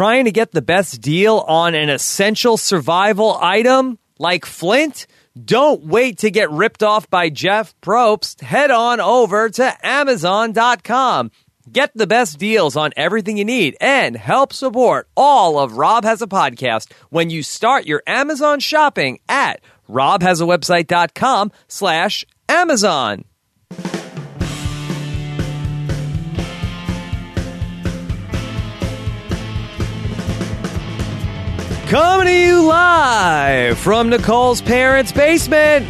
Trying to get the best deal on an essential survival item like Flint? Don't wait to get ripped off by Jeff Probst. Head on over to Amazon.com. Get the best deals on everything you need and help support all of Rob Has a Podcast when you start your Amazon shopping at robhasawebsite.com slash Amazon. Coming to you live from Nicole's parents' basement.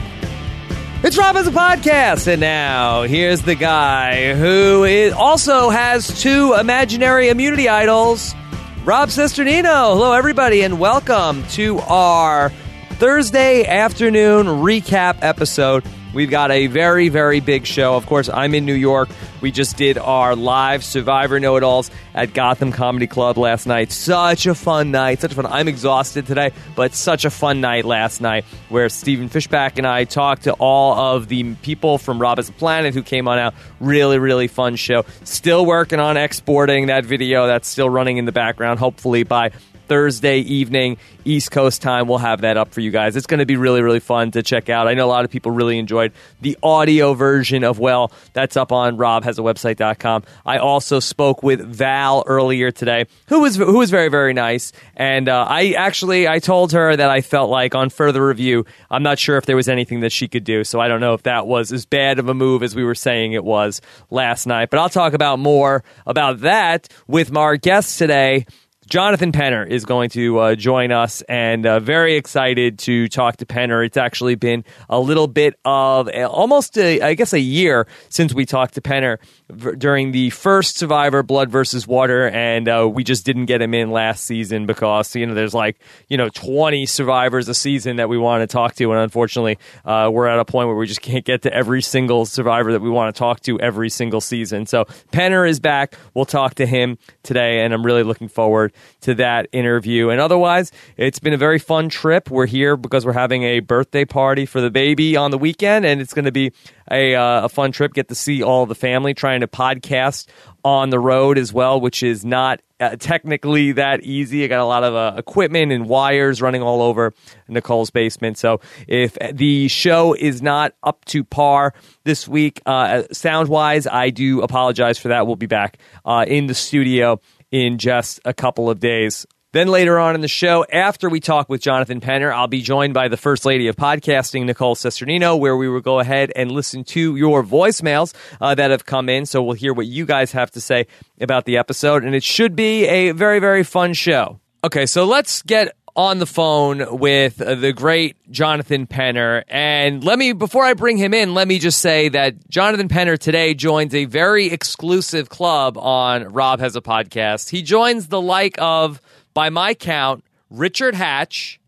It's Rob Has a Podcast, and now here's the guy who is, also has two imaginary immunity idols. Rob Cesternino. Hello, everybody, and welcome to our Thursday afternoon recap episode. We've got a very, very big show. Of course, I'm in New York. We just did our live Survivor Know It Alls at Gotham Comedy Club last night. Such a fun night. Such a fun. I'm exhausted today, but such a fun night last night where Stephen Fishback and I talked to all of the people from Rob Has a Planet who came on out. Really, really fun show. Still working on exporting that video. That's still running in the background. Hopefully by Thursday evening, East Coast time. We'll have that up for you guys. It's going to be really, really fun to check out. I know a lot of people really enjoyed the audio version of Well. That's up on robhasawebsite.com. I also spoke with Val earlier today, who was who was very, very nice. And uh, I actually I told her that I felt like on further review, I'm not sure if there was anything that she could do. So I don't know if that was as bad of a move as we were saying it was last night. But I'll talk about more about that with our guests today. Jonathan Penner is going to uh, join us, and uh, very excited to talk to Penner. It's actually been a little bit of a, almost, a, I guess, a year since we talked to Penner v- during the first Survivor Blood versus Water, and uh, we just didn't get him in last season because you know there's like you know 20 survivors a season that we want to talk to, and unfortunately, uh, we're at a point where we just can't get to every single survivor that we want to talk to every single season. So Penner is back. We'll talk to him today, and I'm really looking forward to that interview. And otherwise, it's been a very fun trip. We're here because we're having a birthday party for the baby on the weekend, and it's going to be a, uh, a fun trip. Get to see all the family trying to podcast on the road as well, which is not uh, technically that easy. I got a lot of uh, equipment and wires running all over Nicole's basement. So if the show is not up to par this week, uh, sound wise, I do apologize for that. We'll be back uh, in the studio in just a couple of days. Then later on in the show, after we talk with Jonathan Penner, I'll be joined by the First Lady of Podcasting, Nicole Cesternino, where we will go ahead and listen to your voicemails uh, that have come in. So we'll hear what you guys have to say about the episode. And it should be a very, very fun show. Okay, so let's get on the phone with uh, the great Jonathan Penner. And let me, before I bring him in, let me just say that Jonathan Penner today joins a very exclusive club on Rob Has a Podcast. He joins the like of, by my count, Richard Hatch,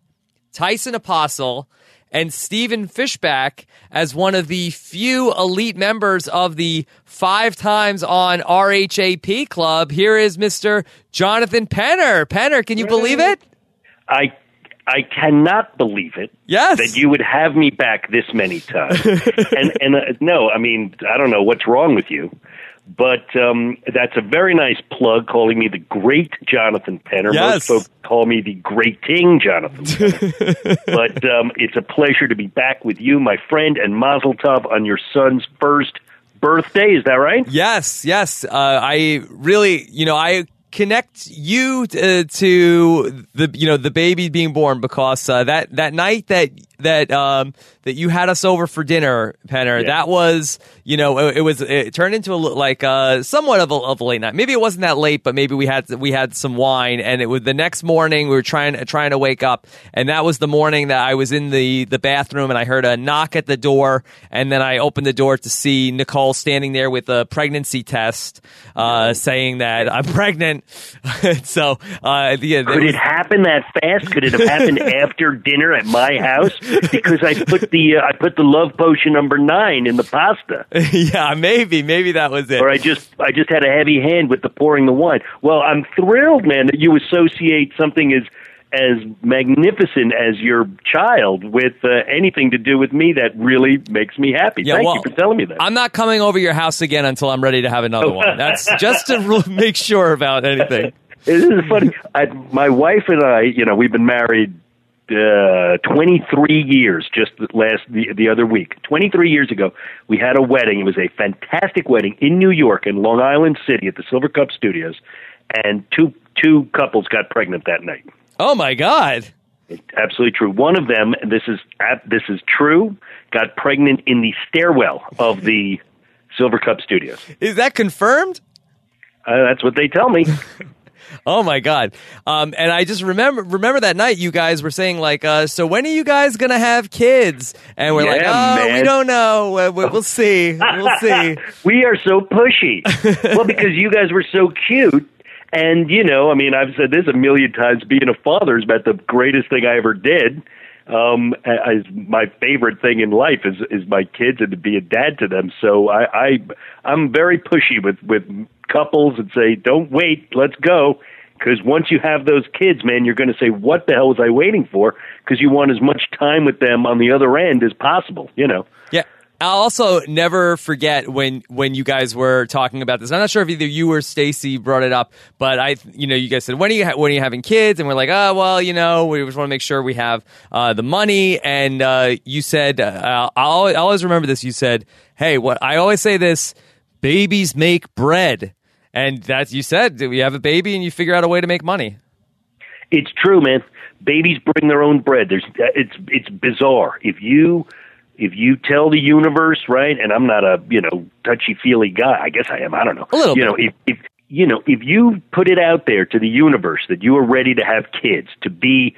Tyson Apostle, and Stephen Fishback as one of the few elite members of the five times on RHAP club. Here is Mr. Jonathan Penner. Penner, can you believe it? I I cannot believe it. Yes. That you would have me back this many times. and and uh, no, I mean I don't know what's wrong with you, but um, that's a very nice plug. Calling me the great Jonathan Penner. Yes. Most folks call me the greating Jonathan. But um, it's a pleasure to be back with you, my friend, and Mazel Tov on your son's first birthday. Is that right? Yes, yes. Uh, I really, you know, I connect you to, to the you know the baby being born because uh, that that night that that um, that you had us over for dinner, Penner. Yeah. That was you know it, it was it turned into a li- like uh, somewhat of a, of a late night. Maybe it wasn't that late, but maybe we had we had some wine, and it was the next morning we were trying trying to wake up, and that was the morning that I was in the the bathroom and I heard a knock at the door, and then I opened the door to see Nicole standing there with a pregnancy test, uh, saying that I'm pregnant. so uh, yeah, Could it happen that fast? Could it have happened after dinner at my house? Because I put the uh, I put the love potion number nine in the pasta, yeah, maybe maybe that was it. or I just I just had a heavy hand with the pouring the wine. Well, I'm thrilled, man, that you associate something as as magnificent as your child with uh, anything to do with me. That really makes me happy. Yeah, Thank well, you for telling me that. I'm not coming over your house again until I'm ready to have another one. That's just to make sure about anything. It is funny. I, my wife and I, you know, we've been married uh, 23 years just the last the, the other week. 23 years ago we had a wedding. It was a fantastic wedding in new york in long island city at the Silvercup Studios and two two couples got pregnant that night. Oh my God. it's absolutely true. One of them and this is this is true got pregnant in the stairwell of the Silvercup Studios. Is that confirmed? uh, that's what they tell me Oh my God. Um, and I just remember remember that night you guys were saying like, uh, so when are you guys gonna have kids? And we're like, Yeah, oh, we don't know. We- we- We'll see. We'll see. we are so pushy. well, because you guys were so cute. And, you know, I mean, I've said this a million times being a father is about the greatest thing I ever did. Um, as my favorite thing in life is, is my kids and to be a dad to them. So I, I, I'm very pushy with, with couples and say, don't wait, let's go. Because once you have those kids, man, you're going to say, "What the hell was I waiting for?" Because you want as much time with them on the other end as possible. You know. Yeah. I'll also never forget when when you guys were talking about this. I'm not sure if either you or Stacy brought it up, but I, you know, you guys said when are you ha- when are you having kids? And we're like, oh well, you know, we just want to make sure we have uh, the money. And uh, you said, uh, I'll, I'll always remember this. You said, hey, what I always say this: babies make bread. And that's you said you have a baby and you figure out a way to make money. It's true, man. Babies bring their own bread. There's uh, it's it's bizarre. If you if you tell the universe, right, and I'm not a, you know, touchy feely guy. I guess I am, I don't know. A little you know, if if you know, if you put it out there to the universe that you are ready to have kids, to be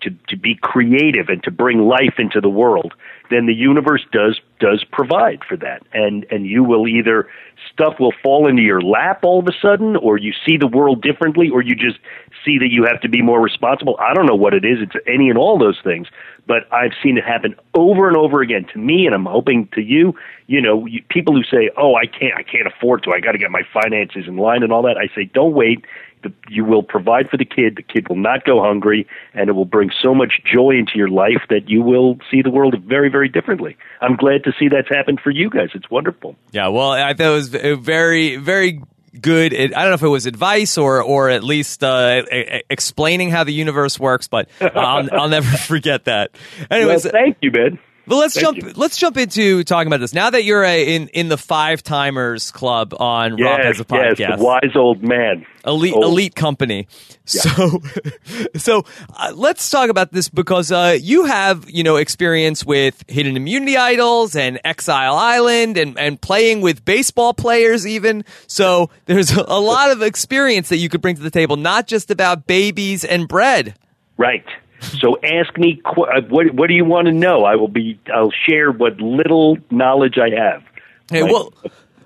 to to be creative and to bring life into the world, then the universe does does provide for that. And and you will either stuff will fall into your lap all of a sudden or you see the world differently or you just see that you have to be more responsible. I don't know what it is. It's any and all those things, but I've seen it happen over and over again to me and I'm hoping to you, you know, you, people who say, "Oh, I can't I can't afford to. I got to get my finances in line and all that." I say, "Don't wait the, you will provide for the kid. The kid will not go hungry, and it will bring so much joy into your life that you will see the world very, very differently. I'm glad to see that's happened for you guys. It's wonderful. Yeah, well, I thought it was very, very good. I don't know if it was advice or, or at least uh, explaining how the universe works, but I'll, I'll never forget that. Anyways, well, thank you, man. But let's Thank jump. you. Let's jump into talking about this now that you're a, in in the five timers club on Rob Yes, has a yes, podcast. the wise old man. elite Old. elite company. So, so uh, let's talk about this because uh, you have you know experience with hidden immunity idols and Exile Island and and playing with baseball players even. So there's a lot of experience that you could bring to the table, not just about babies and bread. Right. So ask me qu- uh, what what do you want to know? I will be. I'll share what little knowledge I have. Hey, Right. well,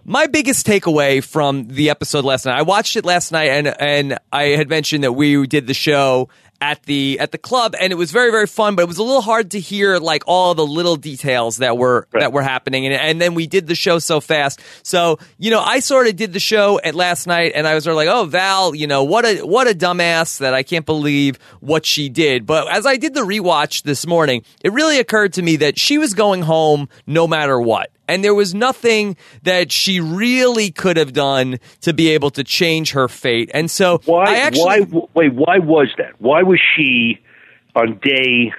my biggest takeaway from the episode last night, I watched it last night, and and I had mentioned that we did the show at the at the club, and it was very very fun, but it was a little hard to hear like all the little details that were Right. that were happening, and and then we did the show so fast. So you know, I sort of did the show at last night, and I was sort of like, oh Val, you know what a what a dumbass that I can't believe what she did. But as I did the rewatch this morning, it really occurred to me that she was going home no matter what and there was nothing that she really could have done to be able to change her fate. And so Why? I actually why? Wait. Why was that? Why was she on day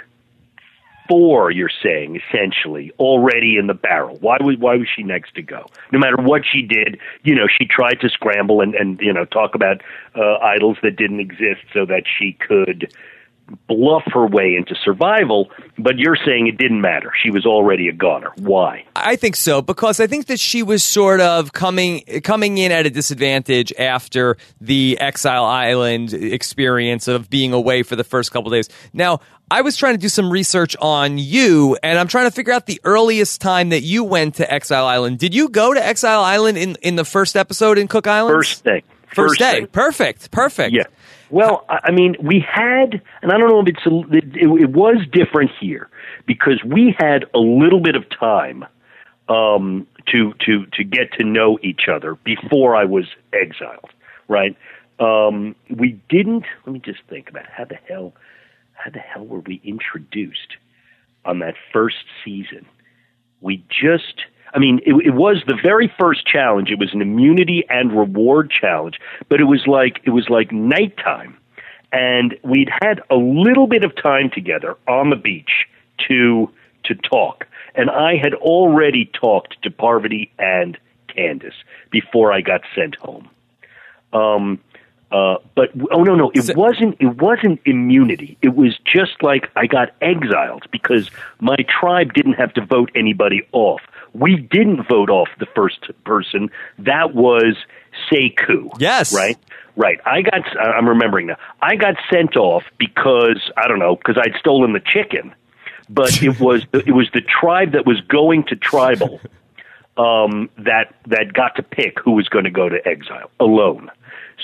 four? You're saying essentially already in the barrel. Why was Why was she next to go? No matter what she did, you know, she tried to scramble and and you know talk about uh, idols that didn't exist so that she could bluff her way into survival. But you're saying it didn't matter. She was already a goner. Why? I think so because I think that she was sort of coming coming in at a disadvantage after the Exile Island experience of being away for the first couple days. Now, I was trying to do some research on you, and I'm trying to figure out the earliest time that you went to Exile Island. Did you go to Exile Island in in the first episode in Cook Island? First thing. First, day. thing. Perfect. Perfect. Yeah. Well, I mean, we had, and I don't know if it's, a, it, it was different here because we had a little bit of time um, to to to get to know each other before I was exiled, right? Um, we didn't. Let me just think about how the hell how the hell were we introduced on that first season? We just. I mean, it, it was the very first challenge. It was an immunity and reward challenge, but it was like it was like nighttime, and we'd had a little bit of time together on the beach to to talk, and I had already talked to Parvati and Candice before I got sent home. Um, uh, but oh no no it So- wasn't it wasn't immunity it was just like I got exiled because my tribe didn't have to vote anybody off we didn't vote off the first person. That was Sekou Yes. right? Right. I got I'm remembering now. I got sent off because I don't know because I'd stolen the chicken. But it was it was the tribe that was going to tribal um, that that got to pick who was going to go to exile alone.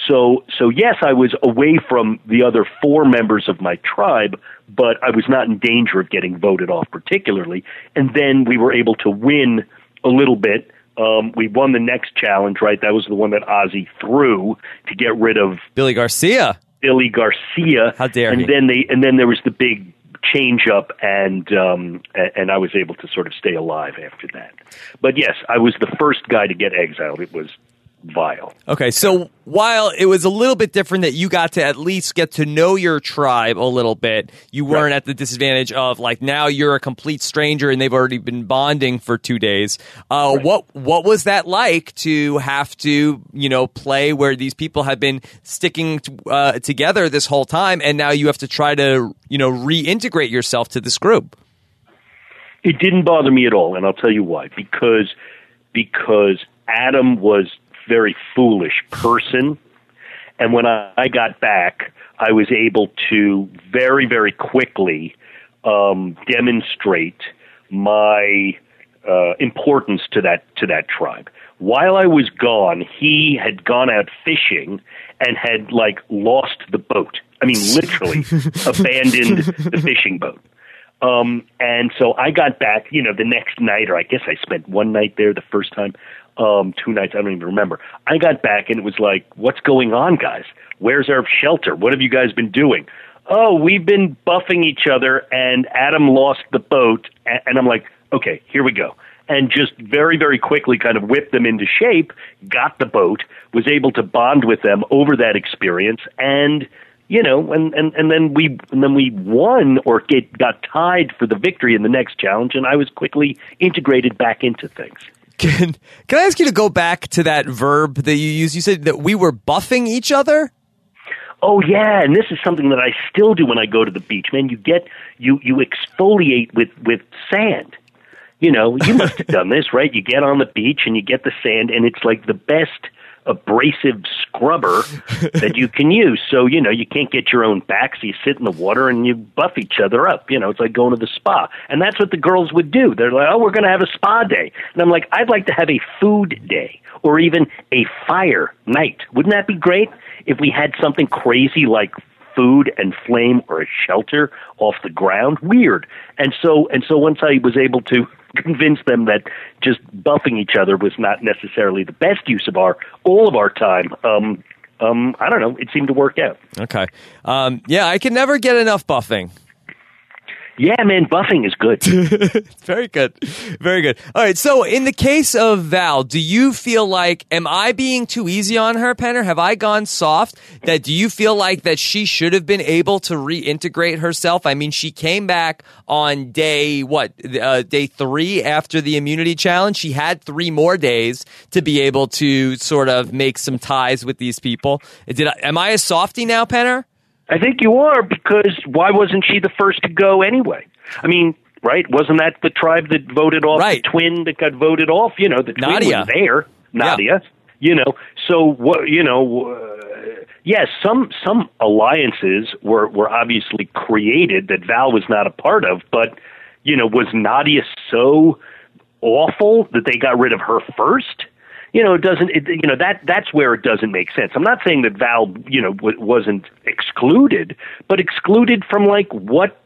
So so yes, I was away from the other four members of my tribe, but I was not in danger of getting voted off particularly. And then we were able to win a little bit. Um, we won the next challenge, right? That was the one that Ozzy threw to get rid of Billy Garcia. Billy Garcia. How dare and he. then they and then there was the big change up and um and I was able to sort of stay alive after that. But yes, I was the first guy to get exiled. It was vile. Okay, so while it was a little bit different that you got to at least get to know your tribe a little bit, you weren't Right. at the disadvantage of like now you're a complete stranger and they've already been bonding for two days. Uh, What what was that like to have to you know play where these people have been sticking t- uh, together this whole time and now you have to try to you know reintegrate yourself to this group? It didn't bother me at all, and I'll tell you why. Because because Adam was very foolish person, and when I, I got back, I was able to very very quickly um, demonstrate my uh, importance to that to that tribe. While I was gone, he had gone out fishing and had like lost the boat. I mean, literally abandoned the fishing boat. Um, and so I got back, you know, the next night, or I guess I spent one night there the first time, um, two nights, I don't even remember. I got back and it was like, what's going on, guys? Where's our shelter? What have you guys been doing? Oh, we've been buffing each other, and Adam lost the boat. And I'm like, okay, here we go. And just very, very quickly kind of whipped them into shape, got the boat, was able to bond with them over that experience, and you know, and, and, and then we and then we won or get got tied for the victory in the next challenge, and I was quickly integrated back into things. Can can I ask you to go back to that verb that you used? You said that we were buffing each other. Oh yeah, and this is something that I still do when I go to the beach. Man, you get you you exfoliate with with sand. You know, you must have done this, right? You get on the beach and you get the sand, and it's like the best abrasive scrubber that you can use. So you know, you can't get your own back, so you sit in the water and you buff each other up. You know, it's like going to the spa, and that's what the girls would do. They're like, "Oh, we're going to have a spa day," and I'm like, "I'd like to have a food day, or even a fire night. Wouldn't that be great if we had something crazy like?" food and flame or a shelter off the ground weird and so and so once i was able to convince them that just buffing each other was not necessarily the best use of our all of our time um um i don't know it seemed to work out Okay. Um, yeah, I can never get enough buffing. Yeah man buffing is good Very good. Very good. All right. So, in the case of Val, do you feel like, am I being too easy on her, Penner? Have I gone soft? That do you feel like that she should have been able to reintegrate herself? I mean, she came back on day, what, uh, day three after the immunity challenge. She had three more days to be able to sort of make some ties with these people. Did I, am I a softy now, Penner? I think you are because why wasn't she the first to go anyway? I mean right wasn't that the tribe that voted off Right. the twin that got voted off? You know the twin Nadia. was there nadia. You know so what you know uh, yes some some alliances were were obviously created that val was not a part of but you know was nadia so awful that they got rid of her first you know it doesn't it, you know that that's where it doesn't make sense i'm not saying that val you know w- wasn't excluded but excluded from like what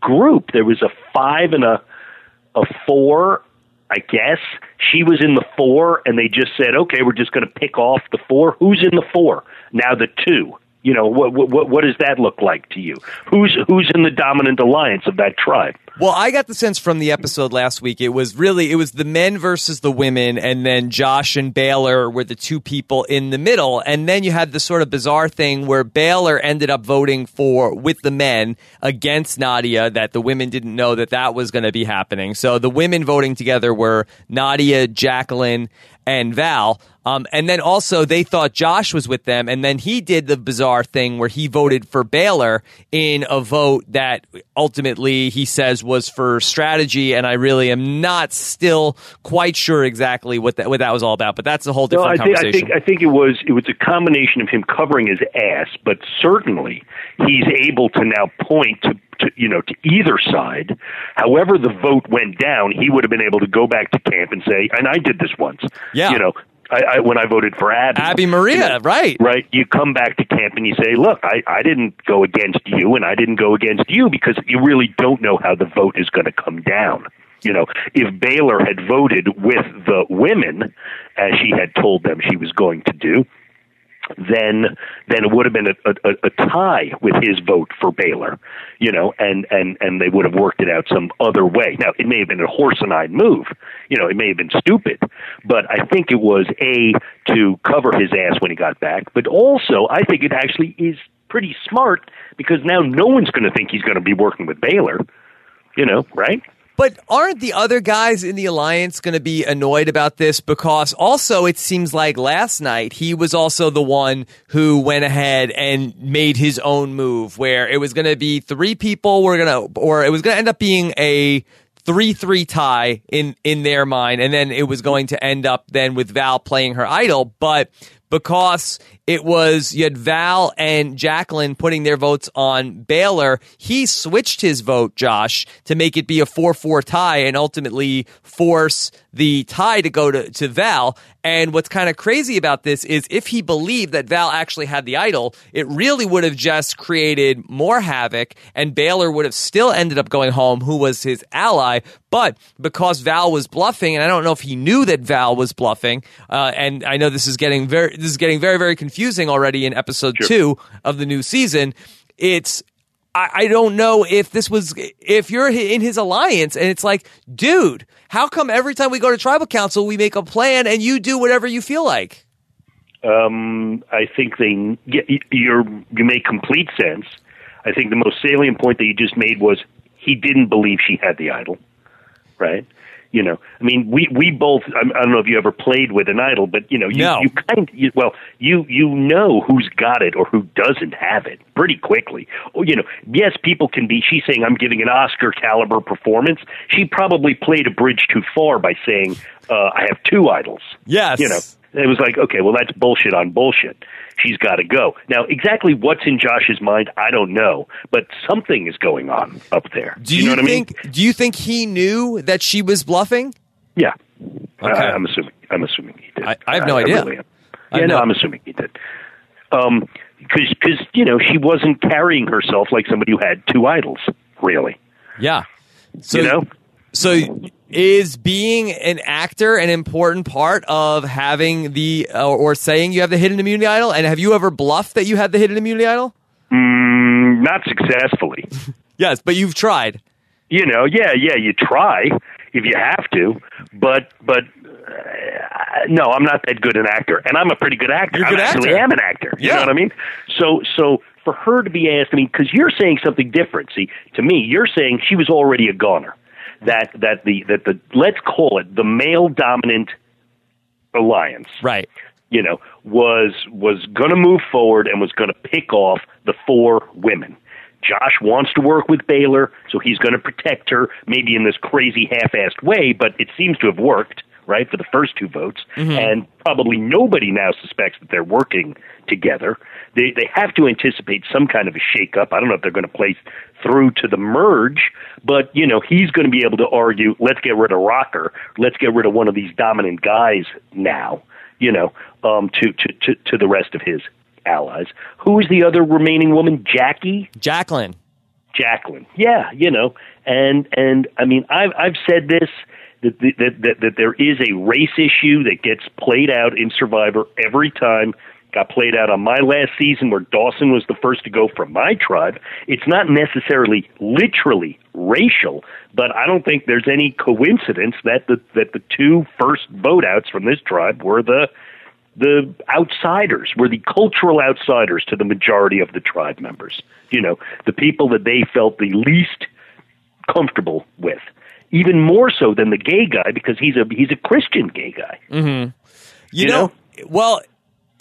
group there was a 5 and a a 4 I guess she was in the four, and they just said, "Okay, we're just going to pick off the four. Who's in the four now? The two, You know, what what what does that look like to you? Who's who's in the dominant alliance of that tribe? Well, I got the sense from the episode last week it was really it was the men versus the women, and then Josh and Baylor were the two people in the middle, and then you had the sort of bizarre thing where Baylor ended up voting for with the men against Nadia that the women didn't know that that was going to be happening. So the women voting together were Nadia, Jacqueline, and Val. Um, and then also they thought Josh was with them, and then he did the bizarre thing where he voted for Baylor in a vote that ultimately he says was for strategy. And I really am not still quite sure exactly what that what that was all about. But that's a whole different no, I think, conversation. I think I think it was it was a combination of him covering his ass, but certainly he's able to now point to to you know to either side. However, the vote went down, he would have been able to go back to camp and say, and I did this once. Yeah. you know. I, I, when I voted for Abi, Abby Maria, you know, right? Right. You come back to camp and you say, "Look, I, I didn't go against you, and I didn't go against you because you really don't know how the vote is going to come down." You know, if Baylor had voted with the women, as she had told them she was going to do, then then it would have been a, a, a tie with his vote for Baylor, you know, and and and they would have worked it out some other way. Now it may have been a horse and eyed move, you know, it may have been stupid, but I think it was a to cover his ass when he got back, but also I think it actually is pretty smart because now no one's going to think he's going to be working with Baylor, you know, right? But aren't the other guys in the alliance going to be annoyed about this? Because also, it seems like last night he was also the one who went ahead and made his own move, where it was going to be three people were going to, or it was going to end up being a three three tie in in their mind, and then it was going to end up then with Val playing her idol, but because it was you had Val and Jacqueline putting their votes on Baylor. He switched his vote, Josh, to make it be a 4 4 tie and ultimately force the tie to go to, to Val. And what's kind of crazy about this is if he believed that Val actually had the idol, it really would have just created more havoc, and Baylor would have still ended up going home, who was his ally. But because Val was bluffing, and I don't know if he knew that Val was bluffing, uh, and I know this is getting very this is getting very very confusing already in episode Sure. two of the new season. It's I, I don't know if this was if you're in his alliance and it's like, dude, how come every time we go to tribal council we make a plan and you do whatever you feel like? Um, I think they you're you make complete sense. I think the most salient point that you just made was he didn't believe she had the idol, right? You know, I mean, we we both. I I don't know if you ever played with an idol, but you know, you, No. you kind you, well, you you know who's got it or who doesn't have it pretty quickly. Or you know, yes, people can be. She's saying I'm giving an Oscar caliber performance. She probably played a bridge too far by saying uh, I have two idols. Yes. You know, it was like, okay, well, that's bullshit on bullshit. She's got to go. Now, exactly what's in Josh's mind, I don't know, but something is going on up there. Do you, know what think I mean? do you think he knew that she was bluffing? Yeah. Okay. I, I'm assuming. I'm assuming he did. I- I have no idea. really. I Yeah, no, know. I'm assuming he did. Um, because because you know she wasn't carrying herself like somebody who had two idols, really. Yeah. So you know, So is being an actor an important part of having the uh, or saying you have the hidden immunity idol? And have you ever bluffed that you had the hidden immunity idol? mm, not successfully. Yes, but you've tried. you know, yeah, yeah, you try if you have to, but but uh, no, I'm not that good an actor, and I'm a pretty good actor. Good I actually actor. am an actor. You Yeah. know what I mean? So so for her to be asked, I mean, because you're saying something different. See, to me, you're saying she was already a goner. That that the that the let's call it the male dominant alliance Right. you know, was was going to move forward and was going to pick off the four women. Josh wants to work with Baylor, so he's going to protect her, maybe in this crazy half-assed way, but it seems to have worked, right, for the first two votes, and probably nobody now suspects that they're working together. They they have to anticipate some kind of a shakeup. I don't know if they're going to play through to the merge, but you know he's going to be able to argue, let's get rid of Rocker, let's get rid of one of these dominant guys now you know, um, to, to, to, to the rest of his allies. Who is the other remaining woman? Jackie? Jacqueline. Jacqueline. Yeah, you know, and and I mean, I've I've said this that that that, that there is a race issue that gets played out in Survivor every time. got played out on my last season where Dawson was the first to go from my tribe. It's not necessarily literally racial, but I don't think there's any coincidence that the that the two first vote outs from this tribe were the the outsiders, were the cultural outsiders to the majority of the tribe members. You know, the people that they felt the least comfortable with. Even more so than the gay guy because he's a he's a Christian gay guy. Mm-hmm. You, You know, know? well,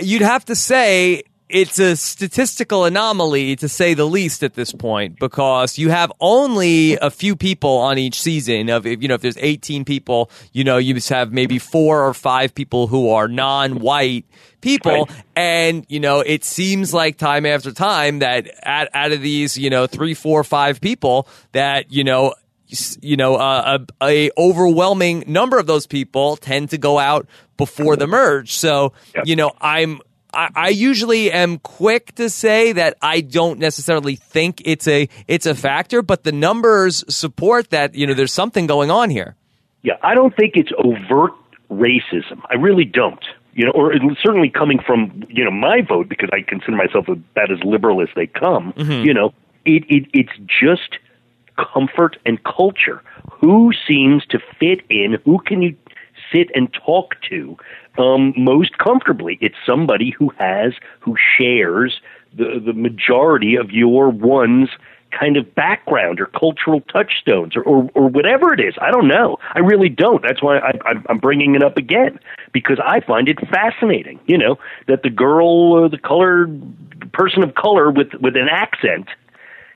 you'd have to say it's a statistical anomaly to say the least at this point because you have only a few people on each season of if you know if there's 18 people you know you just have maybe four or five people who are non-white people Right. and you know it seems like time after time that out, out of these you know three four five people that you know you know uh, a, a overwhelming number of those people tend to go out before the merge so Yep. you know i'm I, I usually am quick to say that I don't necessarily think it's a it's a factor, but the numbers support that you know there's something going on here. Yeah, I don't think it's overt racism. I really don't. You know, or certainly coming from you know my vote because I consider myself about as liberal as they come. You know, it, it it's just comfort and culture. Who seems to fit in? Who can you sit and talk to um, most comfortably? It's somebody who has who shares the the majority of your one's kind of background or cultural touchstones or, or, or whatever it is. I don't know. I really don't. That's why I, I'm, I'm bringing it up again because I find it fascinating. You know that the girl, the colored person of color with with an accent.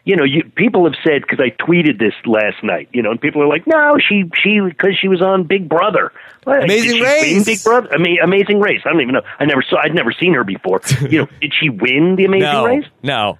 You know, you, people have said because I tweeted this last night. You know, and people are like, "No, she she because she was on Big Brother." Well, Amazing Race. Big Brother. I mean, Amazing Race. I don't even know. I never saw. I'd never seen her before. you know, did she win the Amazing No, Race? no.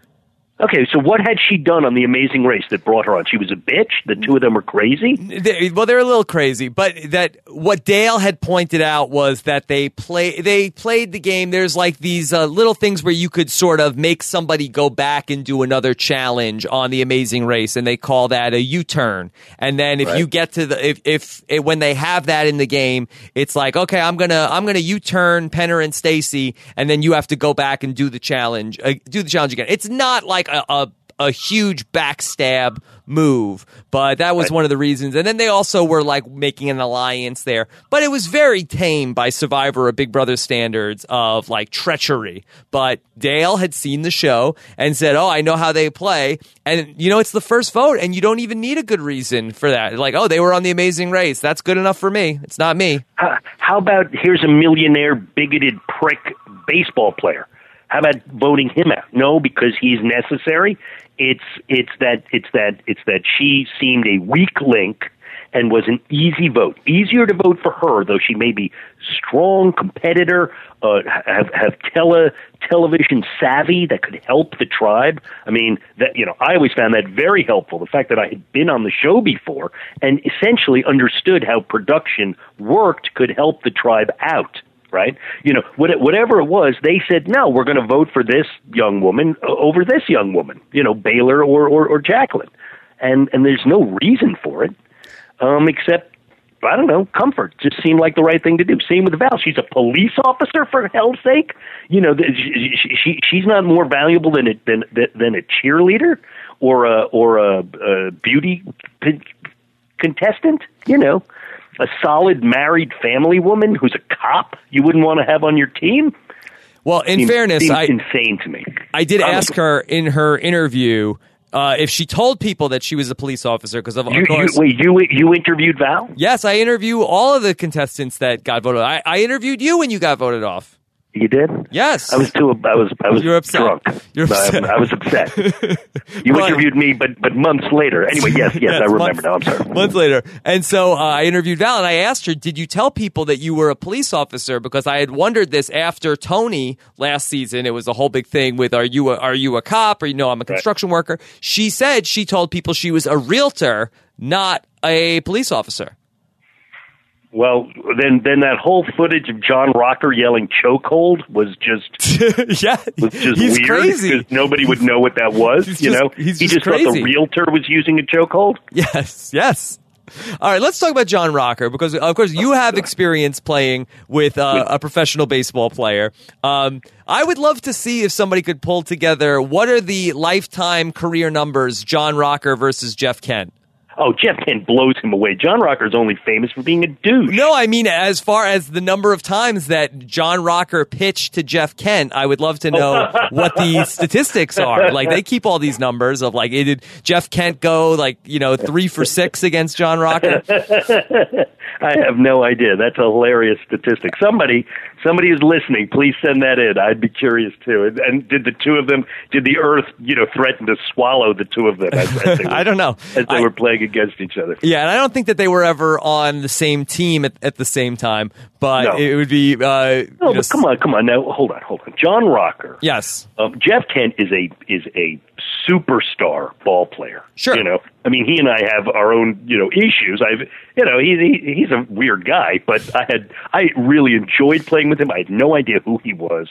Okay, so what had she done on the Amazing Race that brought her on? She was a bitch. The two of them were crazy. They, well, they're a little crazy, but that what Dale had pointed out was that they play they played the game. There's like these uh, little things where you could sort of make somebody go back and do another challenge on the Amazing Race, and they call that a U-turn. And then if Right. you get to the if if when they have that in the game, it's like okay, I'm gonna I'm gonna U-turn Penner and Stacy, and then you have to go back and do the challenge, uh, do the challenge again. It's not like a, a a huge backstab move, but that was Right. one of the reasons. And then they also were like making an alliance there, but it was very tame by Survivor or Big Brother standards of like treachery. But Dale had seen the show and said, "Oh, I know how they play." And you know, it's the first vote, and you don't even need a good reason for that. Like, oh, they were on the Amazing Race. That's good enough for me. It's not me. How, how about here's a millionaire, bigoted prick baseball player? How about voting him out? No, because he's necessary. It's it's that it's that it's that she seemed a weak link and was an easy vote. Easier to vote for her, though she may be strong competitor, uh, have have tele television savvy that could help the tribe. I mean, that you know, I always found that very helpful. The fact that I had been on the show before and essentially understood how production worked could help the tribe out. Right, you know, what- whatever it was, they said no. We're going to vote for this young woman over this young woman. You know, Baylor or or, or Jacqueline, and and there's no reason for it um, except I don't know, comfort. Just seemed like the right thing to do. Same with Val. She's a police officer for hell's sake. You know, she, she, she she's not more valuable than a than than a cheerleader or a or a, a beauty contestant. You know, a solid married family woman who's a cop. You wouldn't want to have on your team. Well, in Seems- fairness, seems I insane to me. I did ask her in her interview uh, if she told people that she was a police officer because of, of You, you, course. wait, you you interviewed Val? Yes, I interview all of the contestants that got voted. I, I interviewed you when you got voted off. You did? Yes, I was too. I was. I was You're upset. drunk. You're upset. I, I was upset. You But- interviewed me, but but months later. Anyway, yes, yes, I remember months, now. I'm sorry. Months later, and so uh, I interviewed Val, and I asked her, "Did you tell people that you were a police officer?" Because I had wondered this after Tony last season. It was a whole big thing with, "Are you a, are you a cop?" or you know, I'm a construction worker. She said she told people she was a realtor, not a police officer. Well, then then that whole footage of John Rocker yelling chokehold was just yeah, was just he's weird crazy. nobody would know what that was. He's you just- know, he just just thought the realtor was using a chokehold. Yes, yes. All right, let's talk about John Rocker because, of course, you have experience playing with uh, a professional baseball player. Um, I would love to see if somebody could pull together what are the lifetime career numbers John Rocker versus Jeff Kent. Oh, Jeff Kent blows him away. John Rocker is only famous for being a douche. No, I mean as far as the number of times that John Rocker pitched to Jeff Kent, I would love to know what the statistics are. Like they keep all these numbers of like, did Jeff Kent go like you know three for six against John Rocker? I have no idea. That's a hilarious statistic. Somebody, somebody is listening. Please send that in. I'd be curious too. And, and did the two of them? Did the Earth, you know, threaten to swallow the two of them? As, as were, I don't know. As they I, were playing against each other. Yeah, and I don't think that they were ever on the same team at, at the same time. But No. it would be. Uh, No, but know, come on, come on. Now, hold on, hold on. John Rocker. Yes. Um, Jeff Kent is a is a superstar ball player. Sure. You know, I mean, he and I have our own you know issues. I've you know he's he, he's a weird guy, but I had I really enjoyed playing with him. I had no idea who he was,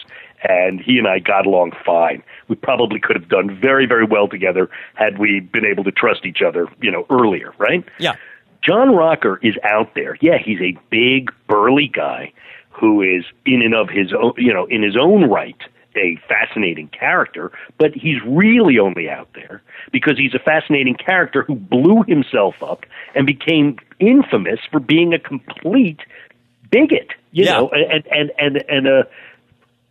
and he and I got along fine. We probably could have done very very well together had we been able to trust each other. You know, earlier, right? Yeah. John Rocker is out there. Yeah, he's a big, burly guy who is in and of his own, you know, in his own right, a fascinating character. But he's really only out there because he's a fascinating character who blew himself up and became infamous for being a complete bigot. You Yeah. know, and and and and a.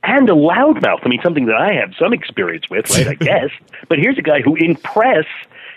And a loudmouth. I mean, something that I have some experience with, right? I guess. But here's a guy who, in press,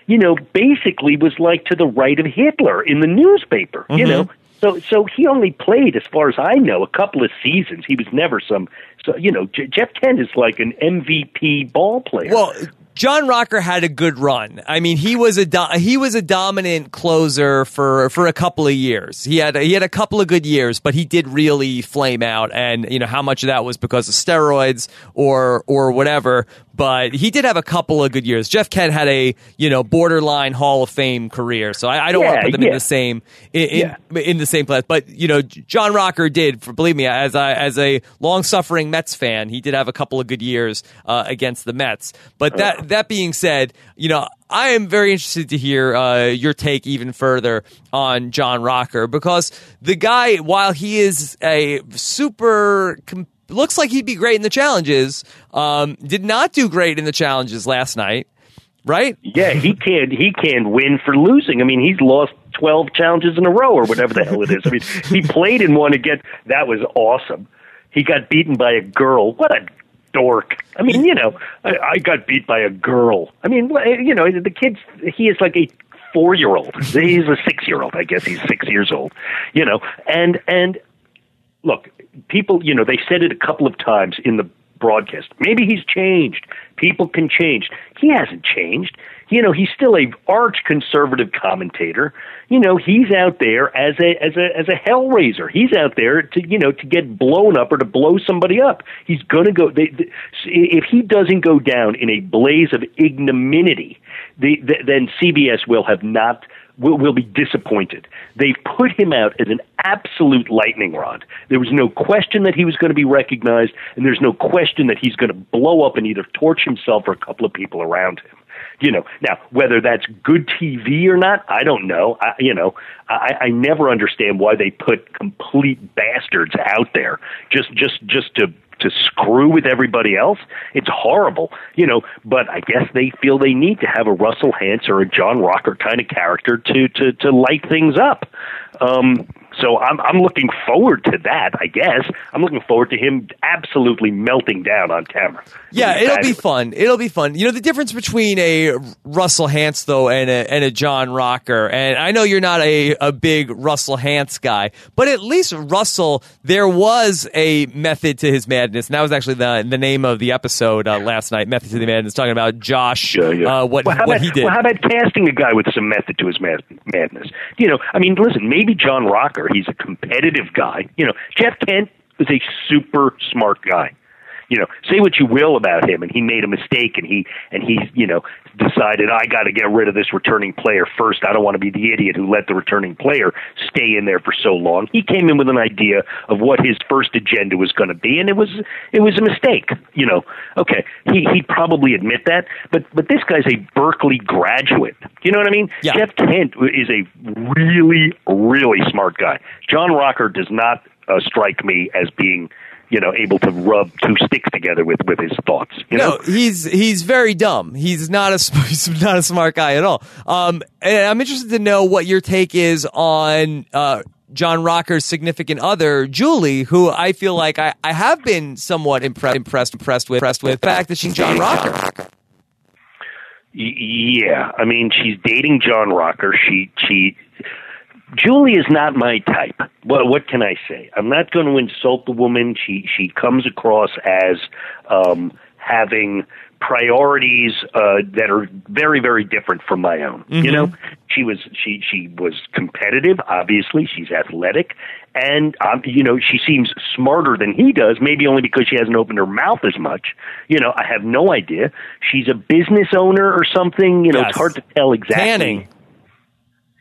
you know, basically was like to the right of Hitler in the newspaper. You mm-hmm. know, so so he only played, as far as I know, a couple of seasons. He was never some. So you know, J- Jeff Kent is like an MVP ball player. Well, John Rocker had a good run. I mean, he was a do- he was a dominant closer for for a couple of years. He had he had a couple of good years, but he did really flame out. And you know how much of that was because of steroids or or whatever. But he did have a couple of good years. Jeff Kent had a you know borderline Hall of Fame career, so I, I don't want to put them in the same in, in, in the same class. But you know, John Rocker did. For believe me, as I as a long suffering Mets fan, he did have a couple of good years uh, against the Mets. But that that being said, you know. I am very interested to hear uh, your take even further on John Rocker because the guy, while he is a super, looks like he'd be great in the challenges, um, did not do great in the challenges last night, right? yeah, he can't he can't win for losing. I mean, he's lost twelve challenges in a row or whatever the hell it is. I mean, he played in one again. That was awesome. He got beaten by a girl. What a dork. I mean, you know, I, I got beat by a girl. I mean, you know, the kid's he is like a four year old. He's a six year old. I guess he's six years old. You know, and and look, people, you know, they said it a couple of times in the broadcast. Maybe he's changed. People can change. He hasn't changed. You know, he's still a arch conservative commentator. You know, he's out there as a as a as a hellraiser. He's out there to you know to get blown up or to blow somebody up. He's to go. They, they, if he doesn't go down in a blaze of ignominy, they, th then CBS will have not will, will be disappointed. They've put him out as an absolute lightning rod. There was no question that he was going to be recognized, and there's no question that he's going to blow up and either torch himself or a couple of people around him. You know, now whether that's good TV or not, I don't know. I, you know, I, I never understand why they put complete bastards out there just just just to to screw with everybody else. It's horrible, you know. But I guess they feel they need to have a Russell Hantz or a John Rocker kind of character to to to light things up. Um, so I'm I'm looking forward to that. I guess I'm looking forward to him absolutely melting down on camera. Yeah, it'll be fun. It'll be fun. You know the difference between a Russell Hantz though and a and a John Rocker. And I know you're not a, a big Russell Hantz guy, but at least Russell there was a method to his madness, and that was actually the the name of the episode uh, last night. Method to the madness, talking about Josh, Yeah, yeah. Uh, what well, how what about, he did. Well, how about casting a guy with some method to his mad- madness? You know, I mean, listen, maybe John Rocker, he's a competitive guy. You know, Jeff Kent is a super smart guy. You know, say what you will about him, and he made a mistake, and he and he, you know, decided I got to get rid of this returning player first. I don't want to be the idiot who let the returning player stay in there for so long. He came in with an idea of what his first agenda was going to be, and it was it was a mistake. You know, okay, he he'd probably admit that, but but this guy's a Berkeley graduate. You know what I mean? Yeah. Jeff Kent is a really really smart guy. John Rocker does not uh, strike me as being you know able to rub two sticks together with with his thoughts. You no, know, he's he's very dumb. He's not a he's not a smart guy at all. Um, and I'm interested to know what your take is on uh, John Rocker's significant other, Julie, who I feel like I, I have been somewhat impressed impressed impressed with impressed with the fact that she's John Rocker. Yeah, I mean she's dating John Rocker. She she. Julie is not my type. What what can I say? I'm not going to insult the woman. She she comes across as um, having priorities uh, that are very very different from my own. You know, she was she she was competitive. Obviously, she's athletic, and um, you know she seems smarter than he does. Maybe only because she hasn't opened her mouth as much. You know, I have no idea. She's a business owner or something. You know, Yes. it's hard to tell exactly. Tanning.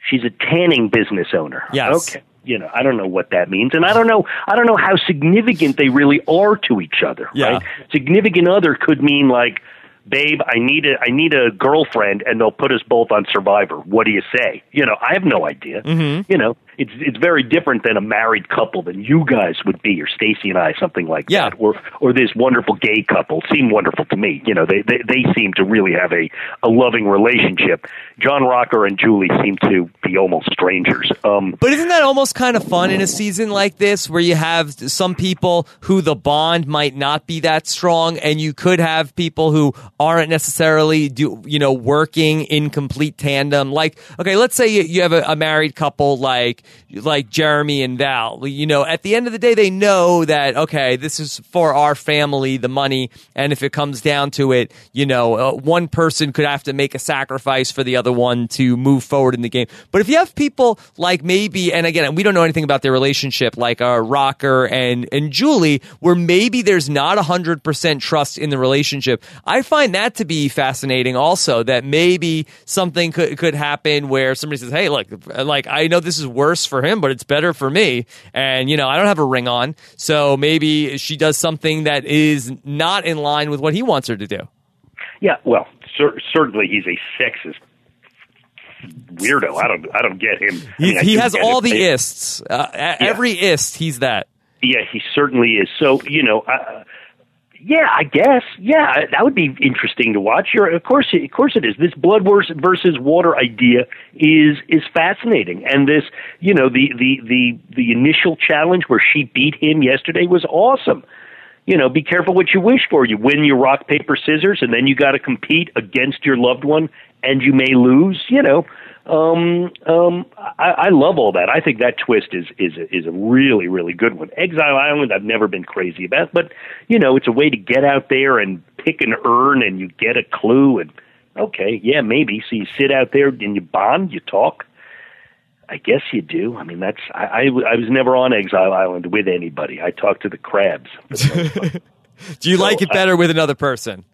She's a tanning business owner. Yes. Okay. You know, I don't know what that means, and I don't know. I don't know how significant they really are to each other. Yeah. Right? Significant other could mean like, babe, I need a I need a girlfriend, and they'll put us both on Survivor. What do you say? You know, I have no idea. Mm-hmm. You know, it's it's very different than a married couple than you guys would be, or Stacy and I, something like Yeah. that, or or this wonderful gay couple seem wonderful to me. You know, they they, they seem to really have a a loving relationship. John Rocker and Julie seem to be almost strangers. Um, But isn't that almost kind of fun in a season like this where you have some people who the bond might not be that strong and you could have people who aren't necessarily do you know working in complete tandem like okay let's say you, you have a, a married couple like like Jeremy and Val. You know at the end of the day they know that okay this is for our family the money and if it comes down to it you know uh, one person could have to make a sacrifice for the other one to move forward in the game. But if you have people like maybe and again we don't know anything about their relationship like uh, Rocker and and Julie where maybe there's not 100% trust in the relationship I find that to be fascinating also that maybe something could could happen where somebody says hey look like I know this is worse for him but it's better for me and you know I don't have a ring on so maybe she does something that is not in line with what he wants her to do yeah, well, cer- certainly he's a sexist weirdo. I don't I don't get him. I he, mean, I he has all the ists uh, every ist he's that Yeah, he certainly is. So you know, uh, yeah, I guess, yeah, that would be interesting to watch. You're, of course, of course, it is. This blood versus water idea is is fascinating, and this, you know, the the the the initial challenge where she beat him yesterday was awesome. You know, be careful what you wish for. You win your rock paper scissors, and then you got to compete against your loved one, and you may lose. You know, um, um, I, I love all that. I think that twist is is is a really really good one. Exile Island, I've never been crazy about, but you know, it's a way to get out there and pick an urn, and you get a clue, and okay, yeah, maybe. So you sit out there and you bond, you talk. I guess you do. I mean, that's I, I, I was never on Exile Island with anybody. I talked to the crabs. do you like it I- better with another person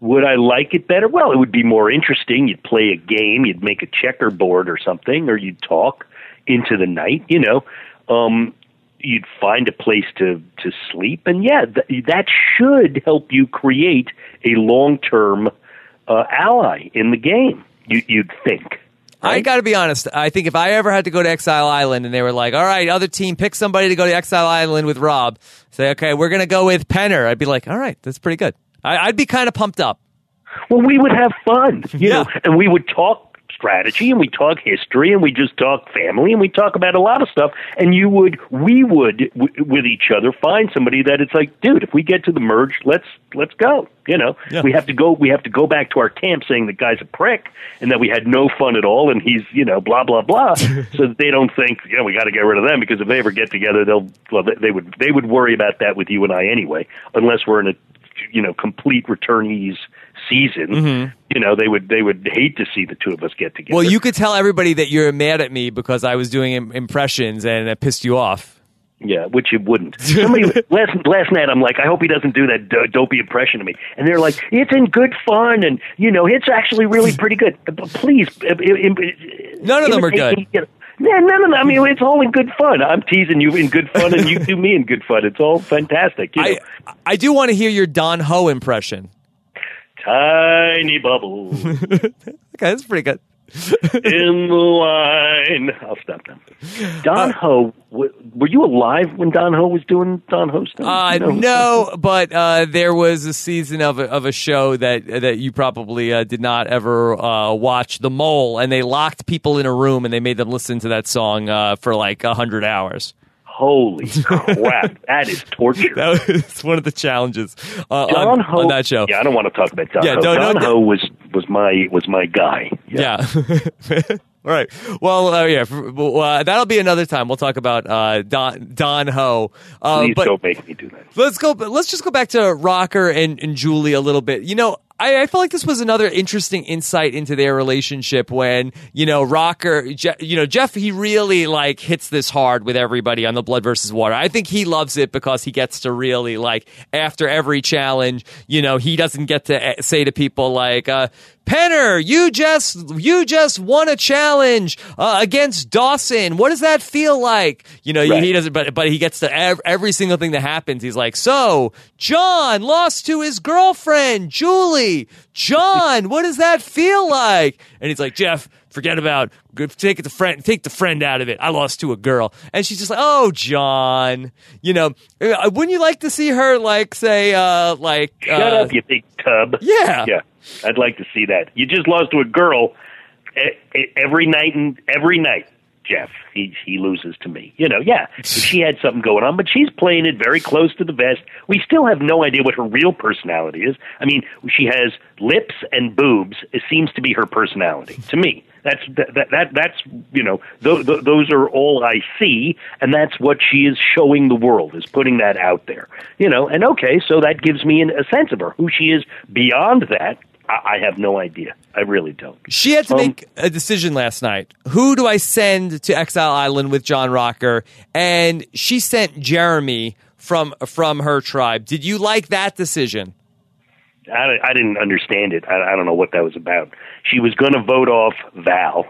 Would I like it better? Well, it would be more interesting. You'd play a game, you'd make a checkerboard or something, or you'd talk into the night. You know, um, you'd find a place to to sleep, and yeah, th- that should help you create a long term uh, ally in the game. You, you'd think. I got to be honest. I think if I ever had to go to Exile Island and they were like, all right, other team, pick somebody to go to Exile Island with Rob, say, okay, we're going to go with Penner. I'd be like, all right, that's pretty good. I, I'd be kind of pumped up. Well, we would have fun, you Yeah. know, and we would talk strategy and we talk history and we just talk family and we talk about a lot of stuff. And you would, we would, w- with each other, find somebody that it's like, dude, if we get to the merge, let's let's go. You know, Yeah. we have to go. We have to go back to our camp saying the guy's a prick and that we had no fun at all and he's you know blah blah blah, so that they don't think yeah we got to get rid of them because if they ever get together they'll well they, they would they would worry about that with you and I anyway unless we're in a you know complete returnees season you know they would they would hate to see the two of us get together Well, you could tell everybody that you're mad at me because I was doing im- impressions and it pissed you off. Yeah, which it wouldn't. Somebody last last night, I'm like, I hope he doesn't do that d- dopey impression of me. And they're like, it's in good fun, and you know, it's actually really pretty good. But please, uh, im- im- None of them are good. you know. Yeah, none of them. I mean, it's all in good fun. I'm teasing you in good fun, and you do me in good fun. It's all fantastic. You know? I I do want to hear your Don Ho impression. Tiny bubbles Okay, that's pretty good. In the wine. I'll stop now. Don Ho, w- were you alive when Don Ho was doing Don Ho stuff? Uh, no, but uh, there was a season of a, of a show that that you probably uh, did not ever uh, watch, The Mole, and they locked people in a room and they made them listen to that song uh, for like a hundred hours. Holy crap, that is torture. That was one of the challenges uh, on, Ho on that show. Yeah, I don't want to talk about Don Yeah, Ho. don't- Ho was was my was my guy. Yeah. All right. Well, uh, yeah. Uh, that'll be another time. We'll talk about uh, Don Don Ho. Uh, Please don't make me do that. let's go. Let's just go back to Rocker and, and Julie a little bit. You know, I, I feel like this was another interesting insight into their relationship when you know Rocker, Je- you know Jeff, he really like hits this hard with everybody on the Blood versus Water. I think he loves it because he gets to really like after every challenge, you know, he doesn't get to eh, say to people like. Uh, Penner, you just you just won a challenge uh, against Dawson. What does that feel like? You know, Right. he doesn't, but but he gets to ev- every single thing that happens. He's like, so John lost to his girlfriend Julie. John, what does that feel like? And he's like, Jeff, forget about take the friend, take the friend out of it. I lost to a girl, and she's just like, oh John, you know, uh, wouldn't you like to see her like say uh like Shut uh, up, you big tub. Yeah. yeah. I'd like to see that. You just lost to a girl e- e- every night and every night. Jeff, he he loses to me. You know, yeah. She had something going on, but she's playing it very close to the vest. We still have no idea what her real personality is. I mean, she has lips and boobs. It seems to be her personality to me. That's that that, that that's you know th- th- those are all I see, and that's what she is showing the world is putting that out there. You know, and okay, so that gives me an, a sense of her. Who she is beyond that, I, I have no idea. I really don't. She had to Um, make a decision last night. Who do I send to Exile Island with John Rocker? And she sent Jeremy from from her tribe. Did you like that decision? I, I didn't understand it. I, I don't know what that was about. She was going to vote off Val,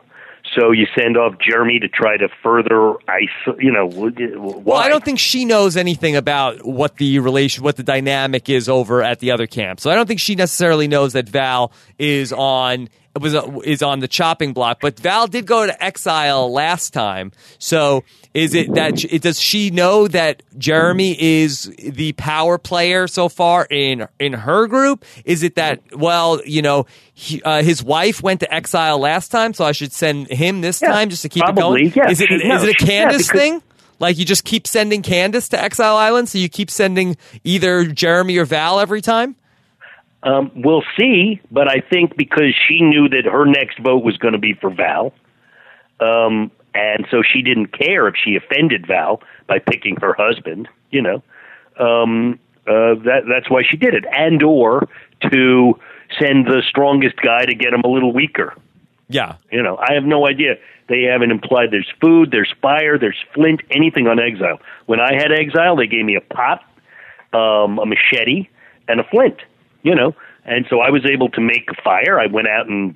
so you send off Jeremy to try to further ice. You know, why? Well, I don't think she knows anything about what the relation, what the dynamic is over at the other camp. So I don't think she necessarily knows that Val is on was is on the chopping block. But Val did go to exile last time. So is it that it does she know that Jeremy is the power player so far in in her group? Is it that well, you know, he, uh, his wife went to exile last time, so I should send him this Yeah, time just to keep probably, it going? yeah. Is it is it a yeah, Candice because- thing? Like you just keep sending Candice to Exile Island, so you keep sending either Jeremy or Val every time. Um, we'll see, but I think because she knew that her next vote was going to be for Val, um, and so she didn't care if she offended Val by picking her husband. You know, um, uh, that that's why she did it, and or to send the strongest guy to get him a little weaker. Yeah, You know, I have no idea. They haven't implied there's food, there's fire, there's flint, anything on exile. When I had exile, they gave me a pot, um, a machete, and a flint. You know, and so I was able to make a fire. I went out and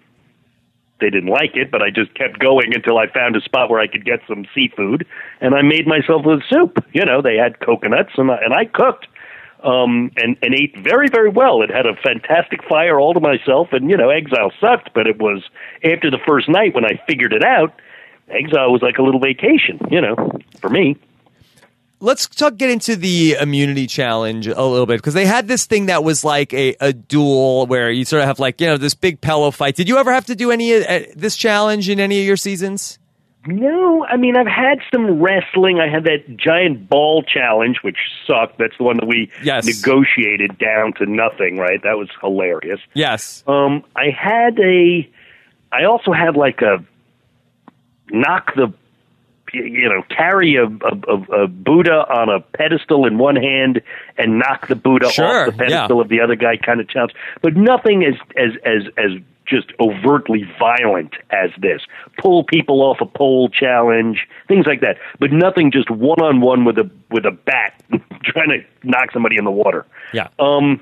they didn't like it, but I just kept going until I found a spot where I could get some seafood, and I made myself a soup. You know, they had coconuts, and I, and I cooked um, and and ate very very well. It had a fantastic fire all to myself, and you know, Exile sucked, but it was after the first night when I figured it out. Exile was like a little vacation, you know, for me. Let's talk get into the immunity challenge a little bit because they had this thing that was like a, a duel where you sort of have like you know this big pillow fight. Did you ever have to do any of uh, this challenge in any of your seasons? No, I mean I've had some wrestling. I had that giant ball challenge, which sucked. That's the one that we Yes. negotiated down to nothing. Right, that was hilarious. Yes. Um, I had a. I also had like a knock the, you know, carry a, a, a Buddha on a pedestal in one hand and knock the Buddha Sure, off the pedestal yeah. of the other guy kind of challenge, but nothing as as as as just overtly violent as this. Pull people off a pole challenge, things like that. But nothing just one on one with a with a bat trying to knock somebody in the water. Yeah. Um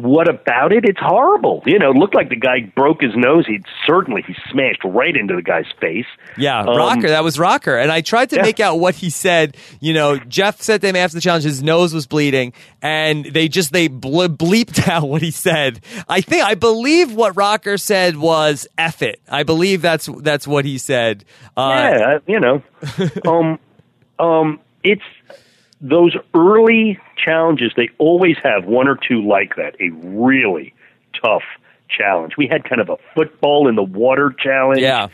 what about it? It's horrible. You know, it looked like the guy broke his nose. He'd certainly he smashed right into the guy's face. Yeah, Um, Rocker. That was Rocker. And I tried to Yeah. make out what he said. You know, Jeff said to him after the challenge, his nose was bleeding, and they just they ble- bleeped out what he said. I think I believe what Rocker said was "eff it." I believe that's that's what he said. Uh, yeah, you know, um, um, it's those early challenges. They always have one or two like that. A really tough challenge. We had kind of a football in the water challenge. yeah.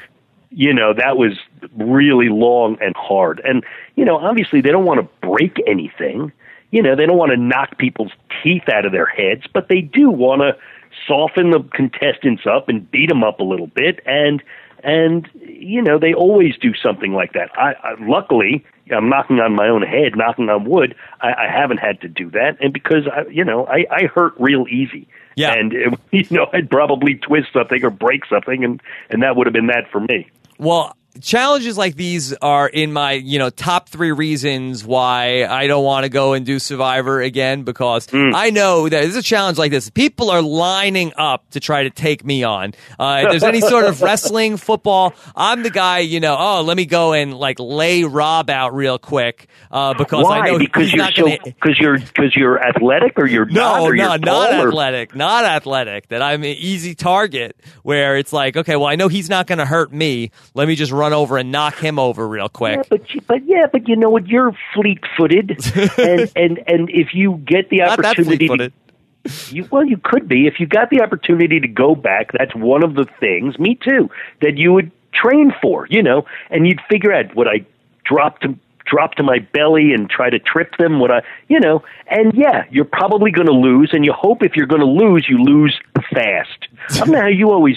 you know that was really long and hard and you know obviously they don't want to break anything you know they don't want to knock people's teeth out of their heads but they do want to soften the contestants up and beat them up a little bit and and you know they always do something like that. I, I luckily i'm knocking on my own head knocking on wood. I, I haven't had to do that. And because i you know i i hurt real easy. Yeah. and you know i'd probably twist something or break something and and that would have been that for me. Well, challenges like these are in my, you know, top three reasons why I don't want to go and do Survivor again because I know that there's a challenge like this. People are lining up to try to take me on. Uh, if there's any sort of wrestling, football, I'm the guy, you know, oh, let me go and like lay Rob out real quick uh, because I know because he's you're not so because you're because you're athletic or you're not No, or no, you're not or- athletic, not athletic. That I'm an easy target where it's like, okay, well, I know he's not going to hurt me. Let me just run over and knock him over real quick. Yeah, but you- but yeah, but you know what? You're fleet-footed, and and and if you get the Not opportunity, to, you well, you could be if you got the opportunity to go back. That's one of the things. Me too. That you would train for, you know, and you'd figure out would I drop to drop to my belly and try to trip them? Would I, you know? And yeah, you're probably going to lose, and you hope if you're going to lose, you lose fast. I don't know how you always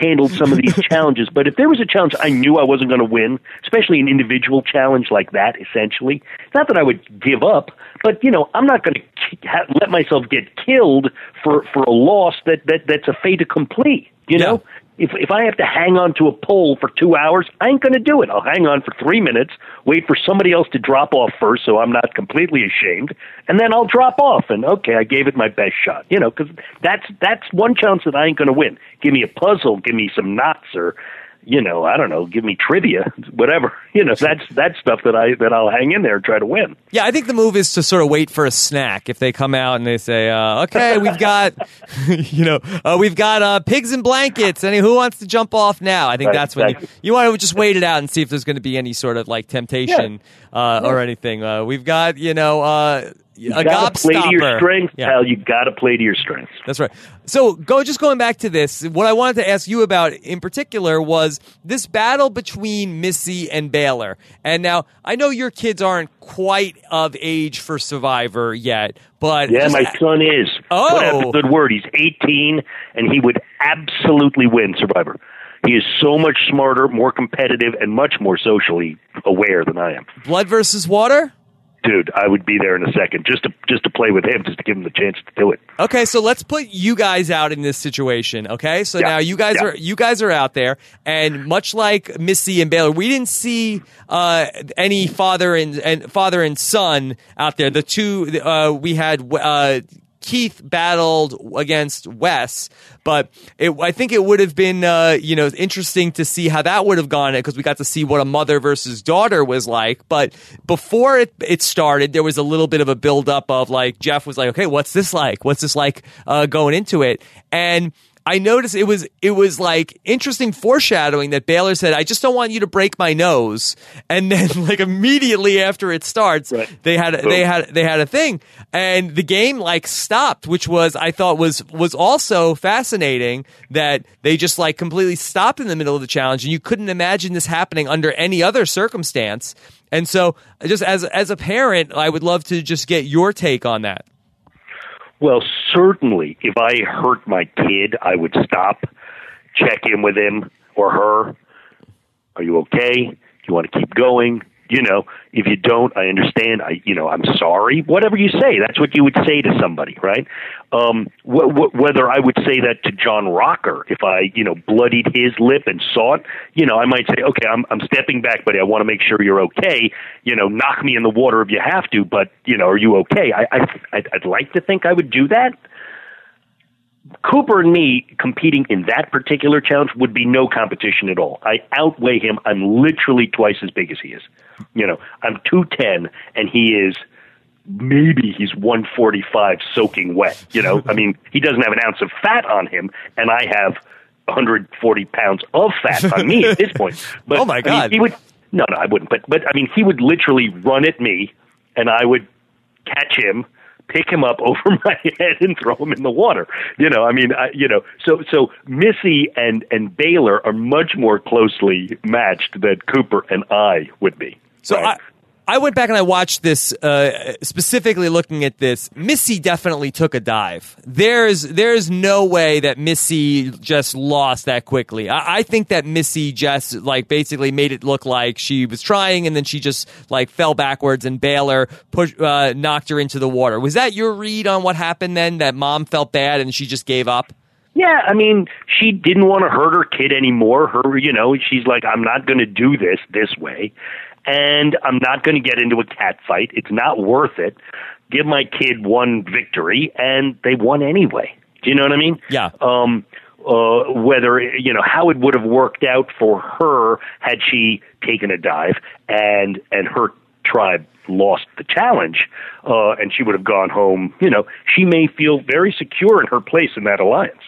handled some of these challenges, but if there was a challenge I knew I wasn't going to win, especially an individual challenge like that, essentially, not that I would give up, but you know, I'm not going to ha- let myself get killed for for a loss that that that's a fait accompli. You know, if if I have to hang on to a pole for two hours, I ain't going to do it. I'll hang on for three minutes, wait for somebody else to drop off first, so I'm not completely ashamed, and then I'll drop off. And okay, I gave it my best shot. You know, because that's that's one chance that I ain't going to win. Give me a puzzle, give me some knots, or you know, I don't know, give me trivia, whatever. You know, that's that's stuff that I that I'll hang in there and try to win. Yeah, I think the move is to sort of wait for a snack. If they come out and they say, uh, "Okay, we've got, you know, uh, we've got uh, pigs and blankets. Any who wants to jump off now?" I think Right, that's when you, exactly. you want to just wait it out and see if there's going to be any sort of like temptation uh, or anything. Uh, we've got, you know, uh, You a gotta play to your strengths, Yeah. pal. You got to play to your strengths. That's right. So, go just going back to this. What I wanted to ask you about in particular was this battle between Missy and Baylor. And now I know your kids aren't quite of age for Survivor yet, but Yeah, my son is. Oh. Good word. He's 18, and he would absolutely win Survivor. He is so much smarter, more competitive, and much more socially aware than I am. blood versus water. Dude, I would be there in a second just to just to play with him, just to give him the chance to do it. Okay, so let's put you guys out in this situation. Okay, so Yeah, now you guys yeah. are you guys are out there, and much like Missy and Baylor, we didn't see uh, any father and, and father and son out there. The two uh, we had uh, Keith battled against Wes, but it, I think it would have been uh, you know interesting to see how that would have gone because we got to see what a mother versus daughter was like. But before it, it started, there was a little bit of a buildup of like Jeff was like, okay, what's this like? What's this like uh, going into it? And I noticed it was it was like interesting foreshadowing that Baylor said, "I just don't want you to break my nose," and then like immediately after it starts, Right. they had Boom. they had they had a thing, and the game like stopped, which was I thought was was also fascinating that they just like completely stopped in the middle of the challenge, and you couldn't imagine this happening under any other circumstance. And so, just as as a parent, I would love to just get your take on that. Well, certainly, if I hurt my kid, I would stop, check in with him or her. Are you okay? Do you want to keep going? You know, if you don't, I understand. I, you know, I'm sorry. Whatever you say, that's what you would say to somebody, right? Um, wh- wh- whether I would say that to John Rocker if I, you know, bloodied his lip and saw it, you know, I might say, okay, I'm, I'm stepping back, buddy. I want to make sure you're okay. You know, knock me in the water if you have to, but you know, are you okay? I, I, I'd, I'd like to think I would do that. Cooper and me competing in that particular challenge would be no competition at all. I outweigh him. I'm literally twice as big as he is. You know, I'm 210 and he is maybe he's 145 soaking wet. You know, I mean, he doesn't have an ounce of fat on him, and I have 140 pounds of fat on me at this point. But, oh my god, I mean, he would no, no, I wouldn't. But but I mean, he would literally run at me, and I would catch him pick him up over my head and throw him in the water. You know, I mean, I, you know, so so Missy and and Baylor are much more closely matched than Cooper and I would be. So right? I, I went back and I watched this uh, specifically looking at this. Missy definitely took a dive. There's there's no way that Missy just lost that quickly. I, I, think that Missy just like basically made it look like she was trying and then she just like fell backwards and Baylor push uh, knocked her into the water. Was that your read on what happened then? That mom felt bad and she just gave up. Yeah, I mean, she didn't want to hurt her kid anymore. Her, you know, she's like, I'm not going to do this this way and I'm not going to get into a cat fight. It's not worth it. Give my kid one victory, and they won anyway. Do you know what I mean? Yeah. Um, uh, whether you know how it would have worked out for her had she taken a dive and and her tribe lost the challenge, uh, and she would have gone home. You know, she may feel very secure in her place in that alliance.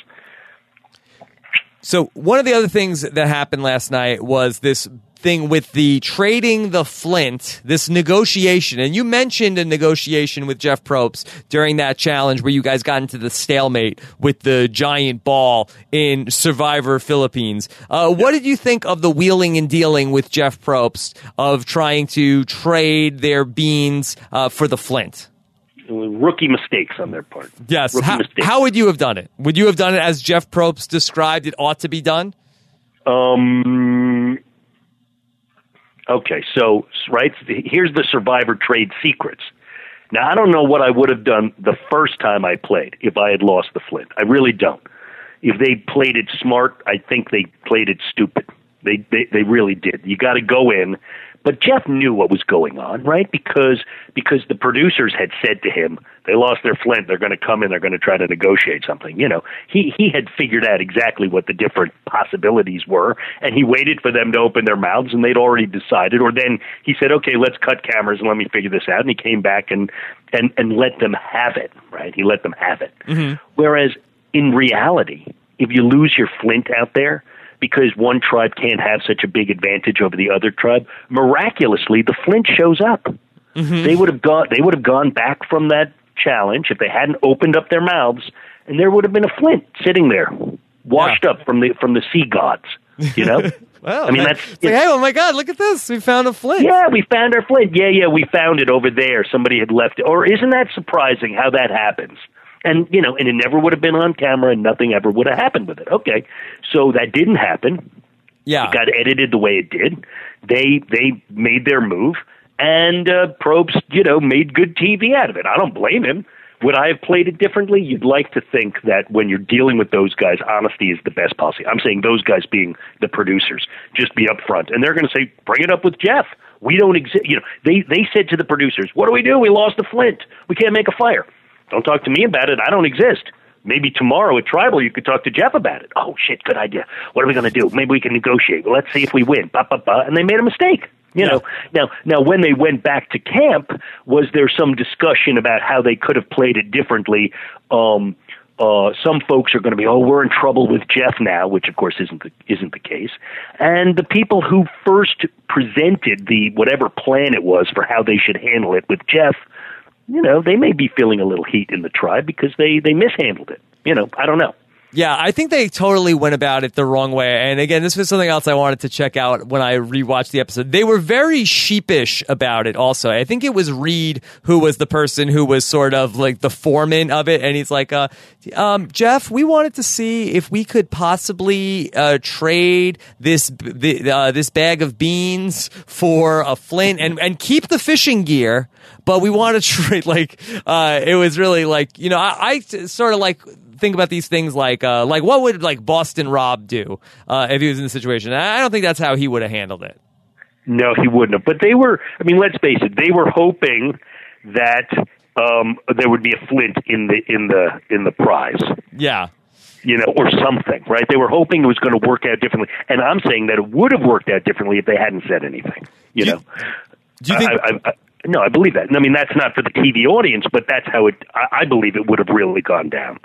So one of the other things that happened last night was this thing with the trading the Flint, this negotiation. And you mentioned a negotiation with Jeff Probst during that challenge where you guys got into the stalemate with the giant ball in Survivor Philippines. Uh, what did you think of the wheeling and dealing with Jeff Probst of trying to trade their beans uh, for the Flint? rookie mistakes on their part. Yes. How, how, would you have done it? Would you have done it as Jeff Probst described it ought to be done? Um, Okay, so right here's the survivor trade secrets. Now I don't know what I would have done the first time I played if I had lost the Flint. I really don't. If they played it smart, I think they played it stupid. They they, they really did. You got to go in but Jeff knew what was going on, right? Because because the producers had said to him, they lost their flint, they're going to come in, they're going to try to negotiate something. You know, he he had figured out exactly what the different possibilities were, and he waited for them to open their mouths, and they'd already decided. Or then he said, okay, let's cut cameras and let me figure this out. And he came back and and and let them have it, right? He let them have it. Mm-hmm. Whereas in reality, if you lose your flint out there because one tribe can't have such a big advantage over the other tribe, miraculously the Flint shows up. Mm-hmm. They would have gone. They would have gone back from that challenge if they hadn't opened up their mouths, and there would have been a Flint sitting there, washed yeah. up from the from the sea gods. You know. well, I mean, that's like, hey, oh my God, look at this! We found a Flint. Yeah, we found our Flint. Yeah, yeah, we found it over there. Somebody had left it. Or isn't that surprising how that happens? And you know, and it never would have been on camera, and nothing ever would have happened with it. Okay, so that didn't happen. Yeah, it got edited the way it did. They they made their move, and uh, Probst, you know, made good TV out of it. I don't blame him. Would I have played it differently? You'd like to think that when you're dealing with those guys, honesty is the best policy. I'm saying those guys being the producers. Just be upfront, and they're going to say, "Bring it up with Jeff." We don't exist. You know, they they said to the producers, "What do we do? We lost the Flint. We can't make a fire." Don't talk to me about it. I don't exist. Maybe tomorrow at Tribal you could talk to Jeff about it. Oh shit, good idea. What are we going to do? Maybe we can negotiate. Well, let's see if we win. Ba, ba, ba. And they made a mistake. You yeah. know, now now when they went back to camp, was there some discussion about how they could have played it differently? Um, uh, some folks are going to be, oh, we're in trouble with Jeff now, which of course isn't the, isn't the case. And the people who first presented the whatever plan it was for how they should handle it with Jeff you know, they may be feeling a little heat in the tribe because they they mishandled it. You know, I don't know. Yeah, I think they totally went about it the wrong way. And again, this was something else I wanted to check out when I rewatched the episode. They were very sheepish about it also. I think it was Reed who was the person who was sort of like the foreman of it. And he's like, uh, um, Jeff, we wanted to see if we could possibly uh, trade this the, uh, this bag of beans for a flint and, and keep the fishing gear, but we want to trade like uh, it was really like you know I, I sort of like think about these things like uh, like what would like Boston Rob do uh, if he was in the situation? I don't think that's how he would have handled it. No, he wouldn't have. But they were. I mean, let's face it. They were hoping that um, there would be a flint in the in the in the prize. Yeah. You know, or something, right? They were hoping it was going to work out differently, and I'm saying that it would have worked out differently if they hadn't said anything. You do know, do you think? I, I, I, no, I believe that. I mean, that's not for the TV audience, but that's how it. I, I believe it would have really gone down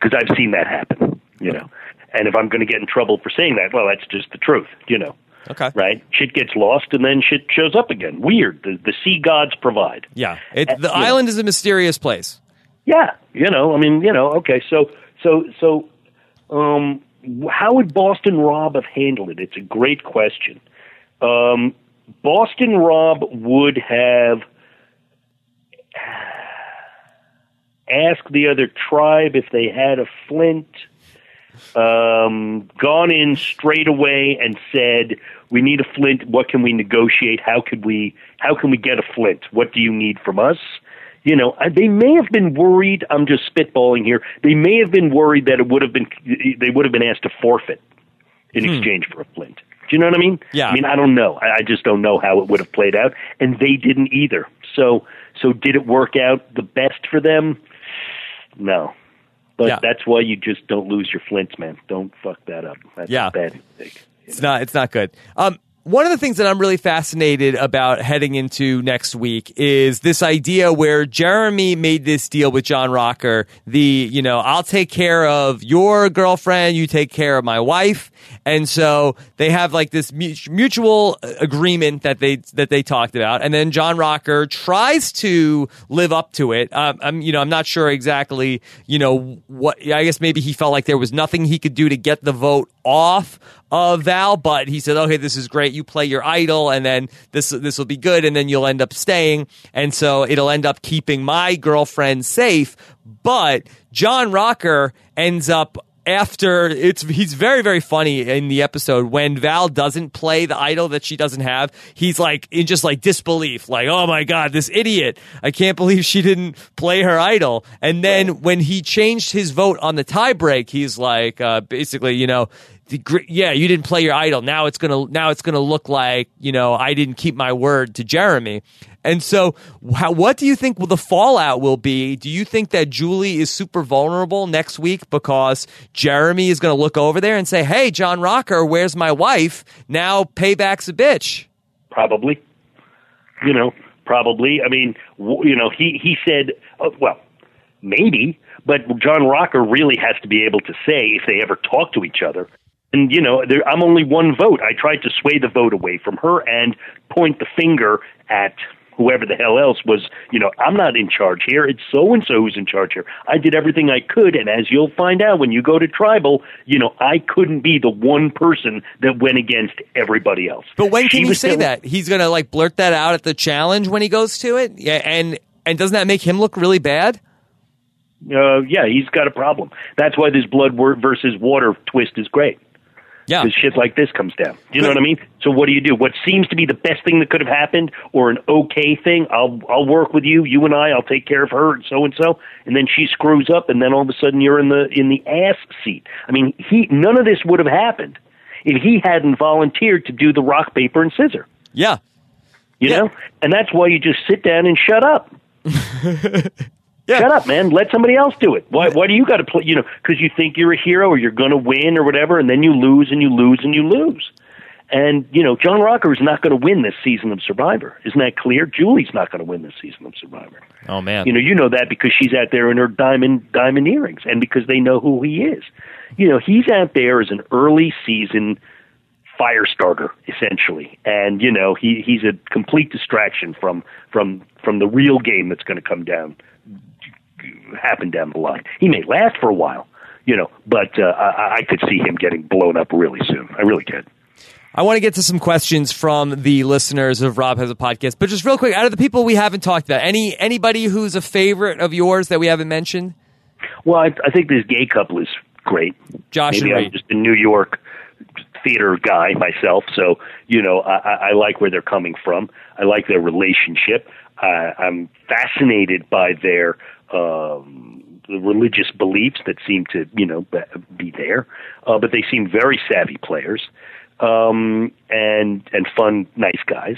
because I've seen that happen. You know, and if I'm going to get in trouble for saying that, well, that's just the truth. You know. Okay. Right. Shit gets lost and then shit shows up again. Weird. The the sea gods provide. Yeah. It, the Uh, island is a mysterious place. Yeah. You know. I mean. You know. Okay. So so so. Um. How would Boston Rob have handled it? It's a great question. Um. Boston Rob would have asked the other tribe if they had a flint, um, gone in straight away and said, "We need a flint. What can we negotiate? How could we? How can we get a flint? What do you need from us?" You know, they may have been worried. I'm just spitballing here. They may have been worried that it would have been they would have been asked to forfeit in exchange for a flint. Do you know what I mean? Yeah. I mean, I don't know. I, I just don't know how it would have played out, and they didn't either. So, so did it work out the best for them? No. But Yeah. that's why you just don't lose your flints, man. Don't fuck that up. That's Yeah. a bad mistake. It's not. It's not good. Um, one of the things that I'm really fascinated about heading into next week is this idea where Jeremy made this deal with John Rocker. The you know I'll take care of your girlfriend, you take care of my wife, and so they have like this mutual agreement that they that they talked about. And then John Rocker tries to live up to it. Um, I'm you know I'm not sure exactly you know what. I guess maybe he felt like there was nothing he could do to get the vote off of Val, but he said, "Okay, this is great. You play your idol, and then this this will be good, and then you'll end up staying, and so it'll end up keeping my girlfriend safe." But John Rocker ends up after it's he's very very funny in the episode when Val doesn't play the idol that she doesn't have. He's like in just like disbelief, like, "Oh my god, this idiot! I can't believe she didn't play her idol." And then when he changed his vote on the tiebreak, he's like, uh, basically, you know the yeah, you didn't play your idol. Now it's gonna now it's gonna look like you know I didn't keep my word to Jeremy. And so, how, what do you think the fallout will be? Do you think that Julie is super vulnerable next week because Jeremy is going to look over there and say, "Hey, John Rocker, where's my wife? Now payback's a bitch." Probably. You know, probably. I mean, you know, he he said, uh, well, maybe, but John Rocker really has to be able to say if they ever talk to each other. And you know, there, I'm only one vote. I tried to sway the vote away from her and point the finger at whoever the hell else was. You know, I'm not in charge here. It's so and so who's in charge here. I did everything I could, and as you'll find out when you go to tribal, you know, I couldn't be the one person that went against everybody else. But when can She you say still- that? He's going to like blurt that out at the challenge when he goes to it, yeah, and and doesn't that make him look really bad? uh, yeah, he's got a problem. That's why this blood versus water twist is great. Yeah, Because shit like this comes down. Do you know what I mean? So what do you do? What seems to be the best thing that could have happened, or an okay thing? I'll I'll work with you. You and I. I'll take care of her, and so and so. And then she screws up, and then all of a sudden you're in the in the ass seat. I mean, he none of this would have happened if he hadn't volunteered to do the rock paper and scissor. yeah. You Yeah. know, and that's why you just sit down and shut up. Yeah. Shut up, man. Let somebody else do it. Why? Why do you got to play? You know, because you think you're a hero or you're going to win or whatever, and then you lose and you lose and you lose. And you know, John Rocker is not going to win this season of Survivor. Isn't that clear? Julie's not going to win this season of Survivor. Oh man. You know, you know that because she's out there in her diamond diamond earrings, and because they know who he is. You know, he's out there as an early season fire starter essentially, and you know he he's a complete distraction from from from the real game that's going to come down happen down the line. He may last for a while, you know, but uh, I, I could see him getting blown up really soon. I really could. I want to get to some questions from the listeners of Rob Has a Podcast, but just real quick, out of the people we haven't talked about, any anybody who's a favorite of yours that we haven't mentioned? Well, I, I think this gay couple is great. Josh Maybe I'm just a New York theater guy myself, so you know I, I I like where they're coming from. I like their relationship. Uh, I'm fascinated by their um, the religious beliefs that seem to you know be- be there, uh, but they seem very savvy players um, and and fun, nice guys.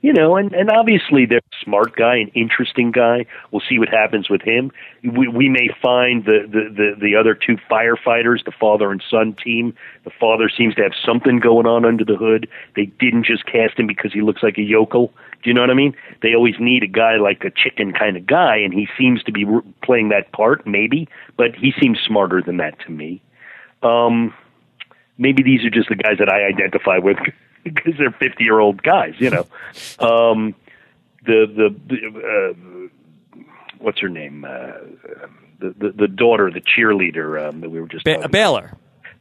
You know, and, and obviously they're a smart guy, an interesting guy. We'll see what happens with him. We, we may find the, the, the, the other two firefighters, the father and son team. The father seems to have something going on under the hood. They didn't just cast him because he looks like a yokel. Do you know what I mean? They always need a guy like a chicken kind of guy, and he seems to be playing that part, maybe, but he seems smarter than that to me. Um, maybe these are just the guys that I identify with because they're 50 year old guys, you know. Um, the, the, the uh, what's her name? Uh, the, the, the daughter, the cheerleader um, that we were just Ba- talking about.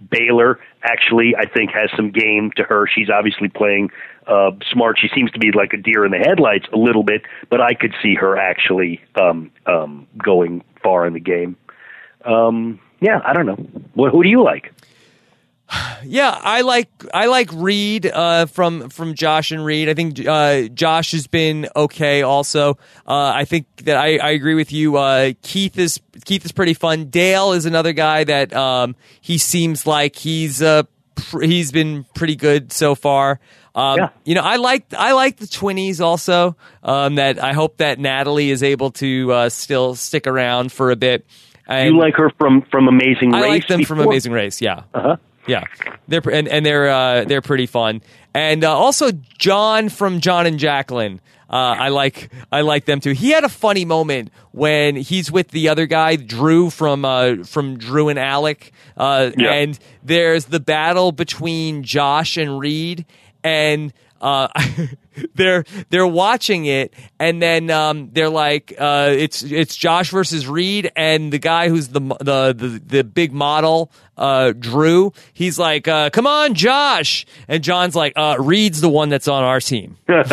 Baylor. Actually, I think, has some game to her. She's obviously playing uh, smart. She seems to be like a deer in the headlights a little bit, but I could see her actually um, um, going far in the game. Um, yeah, I don't know. What, who do you like? Yeah, I like I like Reed uh, from from Josh and Reed. I think uh, Josh has been okay. Also, uh, I think that I, I agree with you. Uh, Keith is Keith is pretty fun. Dale is another guy that um, he seems like he's uh, pr- he's been pretty good so far. Um, Yeah. You know, I like I like the twinnies also. Um, that I hope that Natalie is able to uh, still stick around for a bit. And you like her from from Amazing Race. I like them from? Amazing Race. Yeah. Uh-huh. Yeah, they're and and they're uh, they're pretty fun, and uh, also John from John and Jaclyn. Uh, I like I like them too. He had a funny moment when he's with the other guy, Drew from uh, from Drew and Alec, uh, Yeah. and there's the battle between Josh and Reed, and uh, they're they're watching it, and then um, they're like, uh, it's it's Josh versus Reed, and the guy who's the the the, the big model, uh, Drew. He's like, uh, "Come on, Josh," and John's like, uh, "Reed's the one that's on our team." well,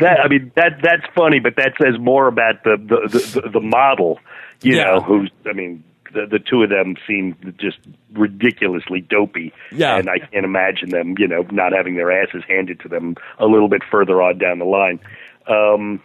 that I mean that that's funny, but that says more about the the the, the model. You Yeah. know, who's I mean, the the two of them seem just ridiculously dopey. Yeah. and I can't imagine them, you know, not having their asses handed to them a little bit further on down the line. Um,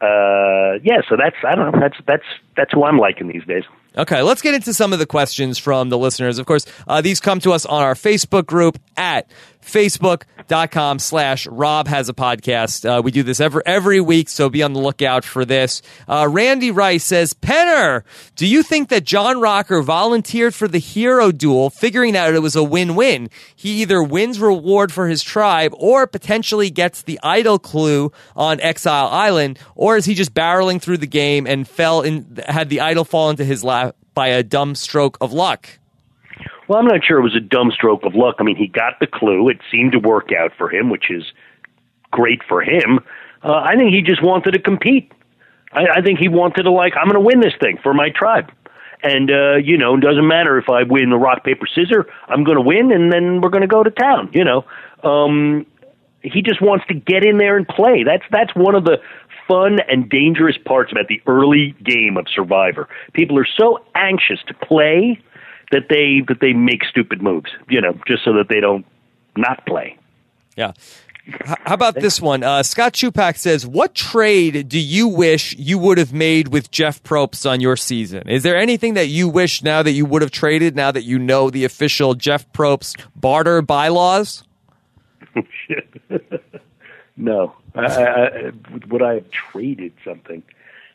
uh, yeah, so that's I don't know. That's that's that's who I'm liking these days. Okay, let's get into some of the questions from the listeners. Of course, uh, these come to us on our Facebook group at facebook.com slash Rob Has a Podcast. Uh, we do this every, every week, so be on the lookout for this. Uh, Randy Rice says, Penner, do you think that John Rocker volunteered for the hero duel, figuring out it was a win-win? He either wins reward for his tribe or potentially gets the idol clue on Exile Island, or is he just barreling through the game and fell in, had the idol fall into his lap by a dumb stroke of luck? Well, I'm not sure it was a dumb stroke of luck. I mean, he got the clue. It seemed to work out for him, which is great for him. Uh, I think he just wanted to compete. I, I think he wanted to like, I'm going to win this thing for my tribe. And uh, you know, it doesn't matter if I win the rock paper scissor. I'm going to win, and then we're going to go to town. You know, um, he just wants to get in there and play. That's that's one of the fun and dangerous parts about the early game of Survivor. People are so anxious to play that they that they make stupid moves. You know, just so that they don't not play. Yeah. How about this one? Uh, Scott Chupak says, "What trade do you wish you would have made with Jeff Probst on your season? Is there anything that you wish now that you would have traded? Now that you know the official Jeff Probst barter bylaws?" No, I, I, would I have traded something?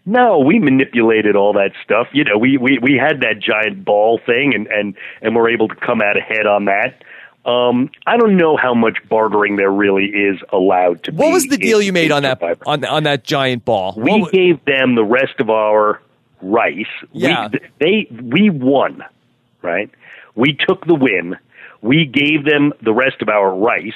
No, we manipulated all that stuff. You know, we we we had that giant ball thing, and and and we're able to come out ahead on that. Um, I don't know how much bartering there really is allowed to be. What was the deal in- you made on that on on that giant ball? we What gave them the rest of our rice. Yeah. We, they we won, right? We took the win. We gave them the rest of our rice,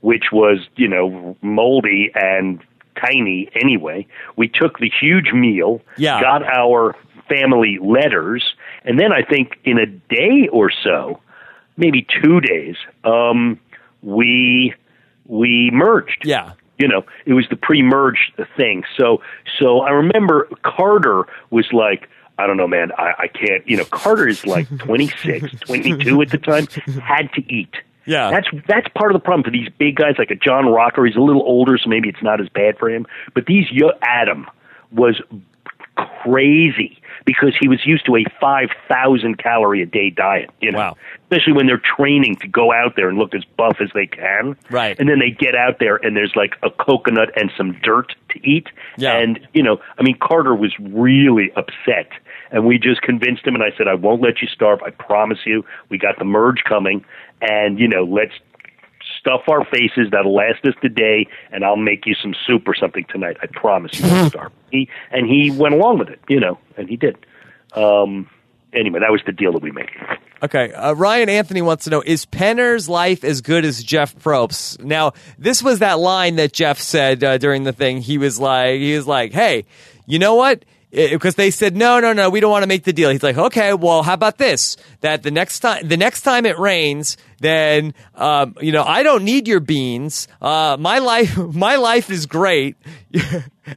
which was you know moldy and tiny anyway. We took the huge meal. Yeah. Got our family letters, and then I think in a day or so, maybe two days, um, we we merged. Yeah. You know, it was the pre-merge thing. So, so I remember Carter was like, I don't know, man, I, I can't. You know, Carter is like 26, 22 at the time. Had to eat. Yeah. That's that's part of the problem for these big guys like a John Rocker. He's a little older, so maybe it's not as bad for him. But these yo- Adam was crazy because he was used to a 5,000 calorie a day diet, you know. Wow. Especially when they're training to go out there and look as buff as they can. Right. And then they get out there and there's like a coconut and some dirt to eat. Yeah. And, you know, I mean, Carter was really upset. And we just convinced him, and I said, I won't let you starve. I promise you. We got the merge coming. And, you know, let's stuff our faces. That'll last us the day, and I'll make you some soup or something tonight. I promise you won't. He, and he went along with it, you know, and he did. Um, anyway, that was the deal that we made. Okay, uh, Ryan Anthony wants to know: Is Penner's life as good as Jeff Probst's? Now, this was that line that Jeff said uh, during the thing. He was like, he was like, "Hey, you know what?" Because they said no, no, no, we don't want to make the deal. He's like, okay, well, how about this? That the next time, the next time it rains, then um, you know, I don't need your beans. Uh, my life, my life is great.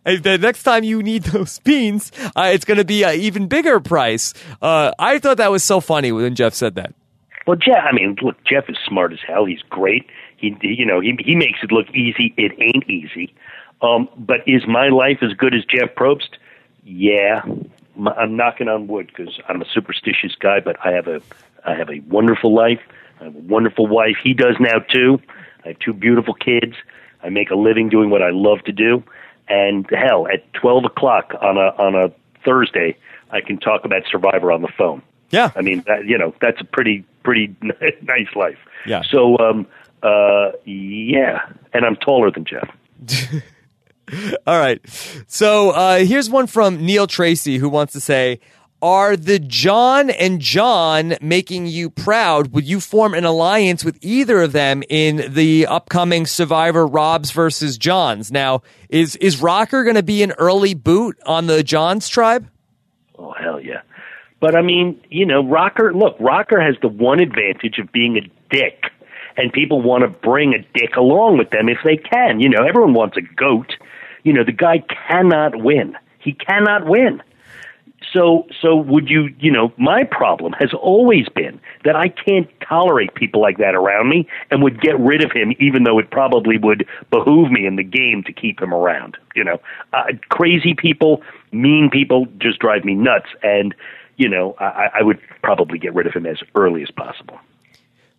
The next time you need those beans, uh, it's going to be an even bigger price. Uh, I thought that was so funny when Jeff said that. Well, Jeff, I mean, look, Jeff is smart as hell. He's great. He, you know, he he makes it look easy. It ain't easy. Um, but is my life as good as Jeff Probst? Yeah, I'm knocking on wood because I'm a superstitious guy. But I have a I have a wonderful life. I have a wonderful wife. He does now too. I have two beautiful kids. I make a living doing what I love to do. And hell, at twelve o'clock on a on a Thursday, I can talk about Survivor on the phone. Yeah. I mean, that, you know, that's a pretty pretty nice life. Yeah. So, um, uh, yeah, and I'm taller than Jeff. All right. So uh, here's one from Neil Tracy who wants to say, are the John and John making you proud? Would you form an alliance with either of them in the upcoming Survivor Robs versus Johns? Now, is is Rocker going to be an early boot on the Johns tribe? Oh hell yeah! But I mean, you know, Rocker. Look, Rocker has the one advantage of being a dick, and people want to bring a dick along with them if they can. You know, everyone wants a goat. You know, the guy cannot win. He cannot win. So, so would you, you know, my problem has always been that I can't tolerate people like that around me and would get rid of him even though it probably would behoove me in the game to keep him around. You know, uh, crazy people, mean people just drive me nuts. And, you know, I, I would probably get rid of him as early as possible.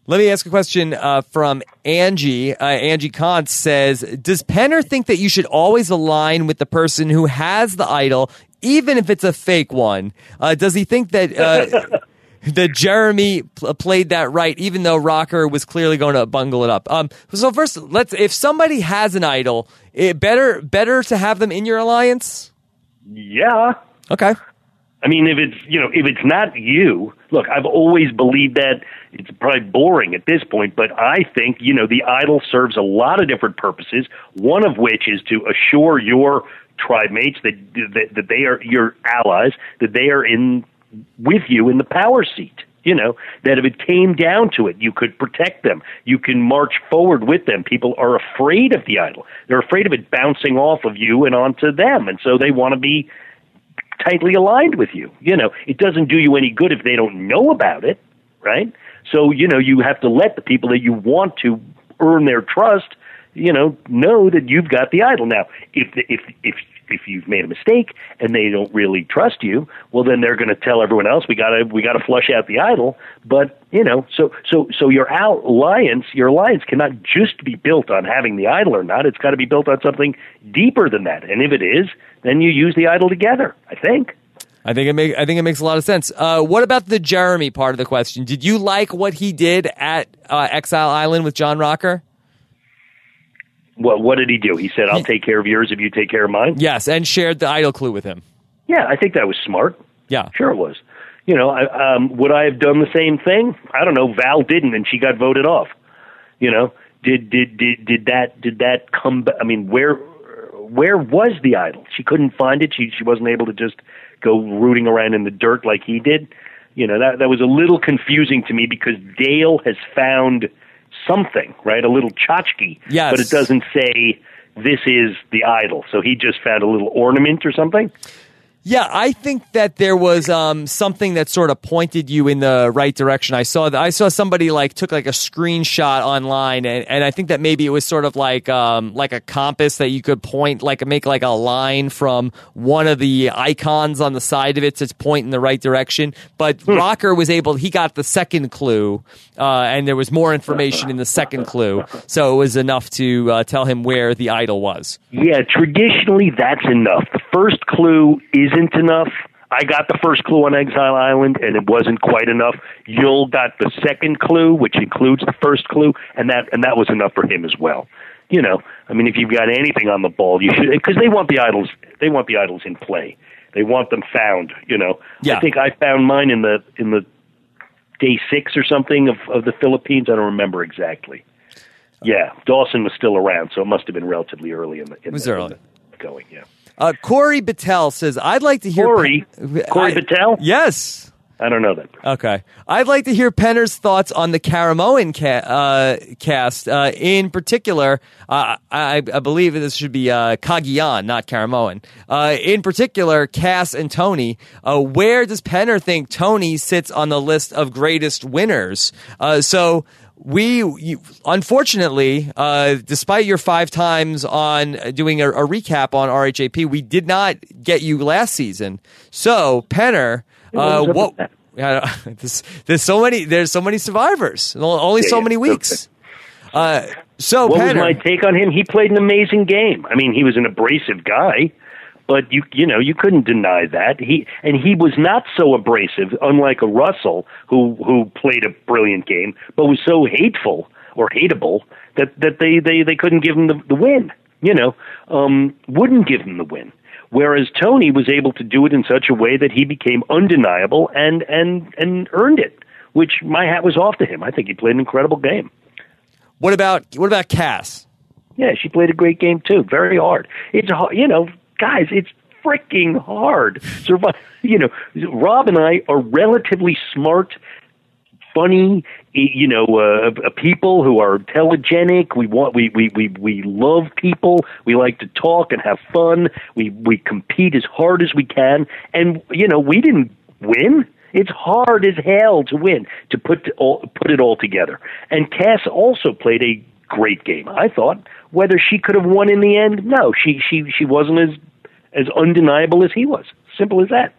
Let me ask a question uh, from Angie. Uh, Angie Kant says, "Does Penner think that you should always align with the person who has the idol, even if it's a fake one? Uh, does he think that uh, that Jeremy pl- played that right, even though Rocker was clearly going to bungle it up? Um, so first, let's if somebody has an idol, it better better to have them in your alliance. Yeah. Okay. I mean, if it's you know, if it's not you, look, I've always believed that it's probably boring at this point, but I think you know the idol serves a lot of different purposes. One of which is to assure your tribe mates that that, that they are your allies, that they are in with you in the power seat. You know that if it came down to it, you could protect them. You can march forward with them. People are afraid of the idol. They're afraid of it bouncing off of you and onto them, and so they want to be tightly aligned with you. You know, it doesn't do you any good if they don't know about it, right? So, you know, you have to let the people that you want to earn their trust, you know, know that you've got the idol. Now, if if if if you've made a mistake and they don't really trust you, well then they're going to tell everyone else we got to we got to flush out the idol, but, you know, so so so your alliance, your alliance cannot just be built on having the idol or not. It's got to be built on something deeper than that. And if it is, then you use the idol together, I think. I think it make, I think it makes a lot of sense. Uh, what about the Jeremy part of the question? Did you like what he did at uh, Exile Island with John Rocker? Well, what did he do? He said, "I'll take care of yours if you take care of mine." Yes, and shared the idol clue with him. Yeah, I think that was smart. Yeah, sure it was. You know, I, um, would I have done the same thing? I don't know. Val didn't, and she got voted off. You know, did did did did that did that come? I mean, where where was the idol? She couldn't find it. She she wasn't able to just go rooting around in the dirt like he did. You know that that was a little confusing to me because Dale has found something, right? A little tchotchke, Yes. but it doesn't say this is the idol. So he just found a little ornament or something. Yeah, I think that there was um, something that sort of pointed you in the right direction. I saw that I saw somebody like took like a screenshot online, and, and I think that maybe it was sort of like um, like a compass that you could point like make like a line from one of the icons on the side of it to point in the right direction. But Rocker was able; he got the second clue, uh, and there was more information in the second clue, so it was enough to uh, tell him where the idol was. Yeah, traditionally that's enough. The first clue isn't enough. I got the first clue on Exile Island, and it wasn't quite enough. Yul got the second clue, which includes the first clue, and that and that was enough for him as well. You know, I mean, if you've got anything on the ball, you should because they want the idols. They want the idols in play. They want them found. You know, Yeah. I think I found mine in the in the day six or something of of the Philippines. I don't remember exactly. Yeah, Dawson was still around, so it must have been relatively early in the. In was the, early. the going. Yeah. Uh, Corey Battelle says, "I'd like to hear Corey? Corey I- Battelle? Yes. I don't know that. Okay. I'd like to hear Penner's thoughts on the Caramoan ca- uh, cast. Uh, in particular, uh, I, I believe this should be uh, Cagayan, not Caramoan. Uh, in particular, Kass and Tony. Uh, where does Penner think Tony sits on the list of greatest winners? Uh, so we, you, unfortunately, uh, despite your five times on doing a, a recap on RHAP, we did not get you last season. So Penner, uh, what? There's, there's so many. There's so many survivors. Only Yeah, so yeah, many weeks. Uh, so What was my take on him? He played an amazing game. I mean, he was an abrasive guy, but you you know you couldn't deny that he and he was not so abrasive, unlike a Russell who who played a brilliant game, but was so hateful or hateable that that they they they couldn't give him the, the win. You know, um, wouldn't give him the win. Whereas Tony was able to do it in such a way that he became undeniable and and and earned it. Which my hat was off to him. I think he played an incredible game. what about what about Kass? Yeah, she played a great game too. Very hard. It's hard, you know, guys. It's freaking hard. Survive. You know, Rob and I are relatively smart, funny. You know, uh, people who are telegenic. We want. We we we we love people. We like to talk and have fun. We we compete as hard as we can. And you know, we didn't win. It's hard as hell to win to put all, put it all together. And Kass also played a great game. I thought whether she could have won in the end, no, she she she wasn't as as undeniable as he was. Simple as that.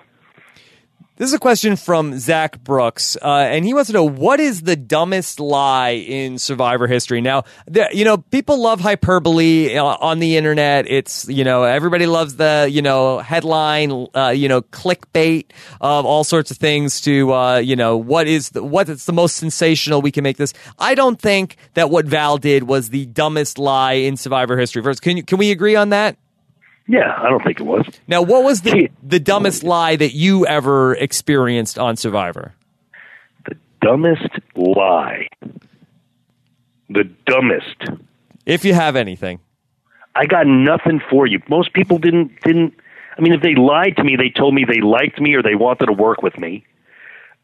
This is a question from Zach Brooks, uh, and he wants to know what is the dumbest lie in Survivor history. Now, there, you know, people love hyperbole uh, on the internet. It's you know, everybody loves the you know headline, uh, you know, clickbait of all sorts of things. To uh, you know, what is the, what is the most sensational we can make this? I don't think that what Val did was the dumbest lie in Survivor history. First, can you can we agree on that? Yeah, I don't think it was. Now, what was the the dumbest lie that you ever experienced on Survivor? The dumbest lie. The dumbest. If you have anything. I got nothing for you. Most people didn't didn't. I mean, if they lied to me, they told me they liked me or they wanted to work with me.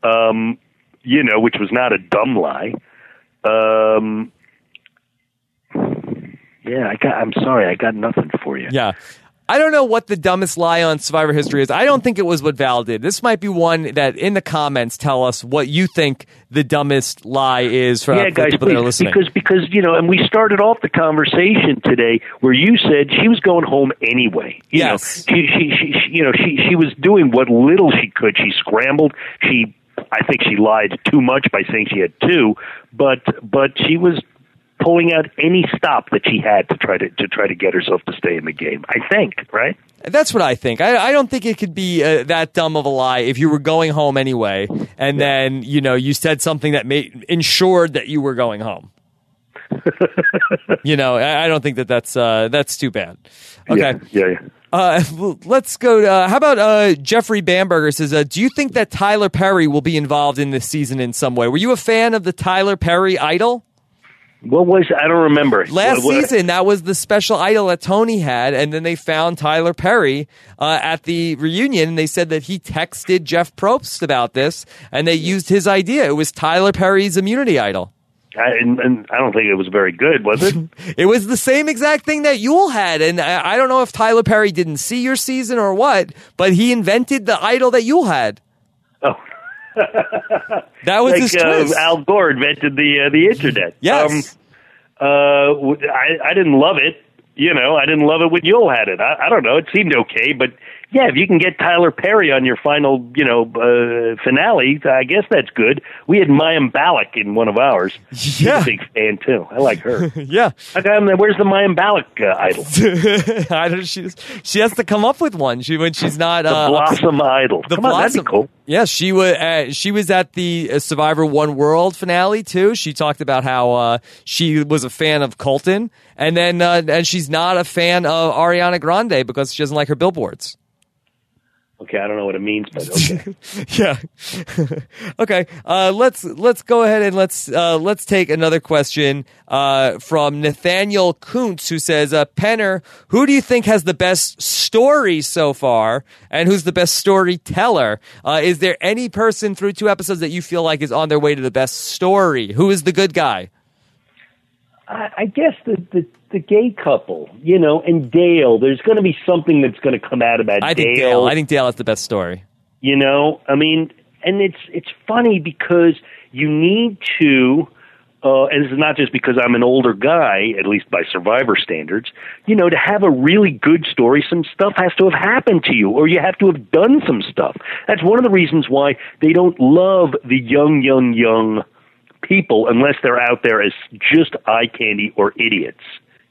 Um, you know, which was not a dumb lie. Um, yeah, I got. I'm sorry, I got nothing for you. Yeah. I don't know what the dumbest lie on Survivor history is. I don't think it was what Val did. This might be one that in the comments tell us what you think the dumbest lie is for, yeah, for guys, people that are please, listening. because because you know, and we started off the conversation today where you said she was going home anyway. You Yes. know, she, she she she you know she she was doing what little she could. She scrambled. She I think she lied too much by saying she had two, but but she was pulling out any stop that she had to try to to try to get herself to stay in the game. I think, right? That's what I think. I, I don't think it could be uh, that dumb of a lie if you were going home anyway, and then you know you said something that made ensured that you were going home. you know, I, I don't think that that's uh, that's too bad. Okay. Yeah, yeah. yeah. Uh, let's go. Uh, how about uh, Jeffrey Bamberger says, uh, "Do you think that Tyler Perry will be involved in this season in some way? Were you a fan of the Tyler Perry idol?" What was I don't remember. Last What- what- season, that was the special idol that Tony had, and then they found Tyler Perry uh, at the reunion, and they said that he texted Jeff Probst about this, and they used his idea. It was Tyler Perry's immunity idol. I, and, and I don't think it was very good, was it? It was the same exact thing that Yul had, and I, I don't know if Tyler Perry didn't see your season or what, but he invented the idol that Yul had. That was his like uh. Al Gore invented the uh, the internet. yes. Um, uh, I, I didn't love it. You know, I didn't love it when Yul had it. I, I don't know. It seemed okay, but yeah, if you can get Tyler Perry on your final, you know, uh, finale, I guess that's good. We had Mayim Bialik in one of ours. She's Yeah. a big fan too. I like her. yeah. Um, where's the Mayim Bialik uh, idol? I don't, she, she has to come up with one she, when she's not. The uh, Blossom idol. The Come on, that'd Blossom. be cool. Yeah, she was. Uh, she was at the uh, Survivor One World finale too. She talked about how uh, she was a fan of Colton, and then uh, and she's not a fan of Ariana Grande because she doesn't like her billboards. Okay, I don't know what it means, but okay. Yeah. okay. Uh, let's let's go ahead and let's uh, let's take another question uh, from Nathaniel Kuntz, who says, uh, "Penner, who do you think has the best story so far, and who's the best storyteller? Uh, is there any person through two episodes that you feel like is on their way to the best story? Who is the good guy? I, I guess the, the the gay couple, you know, and Dale. There's going to be something that's going to come out about I think Dale. Dale. I think Dale has the best story. you know, I mean, and it's it's funny because you need to. Uh, and this is not just because I'm an older guy, at least by survivor standards. You know, to have a really good story, some stuff has to have happened to you, or you have to have done some stuff. That's one of the reasons why they don't love the young, young, young people unless they're out there as just eye candy or idiots,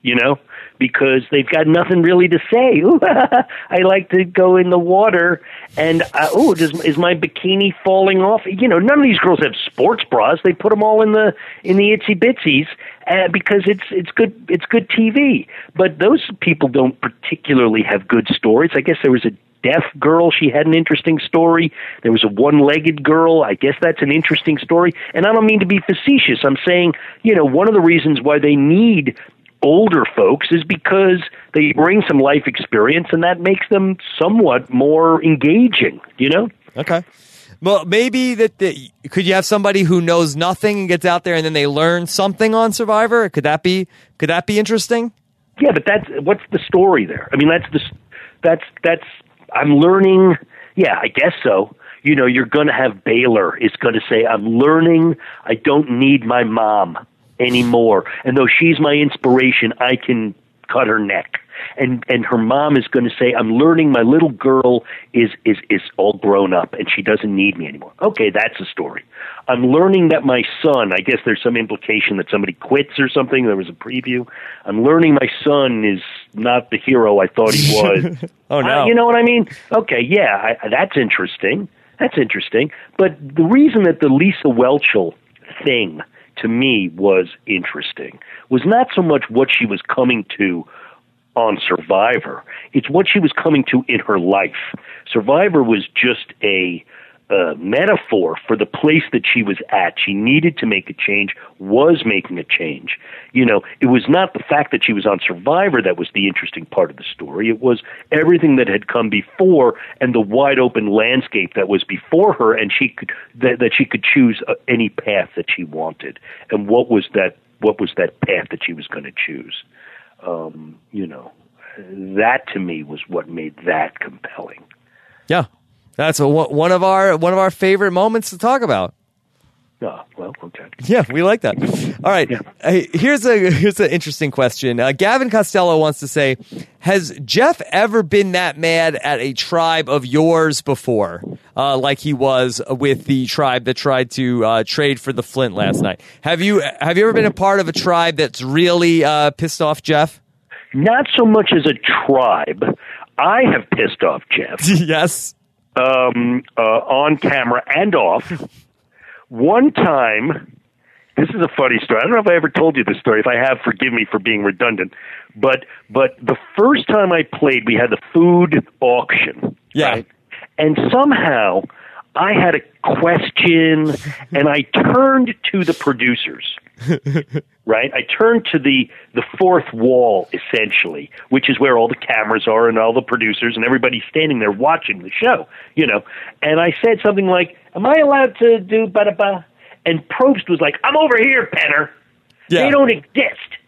you know, because they've got nothing really to say. I like to go in the water, and uh, oh, does is my bikini falling off? You know, none of these girls have sports bras. They put them all in the in the itsy bitsies uh, because it's it's good it's good TV. But those people don't particularly have good stories. I guess there was a deaf girl. She had an interesting story. There was a one legged girl. I guess that's an interesting story. And I don't mean to be facetious. I'm saying, you know, one of the reasons why they need older folks is because they bring some life experience and that makes them somewhat more engaging, you know? Okay. Well, maybe that the, could you have somebody who knows nothing and gets out there and then they learn something on Survivor? Could that be could that be interesting? Yeah, but that's what's the story there? I mean, that's the that's that's I'm learning. Yeah, I guess so. You know, you're going to have Baylor is going to say, "I'm learning. I don't need my mom anymore." And though she's my inspiration, I can cut her neck. And and her mom is going to say, "I'm learning. My little girl is is is all grown up, and she doesn't need me anymore." Okay, that's a story. I'm learning that my son. I guess there's some implication that somebody quits or something. There was a preview. I'm learning my son is not the hero I thought he was. Oh no. Uh, you know what I mean? Okay, yeah, I, that's interesting. That's interesting. But the reason that the Lisa Whelchel thing to me was interesting was not so much what she was coming to on Survivor. It's what she was coming to in her life. Survivor was just a uh, metaphor for the place that she was at. She needed to make a change, was making a change. You know, it was not the fact that she was on Survivor that was the interesting part of the story. It was everything that had come before and the wide open landscape that was before her, and she could that, that she could choose uh, any path that she wanted. And what was that? What was that path that she was going to choose? Um, you know, that to me was what made that compelling. Yeah, that's a, one of our one of our favorite moments to talk about. Oh, well, okay. Yeah, we like that. All right, Hey, here's a here's an interesting question. Uh, Gavin Costello wants to say, has Jeff ever been that mad at a tribe of yours before, uh, like he was with the tribe that tried to uh, trade for the Flint last night? Have you have you ever been a part of a tribe that's really uh, pissed off Jeff? Not so much as a tribe. I have pissed off Jeff yes. Um, uh, on camera and off. One time, this is a funny story. I don't know if I ever told you this story. If I have, forgive me for being redundant. But but the first time I played, we had the food auction. Yeah. Right? And somehow I had a question, and I turned to the producers. Right? I turned to the the fourth wall essentially, which is where all the cameras are and all the producers and everybody's standing there watching the show, you know. And I said something like, "Am I allowed to do ba ba?" And Probst was like, "I'm over here, Penner. Yeah. They don't exist."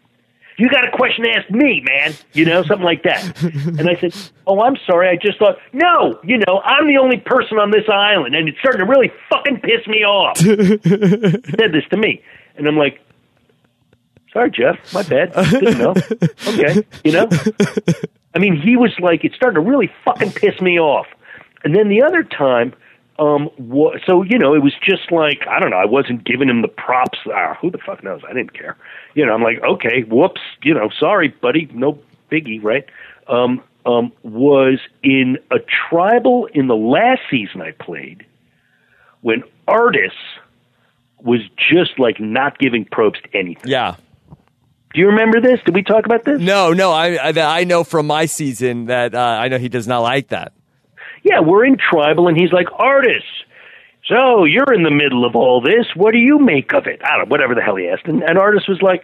You got a question to ask me, man. You know, something like that. And I said, Oh, I'm sorry. I just thought, no, you know, I'm the only person on this island, and it's starting to really fucking piss me off. he said this to me. And I'm like, Sorry, Jeff. My bad. Didn't know. Okay. You know? I mean, he was like, it started to really fucking piss me off. And then the other time, um, wa- so you know, it was just like I don't know. I wasn't giving him the props. Ah, who the fuck knows? I didn't care. You know, I'm like, okay, whoops. You know, sorry, buddy. No biggie, right? Um, um, was in a tribal in the last season I played when Artis was just like not giving props to anything. Yeah. Do you remember this? Did we talk about this? No, no. I I, I know from my season that uh, I know he does not like that. Yeah, we're in tribal, and he's like, Artis. So you're in the middle of all this. What do you make of it? I don't know, whatever the hell he asked. And, and Artis was like,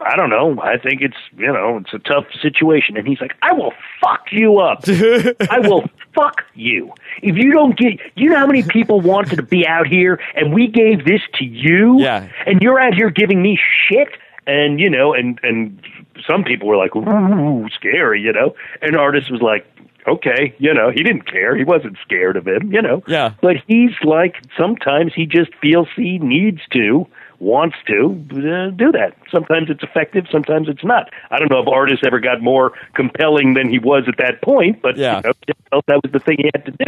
I don't know. I think it's you know it's a tough situation. And he's like, I will fuck you up. I will fuck you if you don't get. You know how many people wanted to be out here, and we gave this to you. Yeah. And you're out here giving me shit. And you know, and and some people were like, "Ooh, scary," you know. And Artis was like, okay, you know, he didn't care. He wasn't scared of him, you know. Yeah. But he's like, sometimes he just feels he needs to, wants to uh, do that. Sometimes it's effective, sometimes it's not. I don't know if Artis ever got more compelling than he was at that point, but Yeah. you know, felt that was the thing he had to do.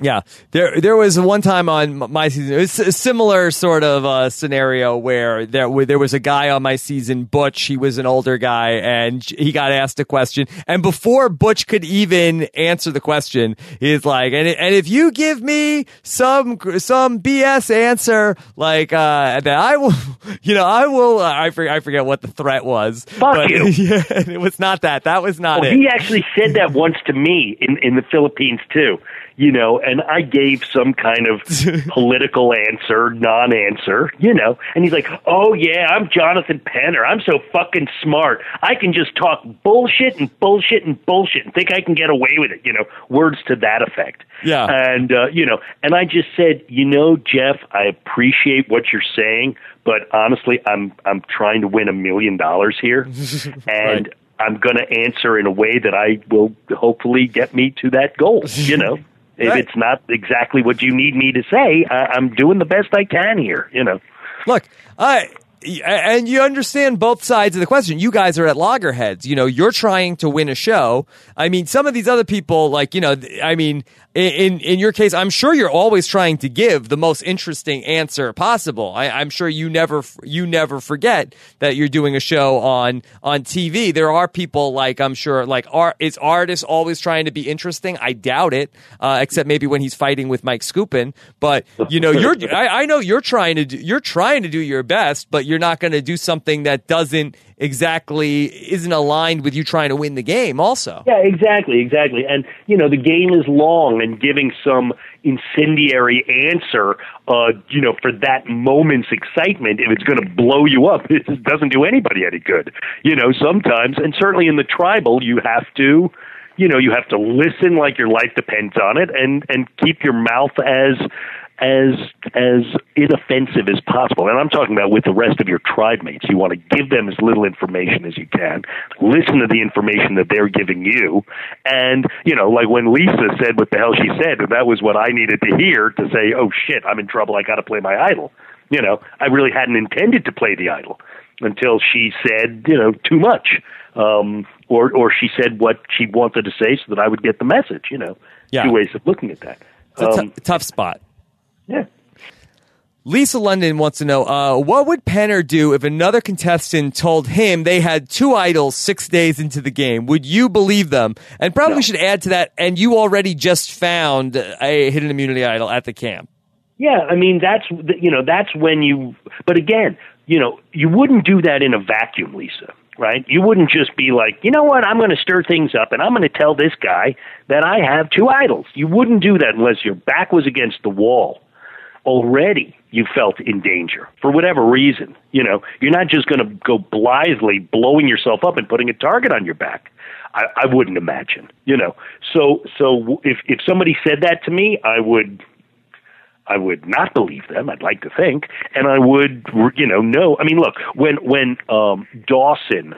Yeah, there there was one time on my season. It was a similar sort of uh, scenario where there where there was a guy on my season, Butch. He was an older guy, and he got asked a question. And before Butch could even answer the question, he's like, "And and if you give me some some BS answer, like uh, that, I will, you know, I will. Uh, I forget, I forget what the threat was. Fuck but, you. Yeah, it was not that. That was not Well, it. he actually said that once to me in in the Philippines too. You know, and I gave some kind of political answer, non-answer. You know, and he's like, "Oh yeah, I'm Jonathan Penner. I'm so fucking smart. I can just talk bullshit and bullshit and bullshit and think I can get away with it." You know, words to that effect. Yeah. And uh, you know, and I just said, you know, Jeff, I appreciate what you're saying, but honestly, I'm I'm trying to win a million dollars here, and Right. I'm going to answer in a way that I will hopefully get me to that goal. You know, if Right. it's not exactly what you need me to say, I, I'm doing the best I can here. You know. Look, I and you understand both sides of the question. You guys are at loggerheads. You know, you're trying to win a show. I mean, some of these other people, like you know, I mean, in in your case, I'm sure you're always trying to give the most interesting answer possible. I, I'm sure you never you never forget that you're doing a show on on TV. There are people like I'm sure like art is Artis always trying to be interesting. I doubt it, uh, except maybe when he's fighting with Mike Skupin. But you know, you're I, I know you're trying to do, you're trying to do your best, but you're not going to do something that doesn't exactly isn't aligned with you trying to win the game. Also, Yeah, exactly, exactly. And you know, the game is long, and giving some incendiary answer, uh, you know, for that moment's excitement, if it's going to blow you up, it doesn't do anybody any good. You know, sometimes, and certainly in the tribal, you have to. You know, you have to listen like your life depends on it, and and keep your mouth as as as inoffensive as possible. And I'm talking about with the rest of your tribe mates. You want to give them as little information as you can. Listen to the information that they're giving you. And, you know, like when Lisa said what the hell she said, that was what I needed to hear to say, oh shit, I'm in trouble. I got to play my idol. You know, I really hadn't intended to play the idol until she said, you know, too much. Um, or, or she said what she wanted to say so that I would get the message, you know. Yeah. Two ways of looking at that. it's a Um, t- tough spot. Yeah. Lisa London wants to know uh, what would Penner do if another contestant told him they had two idols six days into the game? Would you believe them? And probably No. should add to that. And you already just found a hidden immunity idol at the camp. Yeah, I mean that's you know that's when you. But again, you know you wouldn't do that in a vacuum, Lisa. right? You wouldn't just be like, you know what, I'm going to stir things up and I'm going to tell this guy that I have two idols. You wouldn't do that unless your back was against the wall. Already you felt in danger for whatever reason. You know, you're not just going to go blithely blowing yourself up and putting a target on your back. I, I wouldn't imagine. You know, so so if if somebody said that to me, I would I would not believe them. I'd like to think, and I would, you know, no. I mean, look, when when um, Dawson,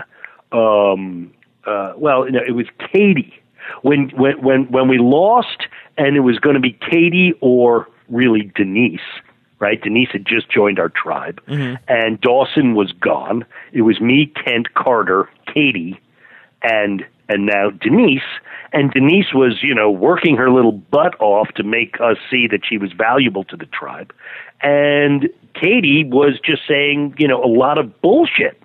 um, uh, well, you know, it was Katie. When when when when we lost, and it was going to be Katie or really Denise. Right, Denise had just joined our tribe, mm-hmm. and Dawson was gone. It was me, Kent, Carter, Katie, and and now Denise. And Denise was, you know, working her little butt off to make us see that she was valuable to the tribe. And Katie was just saying, you know, a lot of bullshit.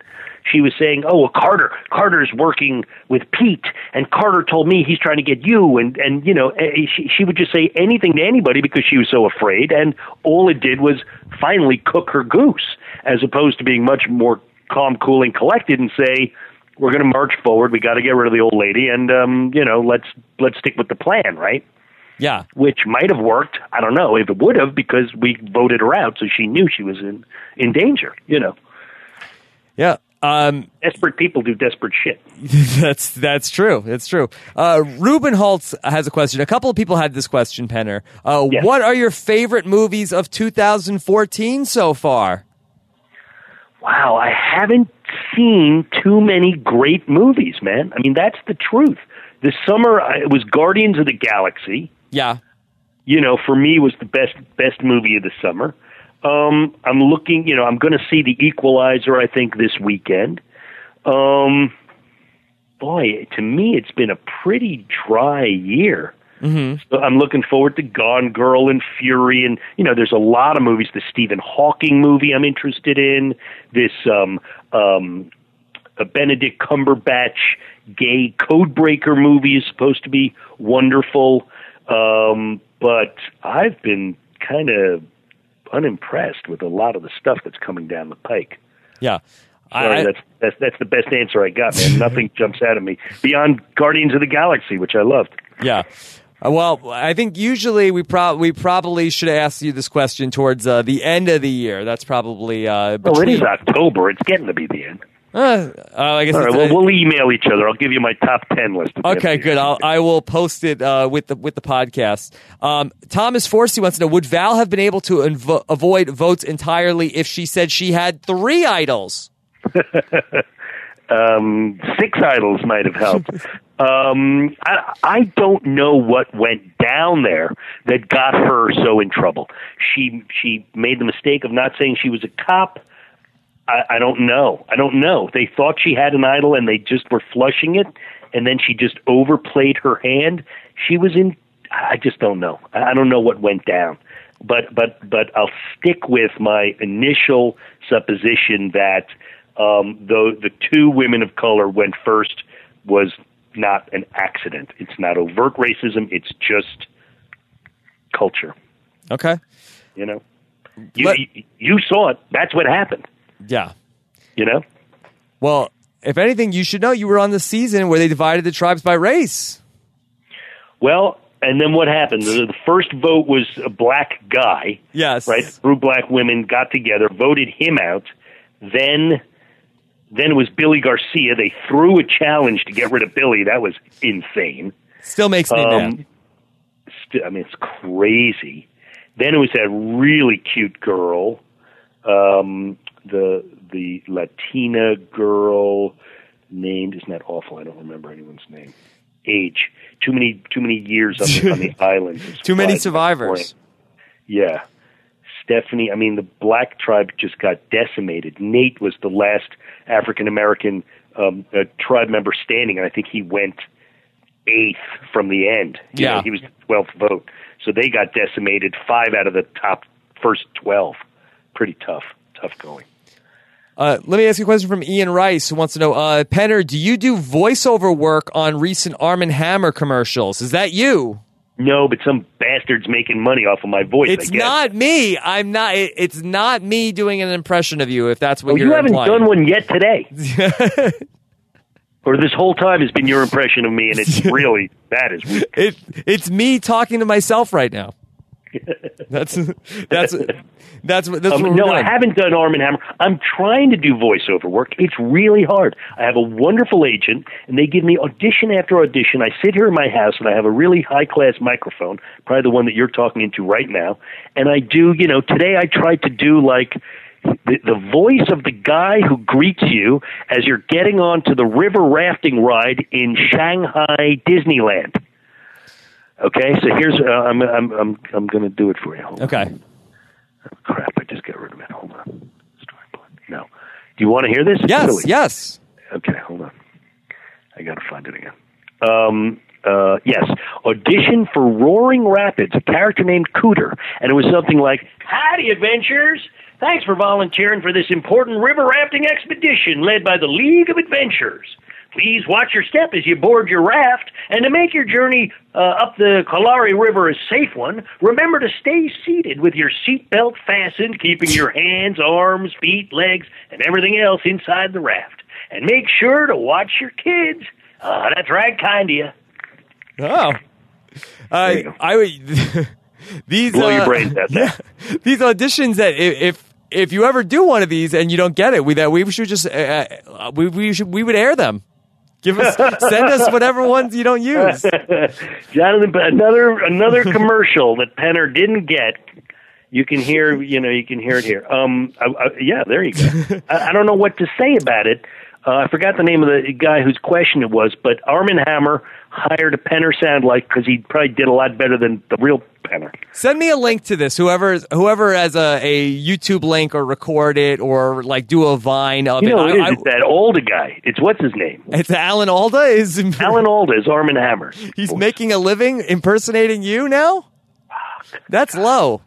She was saying, "Oh, well, Carter, Carter's working with Pete, and Carter told me he's trying to get you." And and you know, eh, she she would just say anything to anybody because she was so afraid. And all it did was finally cook her goose, as opposed to being much more calm, cool, and collected, and say, we're going to march forward. We got to get rid of the old lady, and um, you know, let's let's stick with the plan, right? Yeah, which might have worked. I don't know if it would have because we voted her out, so she knew she was in in danger. You know. Yeah. Um, desperate people do desperate shit. that's that's true. It's true. Uh, Ruben Holtz has a question. A couple of people had this question, Penner. Uh, yes. What are your favorite movies of 2014 so far? Wow, I haven't seen too many great movies, man. I mean, that's the truth. This summer it was Guardians of the Galaxy. Yeah. You know, for me was the best best movie of the summer. Um, I'm looking, you know, I'm going to see The Equalizer I think this weekend. Um, boy, to me it's been a pretty dry year. Mm-hmm. So I'm looking forward to Gone Girl and Fury, and you know, there's a lot of movies. The Stephen Hawking movie I'm interested in. This um, um, a Benedict Cumberbatch gay codebreaker movie is supposed to be wonderful, um, but I've been kind of unimpressed with a lot of the stuff that's coming down the pike. Yeah. Sorry, I, that's, that's that's the best answer I got, man. Nothing jumps out at me beyond Guardians of the Galaxy, which I loved. Yeah. Uh, well, I think usually we, pro- we probably should ask you this question towards uh, the end of the year. That's probably. Uh, between... Well, it is October. It's getting to be the end. Uh, uh, I guess All right, well, we'll email each other. I'll give you my top ten list. Okay, good. I'll, I will post it uh, with the with the podcast. Um, Thomas Forsey wants to know: Would Val have been able to invo- avoid votes entirely if she said she had three idols? um, six idols might have helped. um, I, I don't know what went down there that got her so in trouble. She she made the mistake of not saying she was a cop. I, I don't know. I don't know. They thought she had an idol and they just were flushing it, and then she just overplayed her hand. She was in. I just don't know. I don't know what went down but but but I'll stick with my initial supposition that um, the the two women of color went first was not an accident. It's not overt racism. It's just culture. Okay. You know, you, Let, you, you saw it. That's what happened. Yeah. You know. Well, if anything, you should know you were on the season where they divided the tribes by race. Well, and then what happened? The, first vote was a black guy. Yes. Right. Through black women got together, voted him out. Then then it was Billy Garcia. They threw a challenge to get rid of Billy. That was insane. Still makes me um, mad. St- I mean, it's crazy. Then it was that really cute girl, um, the the Latina girl named. Isn't that awful? I don't remember anyone's name. Age. Too many. Too many years on the, on the island. Too many survivors. Yeah. Stephanie, I mean, the black tribe just got decimated. Nate was the last African American um, uh, tribe member standing, and I think he went eighth from the end. You yeah, know, he was the twelfth vote, so they got decimated. Five out of the top first twelve. Pretty tough, tough going. Uh, let me ask you a question from Ian Rice, who wants to know, uh, Penner, do you do voiceover work on recent Arm and Hammer commercials? Is that you? No, but some bastard's making money off of my voice. It's not me. I'm not. It's not me doing an impression of you. If that's what you're you haven't implying. done one yet today. Or this whole time has been your impression of me, and it's really that is weak. It it's me talking to myself right now. That's that's that's what that's Um, what we're no, doing. I haven't done Arm and Hammer. I'm trying to do voiceover work. It's really hard. I have a wonderful agent, and they give me audition after audition. I sit here in my house, and I have a really high class microphone, probably the one that you're talking into right now. And I do, you know, today I tried to do like the, the voice of the guy who greets you as you're getting onto the river rafting ride in Shanghai Disneyland. Okay, so here's uh, I'm I'm I'm I'm going to do it for you. Hold on. Okay. Crap, I just got rid of it. Hold on. Storyboard. No. Do you want to hear this? Yes. Really? Yes. Okay, hold on. I got to find it again. Um, uh, yes, audition for Roaring Rapids, a character named Cooter, and it was something like, "Howdy, adventurers! Thanks for volunteering for this important river rafting expedition led by the League of Adventurers. Please watch your step as you board your raft, and to make your journey uh, up the Kalari River a safe one, remember to stay seated with your seatbelt fastened, keeping your hands, arms, feet, legs, and everything else inside the raft. And make sure to watch your kids. Ah, that's right, kind of you. Oh. Uh. I would these Blow your uh, brains out there. these auditions that if if you ever do one of these and you don't get it, we that we should just uh, uh, we we should we would air them. Give us send us whatever ones you don't use. Jonathan, but another another commercial that Penner didn't get. You can hear, you know, you can hear it here. Um, I, I, yeah, there you go. I, I don't know what to say about it. Uh, I forgot the name of the guy whose question it was, but Arm and Hammer hired a Penner sound like because he probably did a lot better than the real Penner. Send me a link to this. Whoever whoever has a, a YouTube link or record it or like do a vine of You know, it. I- is? I- it's that older guy. It's what's his name? it's Alan Alda is Alan Alda is Arm and Hammer. he's making a living impersonating you now. That's low.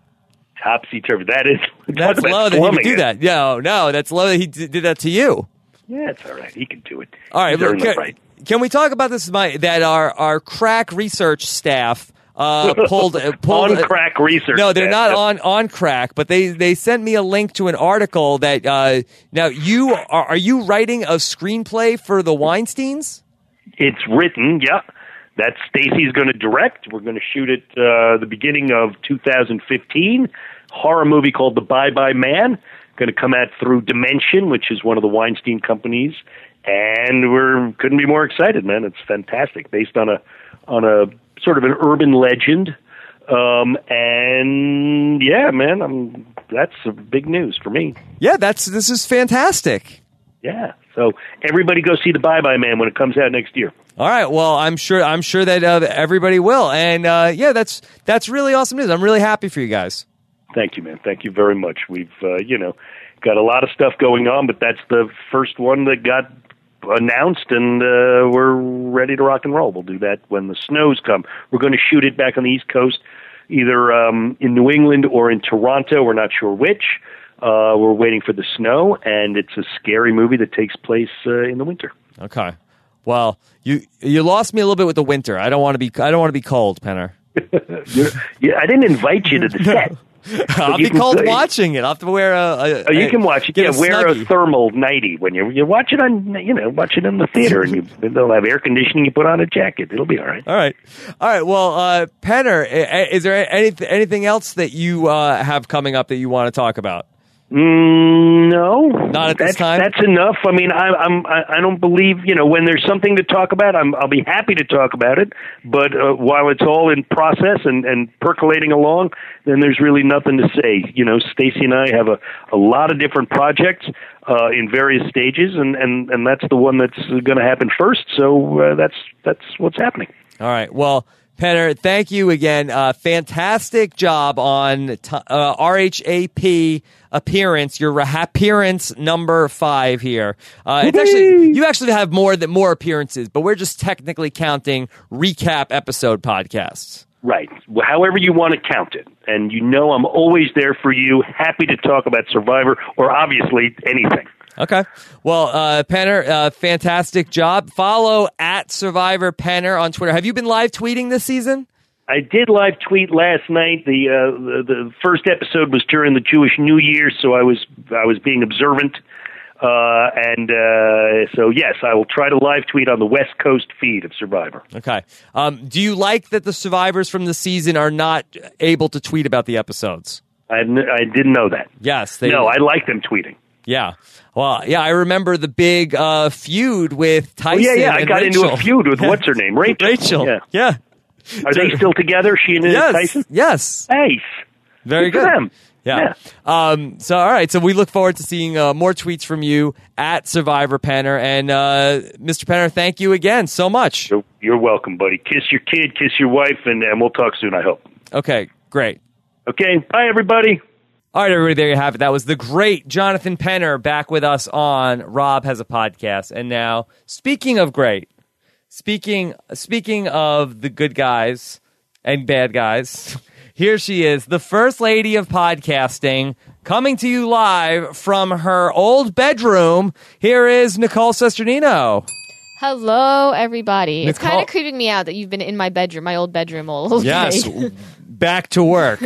topsy turvy. That is That's low that he do that. No, oh, no, that's low that he d- did that to you. Yeah, it's all right. He can do it. All right, the right. Can we talk about this? My that our our crack research staff uh, pulled uh, pulled on crack research. No, they're not on on crack, but they they sent me a link to an article that uh, now you are are you writing a screenplay for the Weinstein's? It's written, yeah. That Stacy's going to direct. We're going to shoot it uh, the beginning of 2015. Horror movie called The Bye Bye Man. Going to come out through Dimension, which is one of the Weinstein companies, and we're couldn't be more excited, man. It's fantastic, based on a on a sort of an urban legend. Um, and yeah, man, I'm that's big news for me. Yeah, that's this is fantastic. Yeah. So everybody go see The Bye Bye Man when it comes out next year. All right. Well, I'm sure I'm sure that uh, everybody will, and uh, yeah, that's that's really awesome news. I'm really happy for you guys. Thank you, man. Thank you very much. We've, uh, you know, got a lot of stuff going on, but that's the first one that got announced, and uh, we're ready to rock and roll. We'll do that when the snows come. We're going to shoot it back on the East Coast, either um, in New England or in Toronto. We're not sure which. Uh, we're waiting for the snow, and it's a scary movie that takes place uh, in the winter. Okay. Well, you you lost me a little bit with the winter. I don't want to be I don't want to be cold, Penner. Yeah, I didn't invite you to the set. I'll you be cold play- watching it. I'll have to wear a. a Oh, you a- can watch it. Yeah, wear snuggie. a thermal nighty when you you watch it on. You know, watch it in the theater, and you they'll have air conditioning. You put on a jacket. It'll be all right. All right, all right. Well, uh, Penner, is there any, anything else that you uh, have coming up that you want to talk about? Mm, no, Not at this time? That's enough. I mean, I, I'm I, I don't believe you know when there's something to talk about. I'm I'll be happy to talk about it. But uh, while it's all in process and and percolating along, then there's really nothing to say. You know, Stacy and I have a a lot of different projects uh, in various stages, and and and that's the one that's going to happen first. So uh, that's that's what's happening. All right. Well, Penner, thank you again. Uh, fantastic job on t- uh, RHAP appearance. Your appearance number five here. Uh, it's actually you actually have more than more appearances, but we're just technically counting recap episode podcasts. Right. Well, However you want to count it. And you know I'm always there for you, happy to talk about Survivor or obviously anything. Okay. Well, uh, Penner, uh, fantastic job. Follow at Survivor Penner on Twitter. Have you been live tweeting this season? I did live tweet last night. The, uh, the the first episode was during the Jewish New Year, so I was I was being observant. Uh, and uh, so, yes, I will try to live tweet on the West Coast feed of Survivor. Okay. Um, do you like that the survivors from the season are not able to tweet about the episodes? I, I didn't know that. Yes. They, no, I like them tweeting. Yeah. Well, yeah, I remember the big uh, feud with Tyson. Well, yeah, yeah, I got Rachel. into a feud with what's her name, Rachel. Rachel. Yeah. yeah. Are they still together? She and Yes. Tyson. Yes. Nice. Very Good good. them. Yeah. Um, so, all right. So, we look forward to seeing uh, more tweets from you at Survivor Penner. And, uh, Mr. Penner, thank you again so much. You're, you're welcome, buddy. Kiss your kid, kiss your wife, and, and we'll talk soon. I hope. Okay. Great. Okay. Bye, everybody. All right, everybody, there you have it. That was the great Jonathan Penner back with us on Rob Has a Podcast. And now, speaking of great, speaking speaking of the good guys and bad guys, here she is, the first lady of podcasting, coming to you live from her old bedroom. Here is Nicole Cesternino. Hello, everybody. It's Nicole- kind of creeping me out that you've been in my bedroom, my old bedroom, all day. Yes, back to work.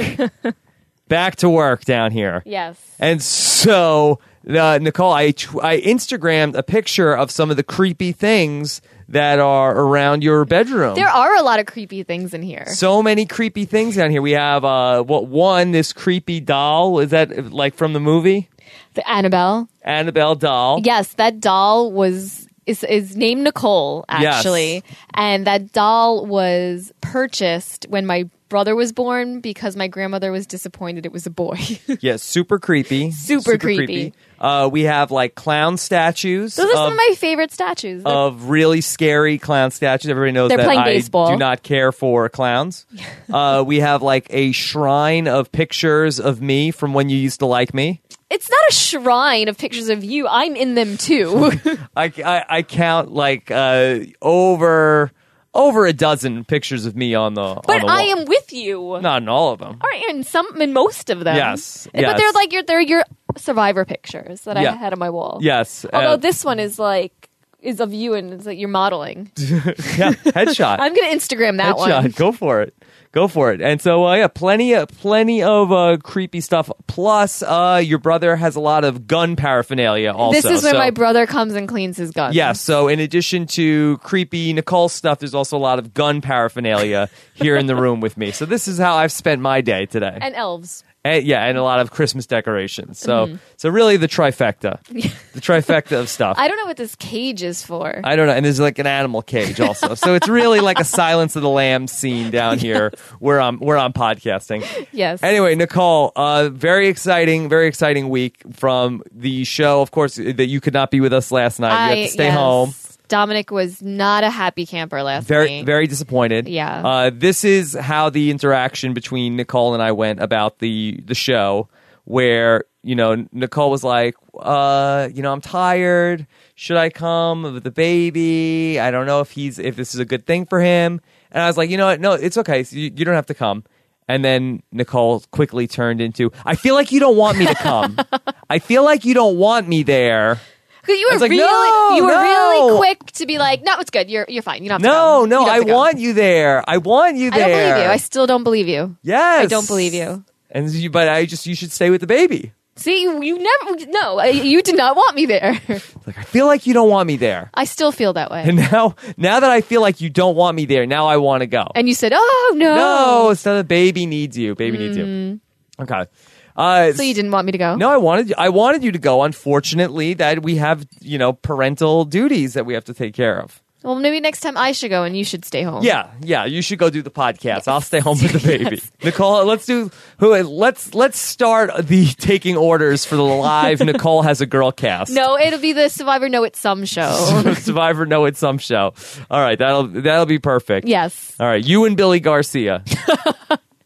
back to work down here. yes. And so, uh, Nicole, I, tw- I Instagrammed a picture of some of the creepy things that are around your bedroom. There are a lot of creepy things in here. so many creepy things down here. We have uh, what one this creepy doll is that like from the movie The Annabelle. Annabelle doll. Yes, that doll was is is named Nicole actually, Yes. and that doll was purchased when my brother was born because my grandmother was disappointed it was a boy. Yeah, super creepy. Super creepy. Uh, we have like clown statues. Those are some of, my favorite statues. They're- of really scary clown statues. Everybody knows They're that playing I baseball. do not care for clowns. uh, we have like a shrine of pictures of me from when you used to like me. it's not a shrine of pictures of you. I'm in them too. I, I, I count like uh, over over a dozen pictures of me on the on but the I am with you. not in all of them. All right, in some, in most of them. Yes, yes. but they're like your they're your survivor pictures that Yeah. I had on my wall. Yes, Although uh, this one is like is of you and it's like you're modeling. yeah, headshot. I'm gonna Instagram that headshot. one. Go for it. Go for it. And so, uh, yeah, plenty of plenty of uh, creepy stuff. Plus, uh, your brother has a lot of gun paraphernalia. Also, This is where So- my brother comes and cleans his gun. Yeah, so in addition to creepy Nicole stuff, there's also a lot of gun paraphernalia here in the room with me. So this is how I've spent my day today. And elves. And- yeah, and a lot of Christmas decorations. So Mm-hmm. so really the trifecta. the trifecta of stuff. I don't know what this cage is for. I don't know. And there's like an animal cage also. so it's really like a Silence of the Lambs scene down here where I'm where I'm podcasting. yes. Anyway, Nicole, uh, very exciting, very exciting week from the show. Of course, that you could not be with us last night. you had to stay yes. home. Dominic was not a happy camper last very night. very disappointed. Yeah. Uh, this is how the interaction between Nicole and I went about the the show, where you know Nicole was like, uh, you know, I'm tired. Should I come with the baby? I don't know if he's if this is a good thing for him. And I was like, you know what? No, it's okay. So you, you don't have to come. And then Nicole quickly turned into, I feel like you don't want me to come. I feel like you don't want me there. 'Cause you were like, really, no, you were no. really quick to be like, no, it's good. You're you're fine. You don't have to No, no, I to go." want you there. I want you I there. don't believe you. I still don't believe you. Yes. I don't believe you. And you, but I just you should stay with the baby. See, you, you never. No, you did not want me there. Like I feel like you don't want me there. I still feel that way. And now now that I feel like you don't want me there, now I want to go. And you said, "Oh no, no, so the baby needs you. Baby needs you. Mm. Okay. Uh, So you didn't want me to go? no, I wanted you. I wanted you to go. Unfortunately, that we have you know parental duties that we have to take care of. Well, maybe next time I should go and you should stay home. Yeah, yeah. You should go do the podcast. I'll stay home with the baby. Nicole, let's do who. Let's let's start the taking orders for the live. Nicole has a girl cast. No, it'll be the Survivor Know It Some show. Survivor know it's some show. All right, that'll that'll be perfect. yes. All right, you and Billy Garcia.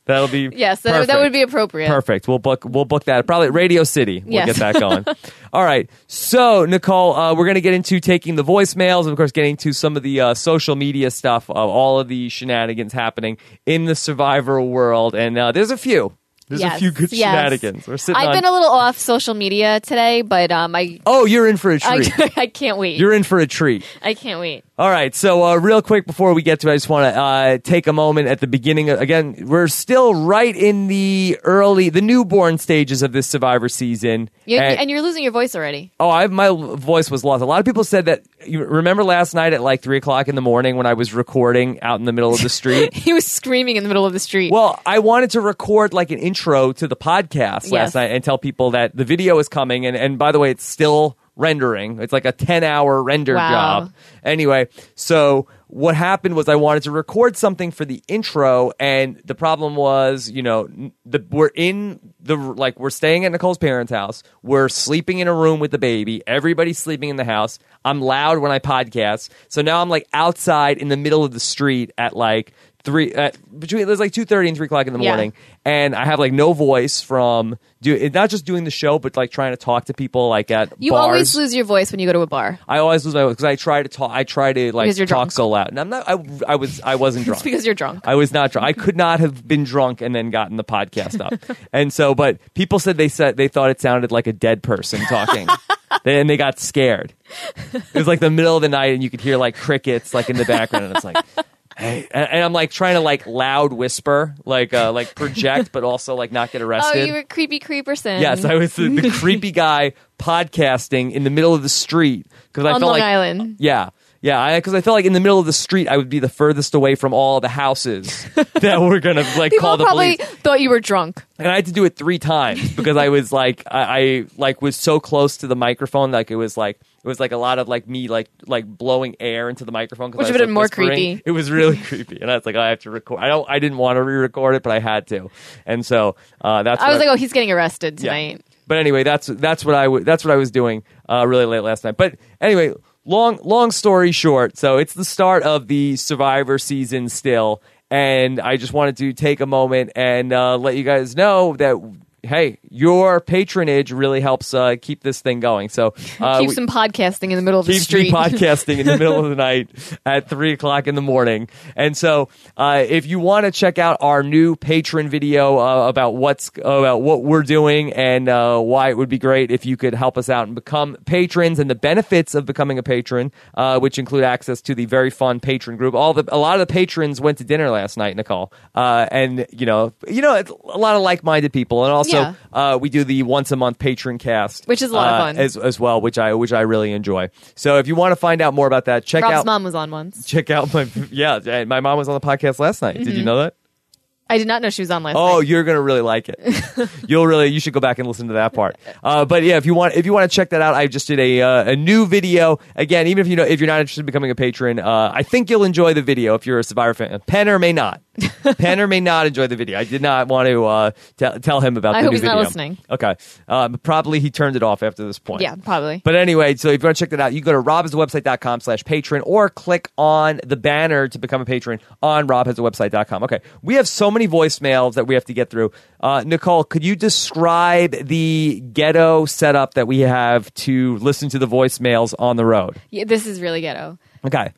That'll be Yes, that, that would be appropriate. Perfect. We'll book we'll book that probably Radio City. We'll Yes. get that going. All right. So Nicole, uh, we're gonna get into taking the voicemails, and of course, getting to some of the uh, social media stuff of all of the shenanigans happening in the Survivor world, and uh, there's a few. There's a few good yes. shenanigans. We're sitting I've on. been a little off social media today, but um, I oh, you're in for a treat. I, I can't wait. you're in for a treat. I can't wait. All right, so uh, real quick before we get to it, I just want to uh, take a moment at the beginning. Of, again, we're still right in the early, the newborn stages of this Survivor season. You, And- and you're losing your voice already. Oh, I my voice was lost. A lot of people said that. You remember last night at like three o'clock in the morning when I was recording out in the middle of the street. He was screaming in the middle of the street. well, I wanted to record like an intro to the podcast last Yes. night and tell people that the video is coming. And and by the way, it's still rendering. It's like a ten hour render Wow. job. Anyway, so what happened was I wanted to record something for the intro, and the problem was, you know, the we're in the like we're staying at Nicole's parents' house. We're sleeping in a room with the baby. Everybody's sleeping in the house. I'm loud when I podcast, so now I'm like outside in the middle of the street at like three at between there's like two thirty and three o'clock in the Yeah. morning, and I have like no voice from do not just doing the show, but like trying to talk to people like at you bars. always lose your voice when you go to a bar. I always lose my voice because I try to talk. I try to like Because you're talk drunk. so loud, and I'm not. I, I was. I wasn't drunk. It's because you're drunk. I was not drunk. I could not have been drunk and then gotten the podcast up. and so, but people said they said they thought it sounded like a dead person talking. They- and they got scared. It was like the middle of the night, and you could hear like crickets like in the background, and it's like. Hey, and, and I'm like trying to like loud whisper, like uh, like project, but also like not get arrested. Oh, you were creepy creeperson. Yes, I was the, the creepy guy podcasting in the middle of the street because I on felt Long like Island. yeah, yeah, because I, felt like in the middle of the street I would be the furthest away from all the houses that were gonna like People call the probably police, thought you were drunk. and I had to do it three times because I was like I, I like was so close to the microphone, like it was like it was like a lot of like me like like blowing air into the microphone, Which I was, would've like, been more creepy. It was really creepy, and I was like, I have to record. I don't. I didn't want to re-record it, but I had to, and so uh, that's. I was like, oh, he's getting arrested yeah. tonight. But anyway, that's that's what I w- that's what I was doing uh, really late last night. But anyway, long long story short, so it's the start of the Survivor season still, and I just wanted to take a moment and uh, let you guys know that. Hey, your patronage really helps uh, keep this thing going. So uh, Keep some podcasting in the middle of the street. podcasting in the middle of the night at three o'clock in the morning. And so, uh, if you want to check out our new patron video uh, about what's about what we're doing and uh, why it would be great if you could help us out and become patrons and the benefits of becoming a patron, uh, which include access to the very fun patron group. All the a lot of the patrons went to dinner last night, Nicole, uh, and you know, you know, it's a lot of like-minded people, and also Yeah. Uh, we do the once a month patron cast, Which is a lot of uh, fun. as as well, which I which I really enjoy. So if you want to find out more about that, check Rob's out mom was on once. check out my yeah. My mom was on the podcast last night. Did Mm-hmm. you know that? I did not know she was on last Oh, night. you're gonna really like it. You'll really you should go back and listen to that part. Uh, but yeah, if you want if you want to check that out, I just did a uh, a new video. Again, even if you know if you're not interested in becoming a patron, uh, I think you'll enjoy the video if you're a Survivor fan. Penner may not. Penner may not enjoy the video. I did not want to uh, tell tell him about I the hope new he's not video. listening. Okay, um, probably he turned it off after this point. Yeah, probably. But anyway, so if you want to check that out, you go to robhasawebsite.com slash patron or click on the banner to become a patron on robhasawebsite.com. Okay, we have so many voicemails that we have to get through. Uh, Nicole, could you describe the ghetto setup that we have to listen to the voicemails on the road? yeah, this is really ghetto. Okay,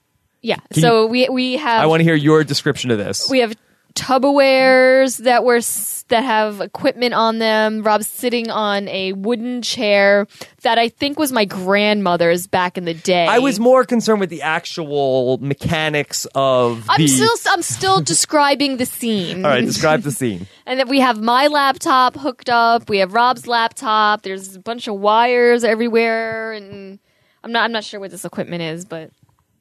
Yeah. Can so we we have I want to hear your description of this. we have Tupperwares that were that have equipment on them. Rob's sitting on a wooden chair that I think was my grandmother's back in the day. I was more concerned with the actual mechanics of I'm the. still I'm still describing the scene. all right, describe the scene. And then we have my laptop hooked up. We have Rob's laptop. There's a bunch of wires everywhere, and I'm not I'm not sure what this equipment is, but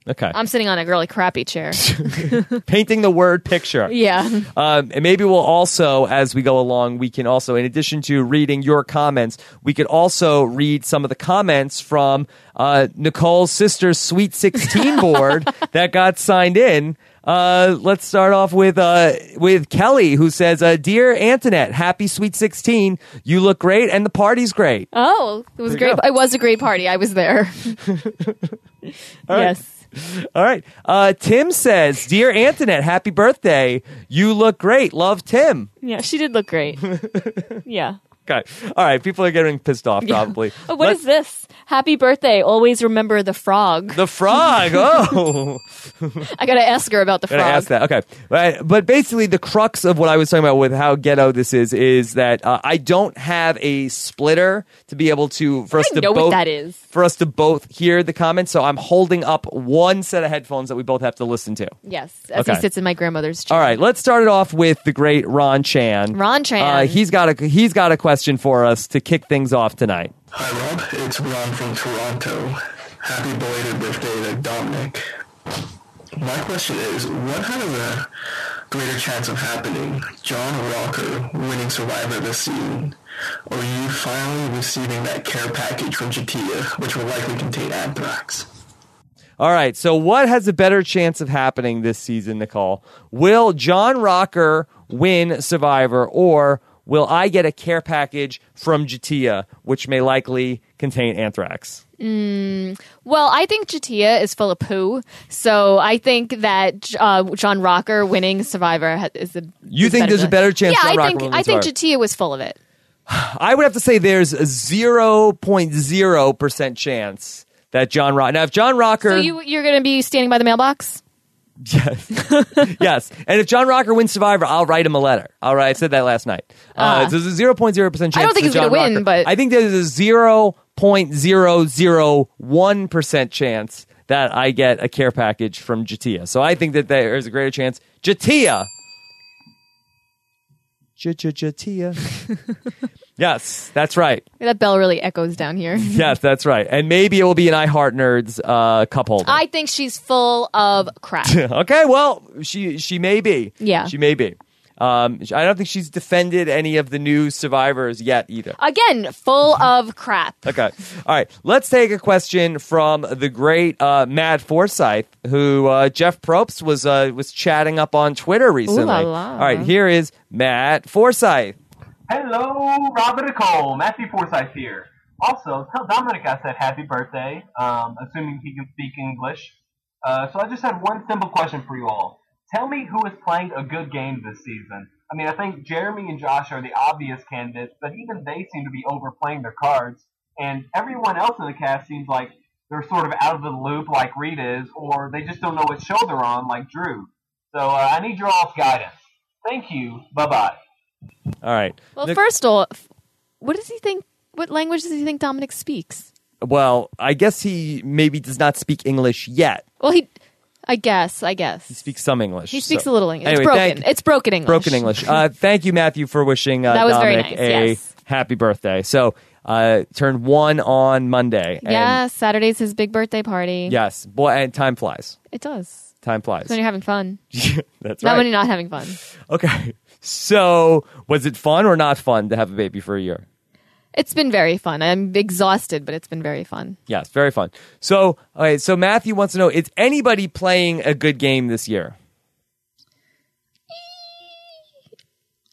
Okay, I'm sitting on a really crappy chair. painting the word picture. yeah. Um, and maybe we'll also, as we go along, we can also, in addition to reading your comments, we could also read some of the comments from uh, Nicole's sister's Sweet 16 board that got signed in. Uh, let's start off with uh, with Kelly, who says, uh, "Dear Antoinette, happy Sweet 16. You look great, and the party's great." Oh, it was great. go. It was a great party. I was there. yes. All right. Uh, Tim says, "Dear Antoinette, happy birthday. You look great. Love, Tim." Yeah, she did look great. yeah. Okay. All right. People are getting pissed off, probably. Oh, what Let's- is this? Happy birthday. Always remember the frog. The frog. Oh. I gotta ask her about the frog. Gotta ask that. Okay. Right. But basically, the crux of what I was talking about with how ghetto this is is that uh, I don't have a splitter to be able to for us I to know what both that is. for us to both hear the comments. So I'm holding up one set of headphones that we both have to listen to. Yes, as Okay. he sits in my grandmother's chair. All right. Let's start it off with the great Ron Chan. Ron Chan. Uh, he's got a he's got a question for us to kick things off tonight. Hi Rob, it's Ron from Toronto. Happy belated birthday to Dominic. My question is, what has a greater chance of happening? John Rocker winning Survivor this season, or you finally receiving that care package from Jatia, which will likely contain anthrax? All right. So, what has a better chance of happening this season, Nicole? Will John Rocker win Survivor, or will I get a care package from Jatia, which may likely contain anthrax? Well, I think Jatia is full of poo, so I think that uh, John Rocker winning Survivor is a. You is think there's a better chance Yeah, John I Rocker think I think? Jatia was full of it. I would have to say there's a 0.0% chance that John Rocker. Now, if John Rocker. So you you're going to be standing by the mailbox? Yes. yes. And if John Rocker wins Survivor, I'll write him a letter. All right. I said that last night. Uh, so there's a 0.0% chance. I don't think he's gonna win, Rocker- but- I think there's a 0.001% chance that I get a care package from Jatia. So I think that there's a greater chance. Jatia. Jatia. yes, that's right. That bell really echoes down here. Yes, that's right. And maybe it will be an I Heart Nerds uh, cup holder. I think she's full of crap. okay, well, she she may be. Yeah. she may be. Um, I don't think she's defended any of the new survivors yet either. Again, full of crap. Okay, all right. Let's take a question from the great uh, Matt Forsyth, who uh, Jeff Probst was uh, was chatting up on Twitter recently. la la. All right, here is Matt Forsyth. Hello, Robert Nicole. Matthew Forsyth here. Also, tell Dominic I said happy birthday, um, assuming he can speak English. Uh, so I just had one simple question for you all. Tell me who is playing a good game this season. I mean, I think Jeremy and Josh are the obvious candidates, but even they seem to be overplaying their cards. And everyone else in the cast seems like they're sort of out of the loop, like Reed is, or they just don't know what show they're on, like Drew. So uh, I need your all's guidance. Thank you. Bye bye. All right. Well, first off, what does he think? What language does he think Dominic speaks? well, I guess he maybe does not speak English yet. Well, he, I guess, I guess. He speaks some English. He speaks so- a little English. Anyway, it's broken. thank- it's broken English. broken English. Uh, thank you, Matthew, for wishing uh, That was very Dominic nice, a yes. happy birthday. So, uh, turned one on Monday. and- Yeah, Saturday's his big birthday party. yes. Boy, and time flies. It does. Time flies. When you're having fun. That's Not right. when you're not having fun. okay. So, was it fun or not fun to have a baby for a year? It's been very fun. I'm exhausted, but it's been very fun. Yes, very fun. So, okay, so Matthew wants to know: Is anybody playing a good game this year?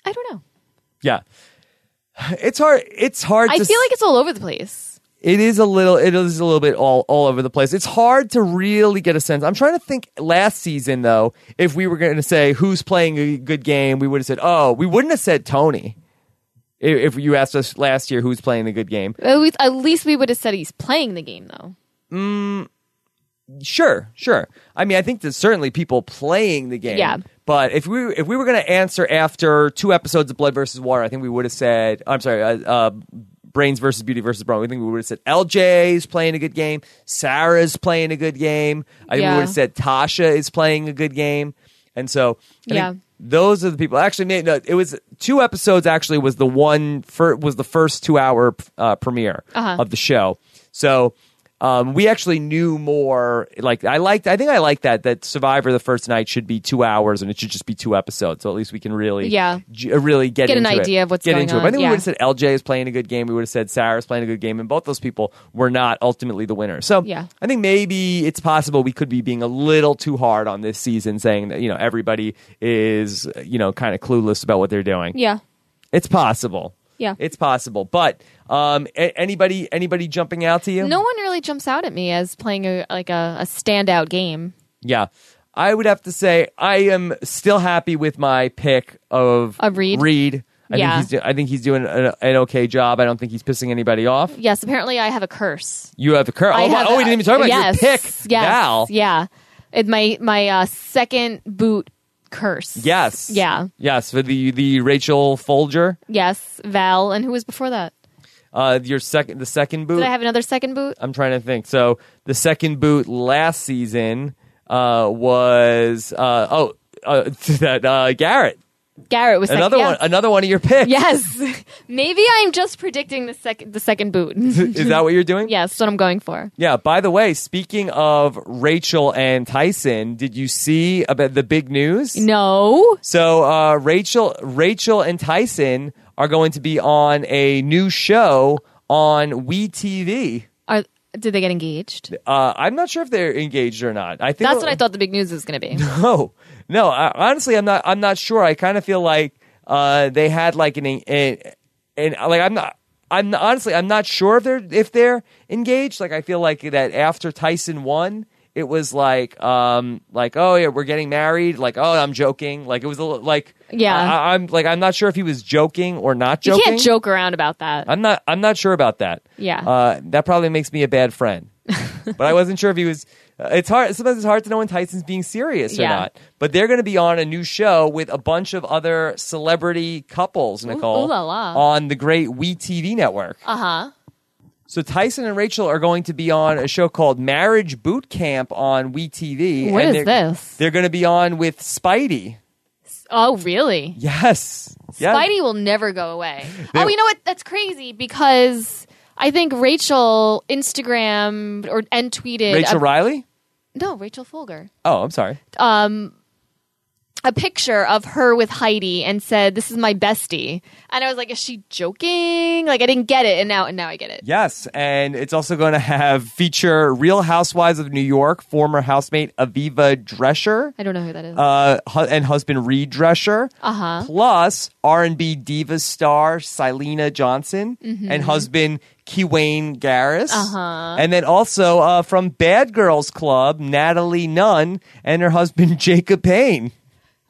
I don't know. Yeah, it's hard. It's hard. I to feel like it's all over the place. It is a little. It is a little bit all all over the place. It's hard to really get a sense. I'm trying to think. Last season, though, if we were going to say who's playing a good game, we would have said, "Oh, we wouldn't have said Tony." If, if you asked us last year who's playing the good game, At least, at least we would have said he's playing the game, though. Mm, sure, sure. I mean, I think there's certainly people playing the game. Yeah. But if we if we were going to answer after two episodes of Blood versus Water, I think we would have said, I'm sorry, uh, uh, Brains versus Beauty versus Brawn. We think we would have said LJ is playing a good game, Sarah's playing a good game. I think we would have said Tasha is playing a good game, and so I Yeah. think those are the people. Actually, no, it was two episodes. Actually, was the one fir- was the first two hour uh, premiere Uh-huh. of the show. So um, we actually knew more. Like I liked. I think I like that. That Survivor the first night should be two hours, and it should just be two episodes. So at least we can really, Yeah. j- uh, really get Get an into it. idea of what's get going into it. on, But I think yeah. we would have said LJ is playing a good game. We would have said Sarah's playing a good game, and both those people were not ultimately the winner. So Yeah. I think maybe it's possible we could be being a little too hard on this season, saying that you know everybody is you know kind of clueless about what they're doing. Yeah. It's possible. Yeah. It's possible. But um, a- anybody anybody jumping out to you? No one really jumps out at me as playing a like a, a standout game. Yeah. I would have to say I am still happy with my pick of Of Reed? Reed I Yeah. think he's do- I think he's doing a, an okay job. I don't think he's pissing anybody off. Yes, apparently I have a curse. You have a curse. I Oh, wow. have oh, we didn't even talk about yes, your pick, yes, Val. Yeah, it, my my uh, second boot curse. Yes. Yeah. Yes, for the the Rachel Foulger. Yes, Val, and who was before that? Uh, your second, the second boot. Did I have another second boot? I'm trying to think. So the second boot last season uh, was uh, oh uh, that uh, Garrett. Garrett was second. Another yeah. one. Another one of your picks. Yes, maybe I'm just predicting the second the second boot. Is that what you're doing? yes, that's what I'm going for. Yeah. By the way, speaking of Rachel and Tyson, did you see about the big news? No, So uh, Rachel, Rachel and Tyson are going to be on a new show on WeTV. are did they get engaged? Uh, I'm not sure if they're engaged or not. I think That's what I thought the big news was going to be. No, no. I, honestly, I'm not. I'm not sure. I kind of feel like uh, they had like an, an, an like I'm not. I'm honestly. I'm not sure if they're if they're engaged. Like I feel like that after Tyson won, it was like um like oh yeah we're getting married. Like oh I'm joking. Like it was a little like Yeah. I, I'm like I'm not sure if he was joking or not You can't joke around about that. I'm not. I'm not sure about that. Yeah. Uh, that probably makes me a bad friend. but I wasn't sure if he was. Uh, it's hard. Sometimes it's hard to know when Tyson's being serious or Yeah. not. But they're going to be on a new show with a bunch of other celebrity couples, Nicole, ooh la la. on the great We TV network. Uh huh. So Tyson and Rachel are going to be on a show called Marriage Boot Camp on We TV. What and is they're- this? They're going to be on with Speidi. Oh, really? Yes. Yeah. Speidi will never go away. oh, you know what? That's crazy because I think Rachel Instagram or and tweeted Rachel a- Reilly. no Rachel Foulger Oh, I'm sorry. Um, a picture of her with Heidi and said, "This is my bestie," and I was like, "Is she joking?" Like I didn't get it, and now and now I get it. Yes, and it's also going to have feature Real Housewives of New York former housemate Aviva Drescher I don't know who that is. uh, hu- and husband Reid Drescher, Uh-huh. plus R and B diva star Syleena Johnson Mm-hmm. and husband Kiwane Garris, Uh-huh. and then also uh, from Bad Girls Club Natalie Nunn and her husband Jacob Payne.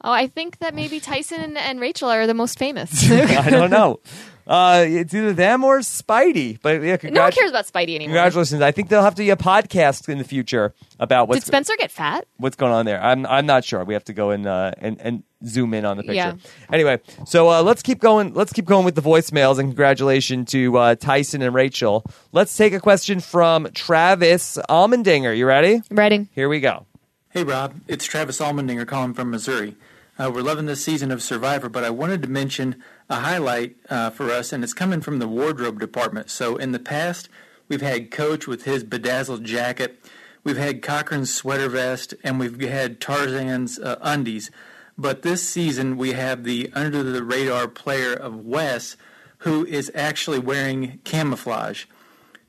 Oh, I think that maybe Tyson and, and Rachel are the most famous. I don't know. Uh, it's either them or Speidi, but yeah, no one cares about Speidi anymore. Congratulations! I think there'll have to be a podcast in the future about what Did what's Spencer get fat? what's going on there. I'm I'm not sure. We have to go and uh, and and zoom in on the picture. Yeah. Anyway, so uh, let's keep going. Let's keep going with the voicemails and congratulations to uh, Tyson and Rachel. Let's take a question from Travis Almendinger. You ready? Ready? Here we go. Hey Rob, it's Travis Almendinger calling from Missouri. Uh, we're loving this season of Survivor, but I wanted to mention a highlight uh, for us, and it's coming from the wardrobe department. So in the past, we've had Coach with his bedazzled jacket, we've had Cochran's sweater vest, and we've had Tarzan's uh, undies. But this season, we have the under the radar player of Wes, who is actually wearing camouflage.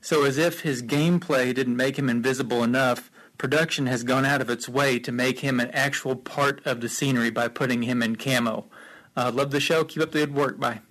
So, as if his gameplay didn't make him invisible enough, production has gone out of its way to make him an actual part of the scenery by putting him in camo. Uh, love the show. Keep up the good work. Bye.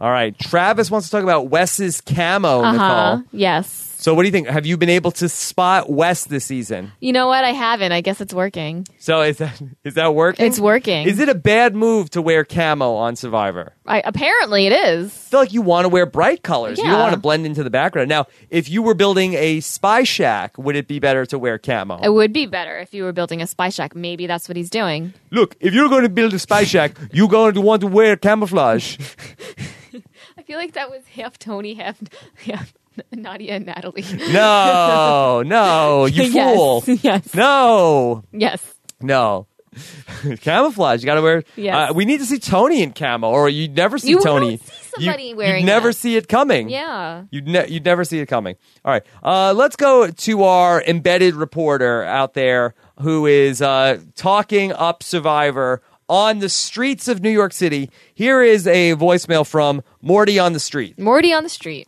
All right, Travis wants to talk about Wes's camo. Uh huh. Nicole. Yes. So, what do you think? Have you been able to spot Wes this season? You know what? I haven't. I guess it's working. So, is that is that working? It's working. Is it a bad move to wear camo on Survivor? I, apparently, it is. I feel like you want to wear bright colors. You don't want to blend into the background. Now, if you were building a spy shack, would it be better to wear camo? It would be better if you were building a spy shack. Maybe that's what he's doing. Look, if you're going to build a spy shack, you're going to want to wear camouflage. I feel like that was half Tony, half, half Nadia and Natalie. No, no, you Yes, fool. yes. No, yes. no. camouflage. You got to wear. Yes. Uh, we need to see Tony in camo, or you'd never see You Tony. see somebody you, wearing You'd never that. see it coming. Yeah. You'd, ne- you'd never see it coming. All right. Uh, let's go to our embedded reporter out there who is uh, talking up Survivor on the streets of New York City. Here is a voicemail from Morty on the street. Morty on the street.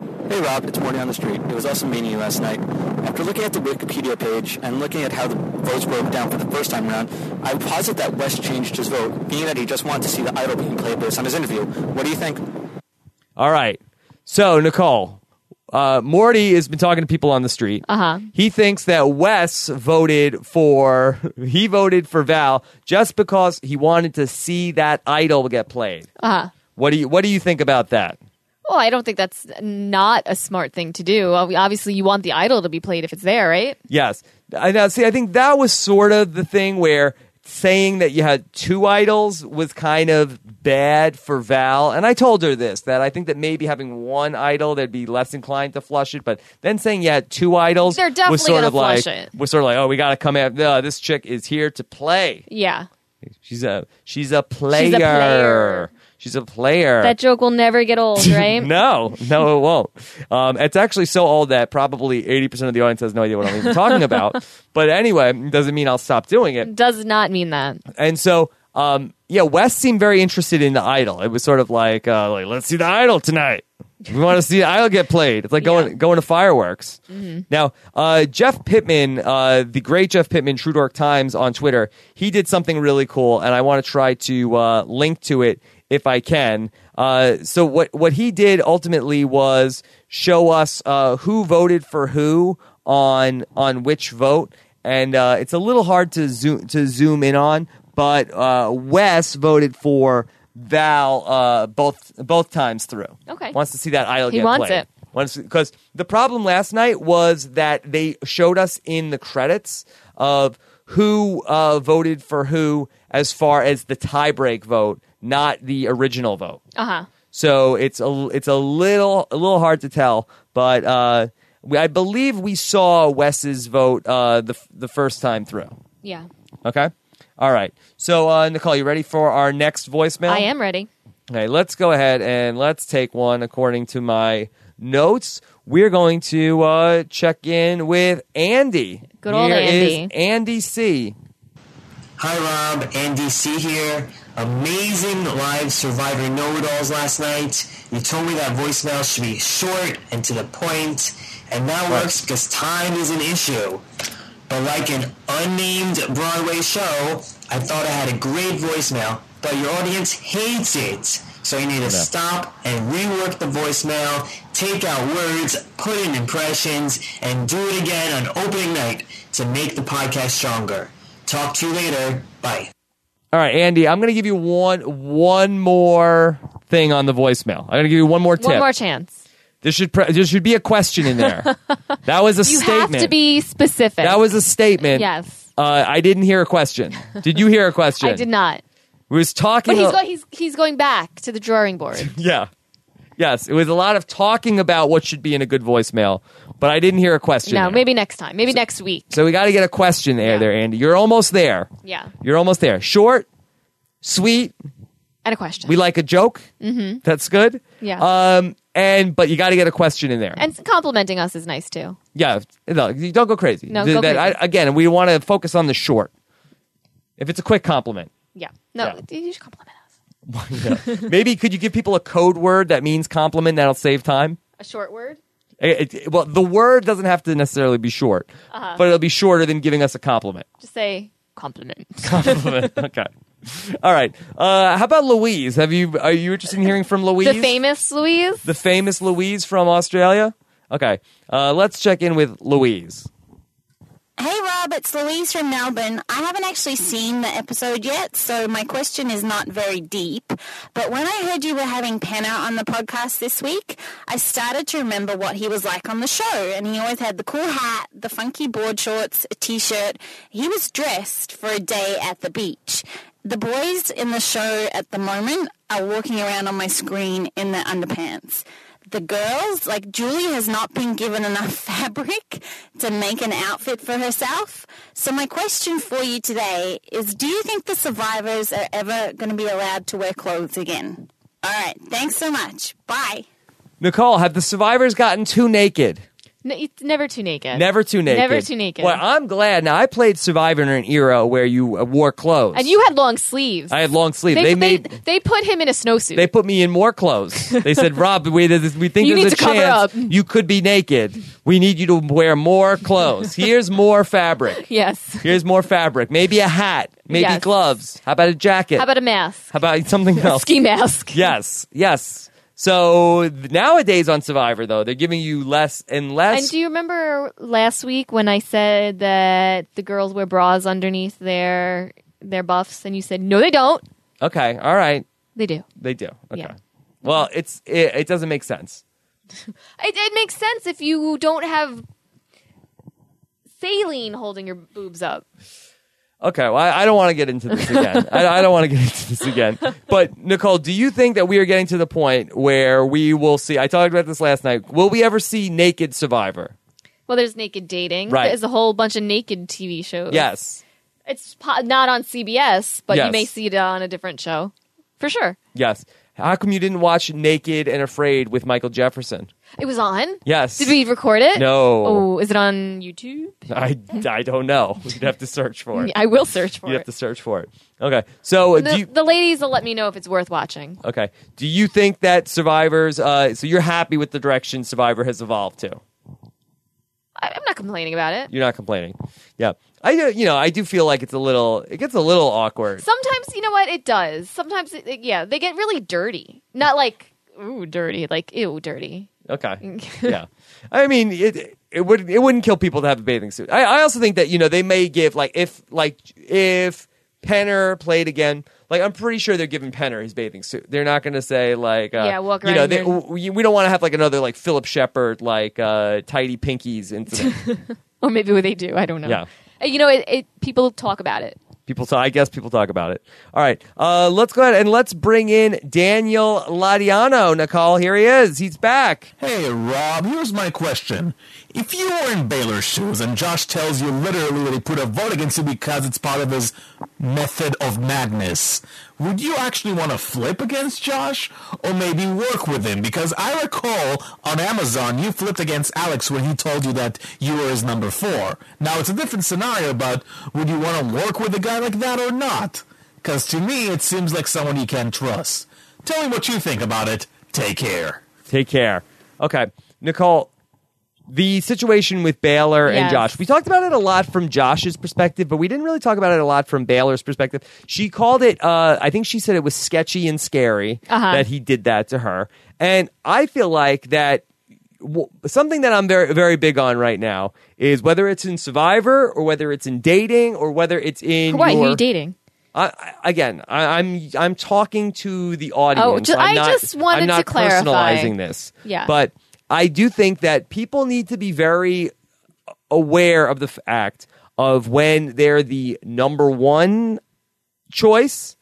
Hey Rob, it's Morty on the street. It was also meaning last night. After looking at the Wikipedia page and looking at how the votes broke down for the first time around, I would posit that Wes changed his vote, being that he just wanted to see the idol being played based on his interview. What do you think? All right. So, Nicole, uh, Morty has been talking to people on the street. Uh huh. He thinks that Wes voted for he voted for Val just because he wanted to see that idol get played. Uh huh. What do you What do you think about that? Well, I don't think that's not a smart thing to do. Obviously, you want the idol to be played if it's there, right? Yes. I now see. I think that was sort of the thing where saying that you had two idols was kind of bad for Val. And I told her this that I think that maybe having one idol, they'd be less inclined to flush it. But then saying you had two idols, They're definitely was sort of like flush it. was sort of like, oh, we got to come out. No, uh, this chick is here to play. Yeah. She's a she's a player. player. She's a player. That joke will never get old, right? no, no, it won't. Um, it's actually so old that probably 80% of the audience has no idea what I'm even talking about. But anyway, doesn't mean I'll stop doing it. Does not mean that. And so, um, yeah, Wes seemed very interested in the idol. It was sort of like, uh, like let's see the idol tonight. We want to see the idol get played. It's like going Yeah. Mm-hmm. going to fireworks. Now, uh, Jeff Pittman, uh, the great Jeff Pittman, True Dark Times on Twitter, he did something really cool, and I want to try to uh, link to it if I can. Uh, so what what he did ultimately was show us uh, who voted for who on on which vote, and uh, it's a little hard to zoom to zoom in on. But uh, Wes voted for Val uh, both both times through. Okay. wants to see that idol He wants played. it. Because the problem last night was that they showed us in the credits of who uh, voted for who as far as the tiebreak vote, not the original vote. Uh huh. So it's a it's a little a little hard to tell, but uh, we, I believe we saw Wes's vote uh, the the first time through. Yeah. Okay, all right. So uh, Nicole, you ready for our next voicemail? I am ready. Okay, let's go ahead and let's take one according to my notes. We're going to uh, check in with Andy. Good old Here is Andy. Andy C. Hi Rob, Andy C here. Amazing live Survivor know-it-alls last night. You told me that voicemail should be short and to the point, and that works because time is an issue. But like an unnamed Broadway show, I thought I had a great voicemail, but your audience hates it. So you need to stop and rework the voicemail, take out words, put in impressions, and do it again on opening night to make the podcast stronger. Talk to you later. Bye. All right, Andy, I'm going to give you one one more thing on the voicemail. I'm going to give you one more tip. One more chance. There should pre- there should be a question in there. that was a You statement. have to be specific. that was a statement. Yes. Uh, I didn't hear a question. Did you hear a question? I did not. We was talking. But he's a- going. He's he's going back to the drawing board. Yeah. Yes, it was a lot of talking about what should be in a good voicemail, but I didn't hear a question. no, there. maybe next time. Maybe next week. So we got to get a question there, Yeah. there, Andy. You're almost there. Yeah. You're almost there. Short, sweet. And a question. We like a joke. Mm-hmm. That's good. Yeah. Um. And but you got to get a question in there. and complimenting us is nice too. yeah. No, you don't go crazy. No, go crazy. I- again, we want to focus on the short. If it's a quick compliment, Yeah. No, Yeah. you should compliment us. maybe could you give people a code word that means compliment that'll save time? A short word. It- it- well, the word doesn't have to necessarily be short, Uh-huh. but it'll be shorter than giving us a compliment. Just say compliment. Compliment. okay. All right. Uh, how about Louise? Have you are you interested in hearing from Louise? the famous Louise. the famous Louise from Australia. Okay. Uh, let's check in with Louise. Hey Rob, it's Louise from Melbourne. I haven't actually seen the episode yet, so my question is not very deep. But when I heard you were having Penner on the podcast this week, I started to remember what he was like on the show. And he always had the cool hat, the funky board shorts, a t-shirt. He was dressed for a day at the beach. The boys in the show at the moment are walking around on my screen in their underpants the girls, like Julie has not been given enough fabric to make an outfit for herself. So my question for you today is do you think the survivors are ever going to be allowed to wear clothes again? All right, thanks so much. Bye. Nicole, have the survivors gotten too naked? It's never too naked. Never too naked. Never too naked. Well, I'm glad. Now, I played Survivor in an era where you uh, wore clothes. and you had long sleeves. I had long sleeves. They, They, they, made. they put him in a snowsuit. They put me in more clothes. They said, "Rob, we, we think You there's a chance up." you could be naked. We need you to wear more clothes. Here's more fabric. yes. Here's more fabric. Maybe a hat. Maybe Yes. gloves. How about a jacket? How about a mask? How about something else? Ski mask. Yes, yes. So nowadays on Survivor, though, they're giving you less and less. And do you remember last week when I said that the girls wear bras underneath their their buffs, and you said no, they don't. okay, all right, They do. they do. Okay. Yeah. Well, it's it, it doesn't make sense. It, it makes sense if you don't have saline holding your boobs up. Okay, well, I, I don't want to get into this again. I, I don't want to get into this again. But Nicole, do you think that we are getting to the point where we will see? I talked about this last night. Will we ever see naked Survivor? Well, there's naked dating. Right. There's a whole bunch of naked TV shows. Yes, It's po- not on CBS, but Yes. you may see it on a different show. For sure. yes. How come you didn't watch Naked and Afraid with Michael Jefferson? It was on? Yes. Did we record it? No. Oh, is it on YouTube? I, I don't know. You'd have to search for it. I will search for it. You'd have it. to search for it. Okay. So do The, you, the ladies will let me know if it's worth watching. okay. Do you think that Survivors? Uh, so you're happy with the direction Survivor has evolved to? I, I'm not complaining about it. You're not complaining. Yeah. I do. You know, I do feel like it's a little. It gets a little awkward. Sometimes, you know what? It does. Sometimes, it, it- yeah, they get really dirty. Not like, ooh, dirty. Like, ew, dirty. Okay. yeah. I mean, it it would it wouldn't kill people to have a bathing suit. I, I also think that you know they may give like if like if Penner played again, like I'm pretty sure they're giving Penner his bathing suit. They're not going to say like uh, Yeah, walk You know, they, we, we don't want to have like another like Phillip Sheppard like uh, tidy pinkies incident. Or maybe what they do. I don't know. Yeah. Uh, You know, it, it people talk about it. People talk. I guess people talk about it. All right, uh, let's go ahead and let's bring in Daniel Ladiano. Nicole, here he is. He's back. Hey, Rob, here's my question. If you were in Baylor's shoes and Josh tells you literally that he put a vote against you because it's part of his method of madness, would you actually want to flip against Josh or maybe work with him? Because I recall on Amazon you flipped against Alex when he told you that you were his number four. Now it's a different scenario, but would you want to work with a guy like that or not? Because to me it seems like someone you can trust. Tell me what you think about it. Take care. Take care. Okay, Nicole. The situation with Baylor and Josh. We talked about it a lot from Josh's perspective, but we didn't really talk about it a lot from Baylor's perspective. She called it, uh, I think she said it was sketchy and scary Uh-huh. that he did that to her. And I feel like that w- something that I'm very, very big on right now is whether it's in Survivor or whether it's in dating or whether it's in Why? Who are you dating? I, I- again, I, I'm I'm talking to the audience. Oh, I just wanted I'm not to clarify. personalizing this. Yeah. but I do think that people need to be very aware of the fact of when they're the number one choice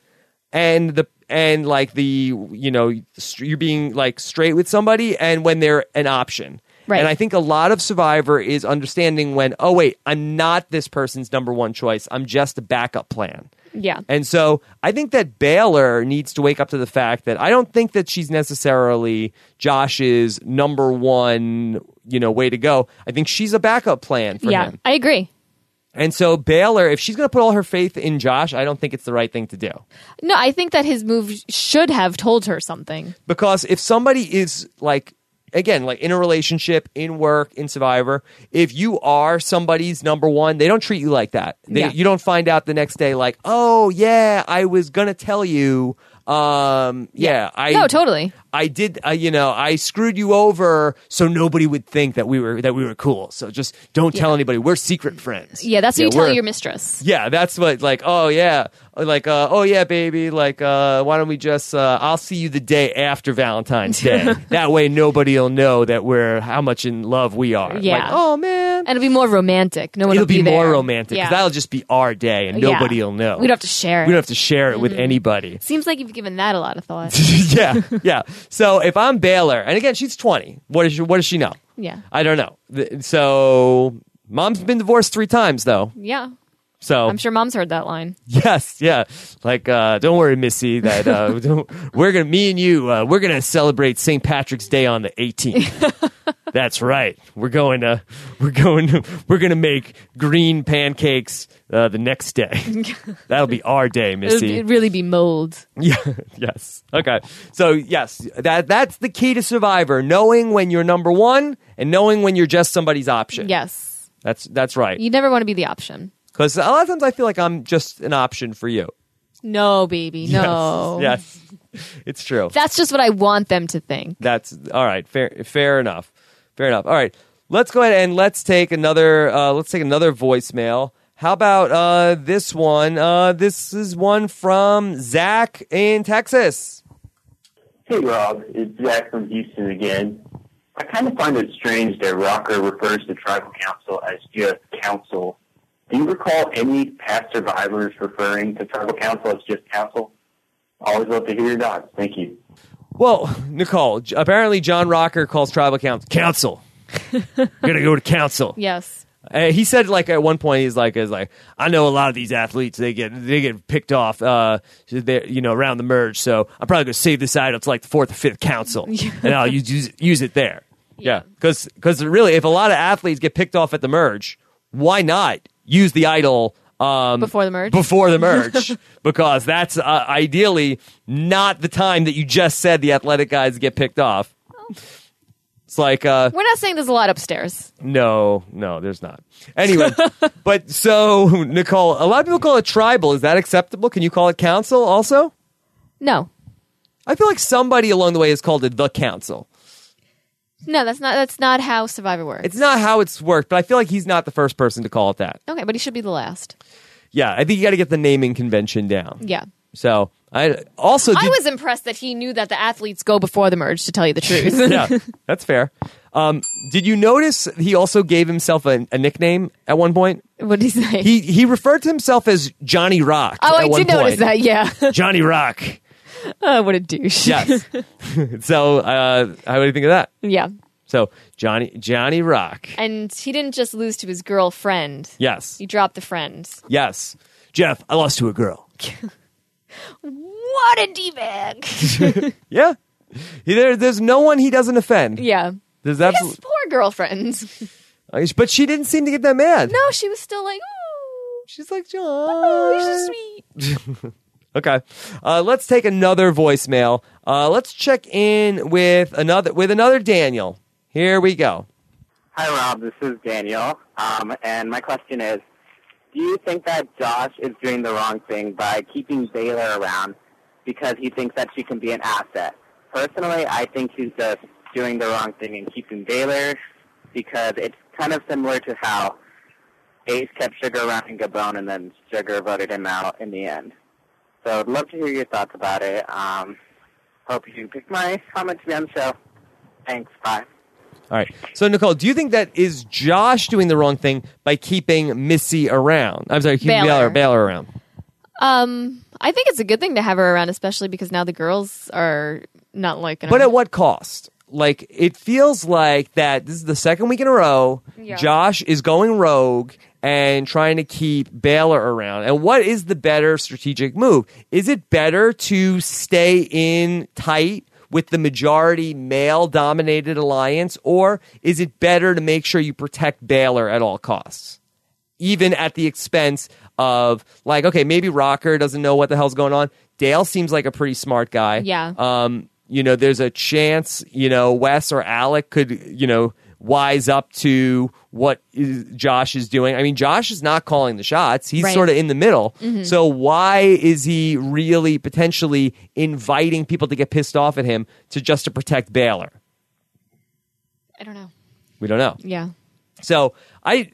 and the and like the you know you're being like straight with somebody and when they're an option Right. and i think a lot of survivor is understanding when oh wait i'm not this person's number one choice i'm just a backup plan Yeah. and so I think that Baylor needs to wake up to the fact that I don't think that she's necessarily Josh's number one, you know, way to go. I think she's a backup plan for yeah. him. I agree. And so Baylor, if she's going to put all her faith in Josh, I don't think it's the right thing to do. No, I think that his move should have told her something. Because if somebody is like again, like in a relationship, in work, in Survivor, if you are somebody's number one, they don't treat you like that. They, Yeah. You don't find out the next day like, oh yeah, I was gonna tell you. Um, yeah, I No, totally. I did, uh, you know, I screwed you over so nobody would think that we were that we were cool. So just don't tell anybody. We're secret friends. Yeah, that's what Yeah, you tell your mistress. Yeah, that's what like oh yeah, like uh, oh yeah, baby, like uh, why don't we just uh, I'll see you the day after Valentine's Day. that way nobody'll know that we're how much in love we are. Yeah. Like, oh man. And it'll be more romantic. No one It'll will be, more there. romantic Yeah. because that'll just be our day and Yeah. nobody will know. We don't have to share it. We don't have to share it with Mhm. anybody. Seems like you've given that a lot of thought. yeah, yeah. So if I'm Baylor, and again, she's 20. What does she, what does she know? yeah. I don't know. Th- So mom's been divorced three times though. Yeah. So I'm sure mom's heard that line. Yes, yeah. Like, uh, don't worry, Missy. That uh, don't- we're gonna, me and you, uh, we're gonna celebrate St. Patrick's Day on the 18th. That's right. We're going to, we're going to, we're gonna make green pancakes uh, the next day. That'll be our day, It'd, Missy. it'd really be mold. Yeah. Yes. Okay. So yes, that that's the key to Survivor: knowing when you're number one and knowing when you're just somebody's option. Yes. That's that's right. You never want to be the option. Because a lot of times I feel like I'm just an option for you. No, baby. No. Yes. yes. It's true. That's just what I want them to think. That's all right. Fair, fair enough. Fair enough. All right. Let's go ahead and let's take another. Uh, let's take another voicemail. How about uh, this one? Uh, this is one from Zach in Texas. Hey Rob, it's Zach from Houston again. I kind of find it strange that Rocker refers to tribal council as just council. Do you recall any past survivors referring to tribal council as just council? Always love to hear your thoughts. Thank you. Well, Nicole. Apparently, John Rocker calls tribal council council. Gonna go to council. Yes. Uh, he said like at one point he's like is like I know a lot of these athletes they get they get picked off uh you know around the merge so I'm probably gonna save this idol to like the fourth or fifth council and I'll use use, use it there yeah because really if a lot of athletes get picked off at the merge why not use the idol um Before the merge? before the merge because that's uh, ideally not the time that you just said the athletic guys get picked off it's like uh We're not saying there's a lot upstairs. no, no, there's not. Anyway, but so Nicole, a lot of people call it tribal. Is that acceptable? Can you call it council also? No. I feel like somebody along the way has called it the council. No, that's not that's not how Survivor works. It's not how it's worked, but I feel like he's not the first person to call it that. okay, but he should be the last. Yeah, I think you got to get the naming convention down. Yeah. So I also I was impressed that he knew that the athletes go before the merge, to tell you the truth. yeah, that's fair. Um, did you notice he also gave himself a, a nickname at one point? What did he say? He he referred to himself as Johnny Rock. oh, I did notice that, yeah. Johnny Rock. oh, what a douche. Yes. so, uh, how do you think of that? yeah. So, Johnny Johnny Rock. And he didn't just lose to his girlfriend. Yes. He dropped the friend. Yes. Jeff, I lost to a girl. What a d-bag. Yeah. He- There, there's no one he doesn't offend. yeah. There's His absolutely, poor girlfriend. but she didn't seem to get that mad. no, she was still like, oh, She's like, John. oh, you're so sweet. Okay. Uh, let's take another voicemail. Uh, let's check in with another with another Daniel. Here we go. Hi, Rob. This is Daniel. Um, and my question is Do you think that Josh is doing the wrong thing by keeping Baylor around because he thinks that she can be an asset? Personally, I think he's just doing the wrong thing in keeping Baylor because it's kind of similar to how Ace kept Sugar around in Gabon and then Sugar voted him out in the end. So I'd love to hear your thoughts about it. Um, hope you can pick my comment to be on the show. Thanks. Bye. All right. So, Nicole, do you think that is Josh doing the wrong thing by keeping Missy around? I'm sorry, keeping Baylor. Baylor, Baylor around. Um, I think it's a good thing to have her around, especially because now the girls are not liking her. But at what cost? Like, it feels like that this is the second week in a row. Yeah. Josh is going rogue and trying to keep Baylor around. And what is the better strategic move? Is it better to stay in tight with the majority male dominated alliance, or is it better to make sure you protect Baylor at all costs? even at the expense of like okay maybe rocker doesn't know what the hell's going on dale seems like a pretty smart guy Yeah. um you know there's a chance you know wes or alec could you know wise up to what is, josh is doing i mean josh is not calling the shots he's Right. sort of in the middle Mhm. so why is he really potentially inviting people to get pissed off at him to just to protect baylor I don't know. we don't know Yeah. so i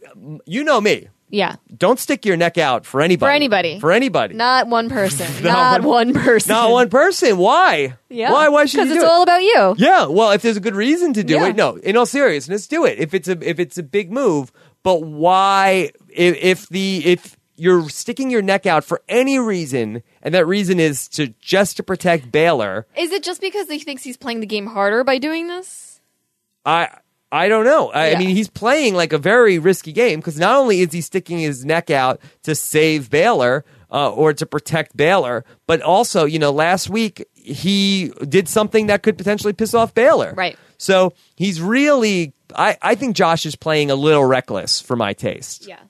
you know me Yeah. don't stick your neck out for anybody. For anybody. For anybody. Not one person. Not not one person. Not one person. Why? Yeah. Why? Why should you Because it's it? all about you. Yeah. Well, if there's a good reason to do Yeah. it, no. In all seriousness, do it. If it's a if it's a big move, but why? If, if the if you're sticking your neck out for any reason, and that reason is to just to protect Baylor, Is it just because he thinks he's playing the game harder by doing this? I I don't know. I, I mean, he's playing like a very risky game because not only is he sticking his neck out to save Baylor uh, or to protect Baylor, but also, you know, last week he did something that could potentially piss off Baylor. Right. So he's really. I, I think Josh is playing a little reckless for my taste. Yeah.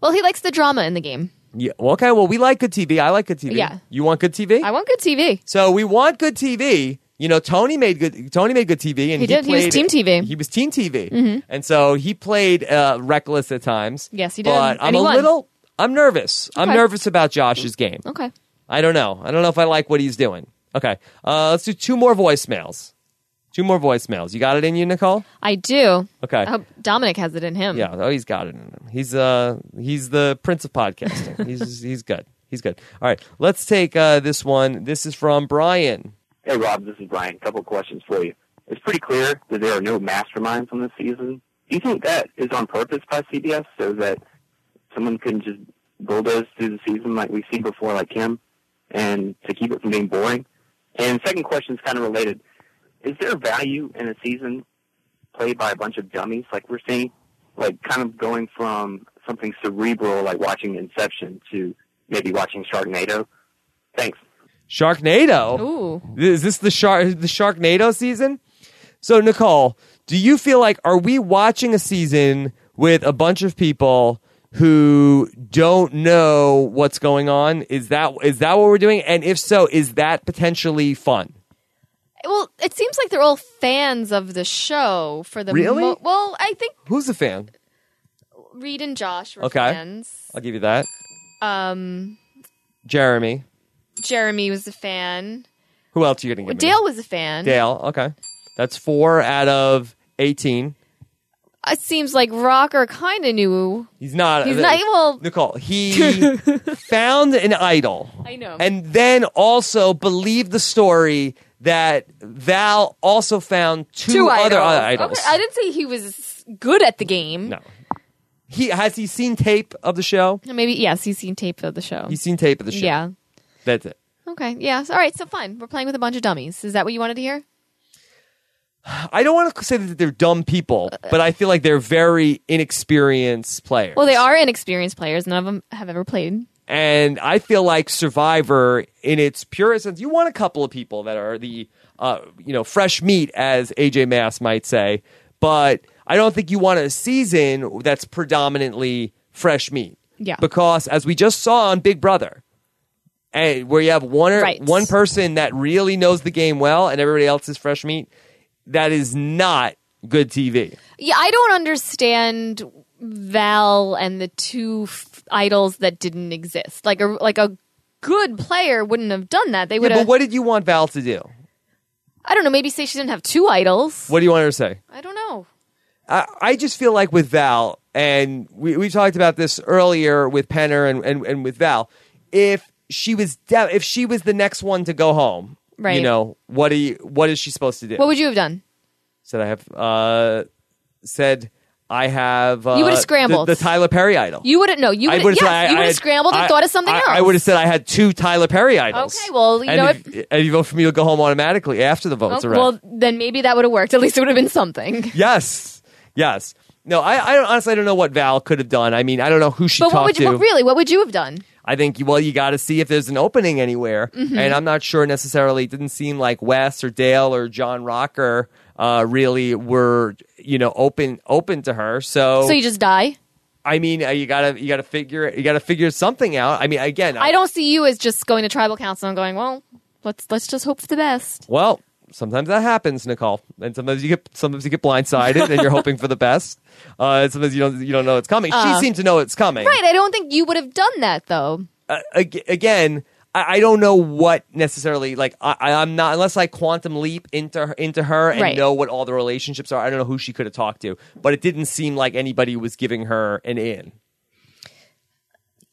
Well, he likes the drama in the game. Yeah. Well, okay. Well, we like good TV. I like good TV. Yeah. You want good TV? I want good TV. So we want good TV. You know, Tony made good. Tony made good TV, and He did. He was played- team TV. He was team TV, Mhm. and so he played uh, reckless at times. Yes, he did. But I'm he a little. I'm nervous. I'm nervous about Josh's game. Okay. I don't know. I don't know if I like what he's doing. Okay. Uh, let's do two more voicemails. Two more voicemails. You got it in you, Nicole? I do. Okay. I hope Dominic has it in him. Yeah. Oh, he's got it in him. He's uh he's the prince of podcasting. he's he's good. He's good. All right. Let's take uh, this one. This is from Brian. Hey, Rob, this is Brian. A couple questions for you. It's pretty clear that there are no masterminds on this season. Do you think that is on purpose by CBS so that someone can just bulldoze through the season like we've seen before, like Kim, and to keep it from being boring? And second question is kind of related. Is there value in a season played by a bunch of dummies like we're seeing? Like kind of going from something cerebral like watching Inception to maybe watching Sharknado? Thanks. Sharknado. Ooh. Is this the shark the Sharknado season? So Nicole, do you feel like are we watching a season with a bunch of people who don't know what's going on? Is that is that what we're doing? And if so, is that potentially fun? Well, it seems like they're all fans of the show for the Really? mo- well, I think Who's a fan? Reed and Josh were Okay. fans. I'll give you that. Um, Jeremy. Jeremy was a fan. Who else are you give me? Dale was a fan. Dale. Okay, that's four out of eighteen. It seems like Rocker kind of knew. He's not. He's uh, not- well- Nicole. He found an idol. I know. and then also believed the story that Val also found two, other idols. idols. Okay, I didn't say he was good at the game. No. He has he seen tape of the show? Maybe yes, he's seen tape of the show. He's seen tape of the show. Yeah. That's it. Okay. Yeah. All right. So fine. We're playing with a bunch of dummies. Is that what you wanted to hear? I don't want to say that they're dumb people, but I feel like they're very inexperienced players. Well, they are inexperienced players. None of them have ever played. And I feel like Survivor, in its purest sense, you want a couple of people that are the, uh, you know, fresh meat, as AJ Mass might say. But I don't think you want a season that's predominantly fresh meat. Yeah. Because as we just saw on Big Brother, and where you have one or, Right. one person that really knows the game well, and everybody else is fresh meat, that is not good TV. Yeah, I don't understand Val and the two f- idols that didn't exist. Like a like a good player wouldn't have done that. They Yeah, would but what did you want Val to do? I don't know. Maybe say she didn't have two idols. What do you want her to say? I don't know. I, I just feel like with Val, and we, we talked about this earlier with Penner and, and, and with Val, if she was de- if she was the next one to go home, Right. you know what do you, what is she supposed to do? What would you have done? said I have uh, said I have uh, You would've scrambled. the, Tyler Perry idol. You wouldn't know. You would. Yes, said I- you I would have had- scrambled and I- thought of something I, else. I would have said I had two Tyler Perry idols. Okay, well, you and know if, and if you vote for me, you'll go home automatically after the votes are well, then maybe that would have worked. At least it would have been something. Yes, yes. No, I, I don't, honestly I don't know what Val could have done. I mean, I don't know who she but talked what would you? to. But really, what would you have done? I think well, you got to see if there's an opening anywhere, Mhm. and I'm not sure necessarily. It didn't seem like Wes or Dale or John Rocker uh, really were you know open open to her. So, So you just die. I mean, uh, you gotta you gotta figure you gotta figure something out. I mean, again, I don't see you as just going to tribal council and going, well, let's let's just hope for the best. Well, sometimes that happens, Nicole, and sometimes you get sometimes you get blindsided, and you're hoping for the best. Uh, sometimes you don't you don't know it's coming. Uh, she seemed to know it's coming. Right. I don't think you would have done that though. uh, ag- again, I, I don't know what necessarily like I, I'm not unless I quantum leap into her, into her and Right. know what all the relationships are. I don't know who she could have talked to, but it didn't seem like anybody was giving her an in.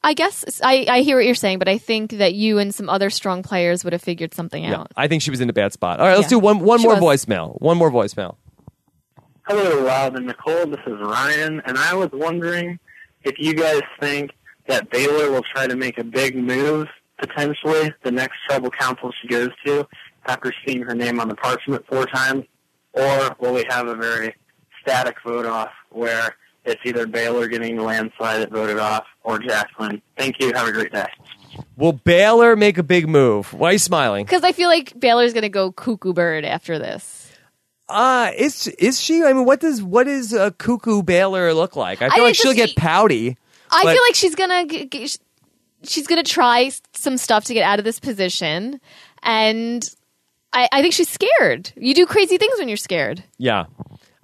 I guess I, I hear what you're saying, but I think that you and some other strong players would have figured something Yeah, out. I think she was in a bad spot. All right, let's Yeah. do one one She more was. voicemail. One more voicemail. Hello, Rob and Nicole. This is Ryan, and I was wondering if you guys think that Baylor will try to make a big move potentially the next tribal council she goes to after seeing her name on the parchment four times, or will we have a very static vote off where it's either Baylor getting the landslide that voted off or Jaclyn? Thank you. Have a great day. Will Baylor make a big move? Why are you smiling? Because I feel like Baylor's going to go cuckoo bird after this. Uh is is she? I mean, what does what does a cuckoo Baylor look like? I I feel like she'll get pouty. I but- feel like she's gonna g- g- she's gonna try some stuff to get out of this position, and I, I think she's scared. You do crazy things when you're scared. Yeah.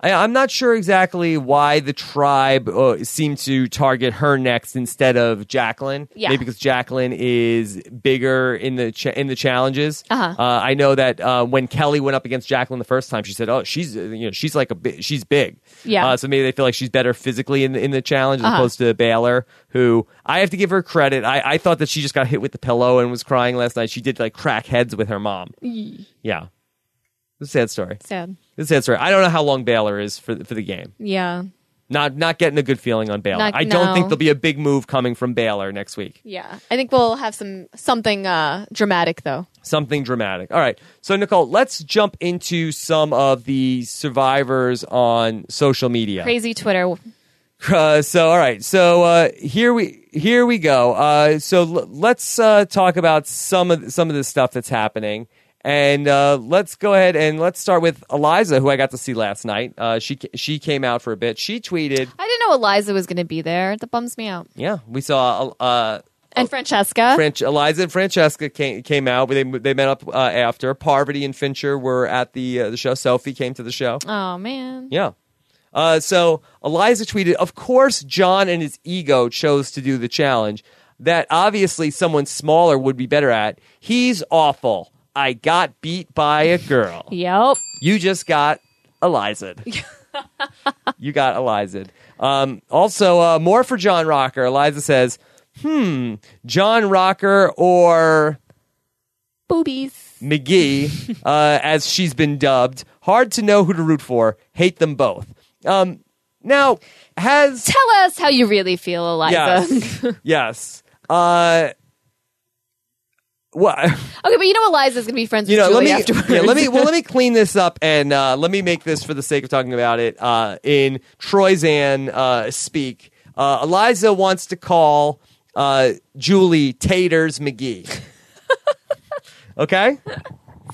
I, I'm not sure exactly why the tribe uh, seemed to target her next instead of Jaclyn. Yeah. Maybe because Jaclyn is bigger in the cha- in the challenges. Uh-huh. Uh, I know that uh, when Kelley went up against Jacqueline the first time, she said, "Oh, she's uh, you know she's like a bi- she's big." Yeah. Uh, so maybe they feel like she's better physically in the, in the challenge as Uh-huh. opposed to Baylor, who I have to give her credit. I, I thought that she just got hit with the pillow and was crying last night. She did like crack heads with her mom. Yeah. It's a sad story. Sad. It's a sad story. I don't know how long Baylor is for the, for the game. Yeah. Not not getting a good feeling on Baylor. Not- I don't no. think there'll be a big move coming from Baylor next week. Yeah. I think we'll have some something uh, dramatic though. Something dramatic. All right. So Nicole, let's jump into some of the survivors on social media. Crazy Twitter. Uh, so all right, so uh, here we here we go. Uh, so l- let's uh, talk about some of some of the stuff that's happening, and uh, let's go ahead and let's start with Eliza, who I got to see last night. Uh, she she came out for a bit. She tweeted, I didn't know Eliza was going to be there. That bums me out. "Yeah, we saw uh, And Francesca. French Eliza and Francesca came came out. They they met up uh, after. Parvati and Fincher were at the uh, the show. Sophie came to the show. oh man. Yeah. Uh, so Eliza tweeted, Of course, John and his ego chose to do the challenge that obviously someone smaller would be better at. He's awful. I got beat by a girl. Yep. You just got Eliza. you got Eliza. Um, also, uh, more for John Rocker. Eliza says, Hmm, John Rocker or Boobies. McGee, uh, as she's been dubbed. Hard to know who to root for. Hate them both. Um, now, has Tell us how you really feel, Eliza. yes, yes. Uh, what? okay, but you know Eliza's going to be friends You with know, let Julie me afterwards. yeah, let me well, let me clean this up and uh, let me make this for the sake of talking about it uh, in Troyzan uh, speak. Uh, Eliza wants to call uh, Julie Taters McGee. okay.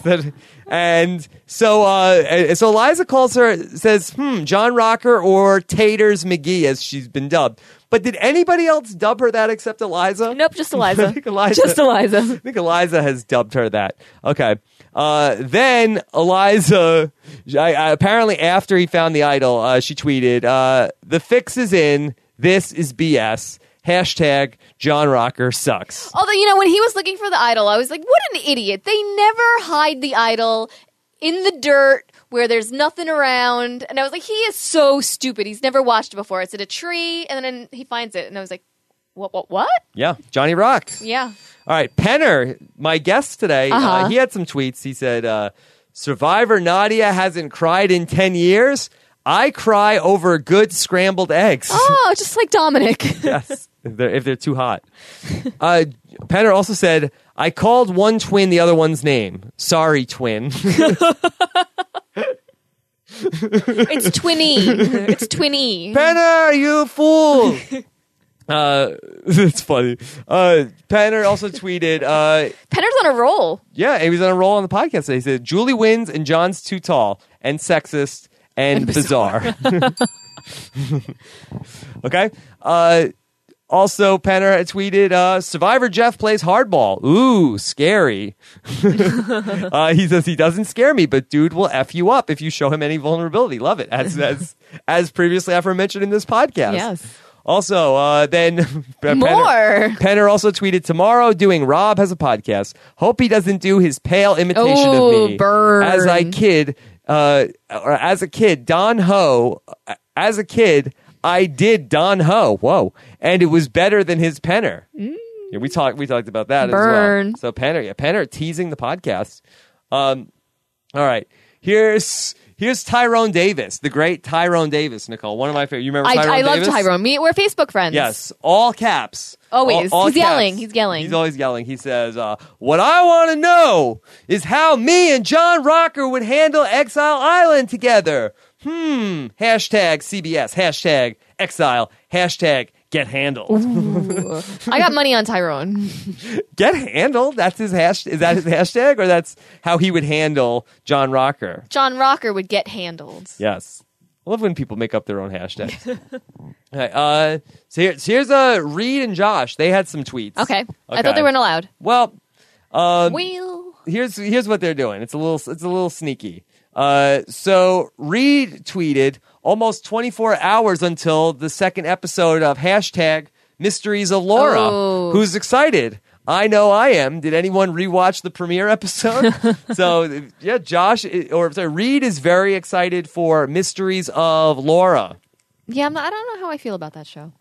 That- and so, uh, so Eliza calls her, says, "Hmm, John Rocker or Taters McGee," as she's been dubbed. But did anybody else dub her that except Eliza? Nope, just Eliza. I think Eliza. Just Eliza. I think Eliza has dubbed her that. Okay. Uh, then Eliza, I, I, apparently after he found the idol, uh, she tweeted, uh, "The fix is in. This is BS." Hashtag John Rocker sucks. Although, you know, when he was looking for the idol, I was like, what an idiot. They never hide the idol in the dirt where there's nothing around. And I was like, he is so stupid. He's never watched it before. It's in a tree, and then he finds it. And I was like, what, what, what? Yeah, Johnny Rock. Yeah. All right, Penner, my guest today, uh Uh-huh. he had some tweets. He said, uh, "Survivor Nadiya hasn't cried in ten years. I cry over good scrambled eggs." Oh, just like Dominic. yes, if they're, if they're too hot. Uh, Penner also said, "I called one twin the other one's name. Sorry, twin." it's Twinny. It's Twinny. Penner, you fool. Uh, it's funny. Uh, Penner also tweeted, uh, Penner's on a roll. Yeah, he was on a roll on the podcast. today. He said Julie wins and John's too tall and sexist and, bizarre. okay. Uh, also, Penner tweeted uh, Survivor Jeff plays hardball. Ooh, scary. uh, he says he doesn't scare me, but dude will f you up if you show him any vulnerability. Love it, as as as previously aforementioned in this podcast. Yes. Also, uh, then Penner- More. Penner also tweeted tomorrow doing Rob has a podcast. Hope he doesn't do his pale imitation Oh, of me. burn. As I kid, uh, or as a kid, Don Ho. uh, As a kid, I did Don Ho. Whoa, and it was better than his Penner. Yeah, we talked. We talked about that Mm. Burn. as well. So Penner, yeah, Penner teasing the podcast. Um, all right, here's. Here's Tyrone Davis, the great Tyrone Davis, Nicole. One of my favorite. You remember I, Tyrone I love Tyrone. Me, we're Facebook friends. Yes, all caps. Always. All- all He's yelling. He's yelling. He's always yelling. He says, uh, "What I want to know is how me and John Rocker would handle Exile Island together." Hmm. Hashtag CBS. Hashtag Exile. Hashtag Get handled. I got money on Tyrone. Get handled. That's his hash. Is that his hashtag, or that's how he would handle John Rocker? John Rocker would get handled. Yes. I love when people make up their own hashtags. okay, uh, so, here, so here's uh, Reed and Josh. They had some tweets. Okay. I thought they weren't allowed. Well, um, Wheel. here's here's what they're doing. It's a little it's a little sneaky. Uh, so Reed tweeted almost 24 hours until the second episode of hashtag Mysteries of Laura. Oh. Who's excited? I know I am. Did anyone rewatch the premiere episode? so yeah, Josh or sorry, Reed is very excited for Mysteries of Laura. Yeah, I'm not, I don't know how I feel about that show.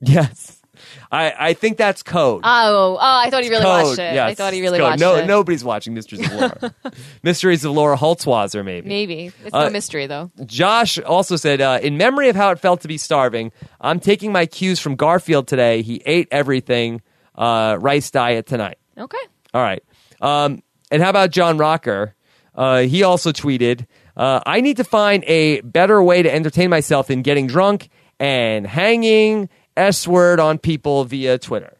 Yes. I, I think that's code. Oh, oh, I thought he really Code, watched it. yes, I thought he really watched no, it. Nobody's watching Mysteries of Laura. Mysteries of Laura Holtzwasser, maybe. Maybe. It's Uh, no mystery, though. Josh also said, uh, in memory of how it felt to be starving, I'm taking my cues from Garfield today. He ate everything, uh, rice diet tonight. Okay. All right. Um, and how about John Rocker? Uh, he also tweeted, uh, I need to find a better way to entertain myself than getting drunk and hanging S word on people via Twitter.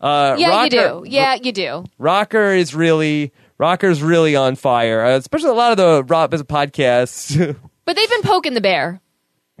Uh, yeah, Rocker, you do. Yeah, you do. Rocker is really Rocker's really on fire, uh, especially a lot of the Rob Has a Podcast. But they've been poking the bear.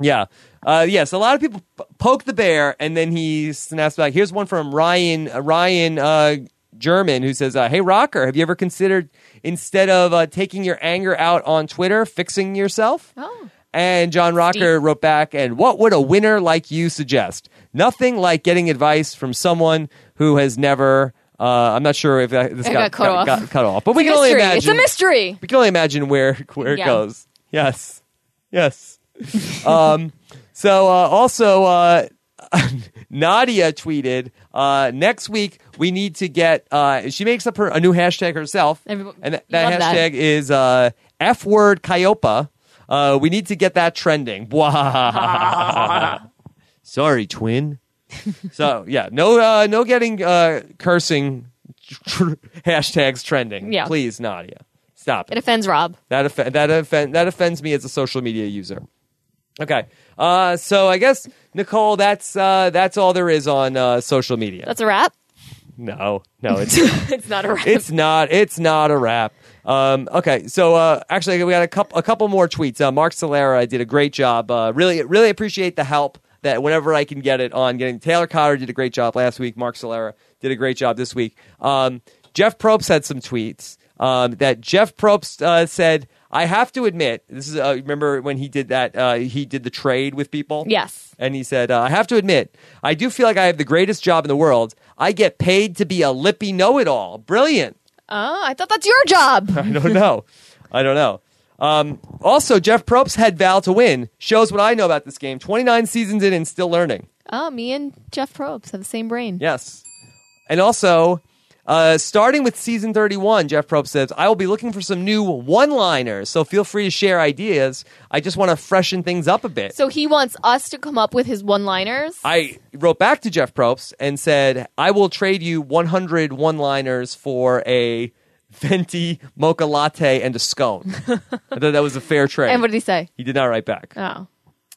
yeah, uh, yes, a lot of people p- poke the bear, and then he snaps back. Here's one from Ryan uh, Ryan uh, German who says, uh, "Hey Rocker, have you ever considered instead of uh, taking your anger out on Twitter, fixing yourself?" Oh. And John Rocker wrote back, and what would a winner like you suggest? Nothing like getting advice from someone who has never. Uh, I'm not sure if that, this got, got cut off. got cut off, but we It's a can only imagine. It's a mystery. We can only imagine where where it goes. Yes, yes. um, so uh, also, uh, Nadiya tweeted uh, next week we need to get. Uh, she makes up her a new hashtag herself, Everybo- and th- that that. hashtag is uh, F word Coyopa. Uh, we need to get that trending. Blah. Sorry, twin. so yeah, no, uh, no getting uh, cursing tr- hashtags trending. Yeah. please, Nadiya, stop it. It offends Rob. That off- that offend- that offends me as a social media user. Okay, uh, so I guess Nicole, that's uh, that's all there is on uh, social media. That's a wrap. no, no, it's it's not a wrap. it's not it's not a wrap. Um, okay, so uh, actually, we got a couple a couple more tweets. Uh, Mark Solera did a great job. Uh, really, really appreciate the help that whenever I can get it on getting. Taylor Cotter did a great job last week. Mark Solera did a great job this week. Um, Jeff Probst had some tweets um, that Jeff Probst uh, said. I have to admit, this is uh, remember when he did that. Uh, he did the trade with people. Yes. And he said, uh, I have to admit, I do feel like I have the greatest job in the world. I get paid to be a lippy know it all. Brilliant. Oh, I thought that's your job. I don't know. I don't know. Um, also, Jeff Probst had Val to win. Shows what I know about this game. 29 seasons in and still learning. Oh, me and Jeff Probst have the same brain. Yes. And also, uh, starting with season 31, Jeff Probst says, I will be looking for some new one liners. So feel free to share ideas. I just want to freshen things up a bit. So he wants us to come up with his one-liners. I wrote back to Jeff Probst and said, I will trade you 100 one liners for a venti mocha latte and a scone. I thought that was a fair trade. And what did he say? He did not write back. Oh,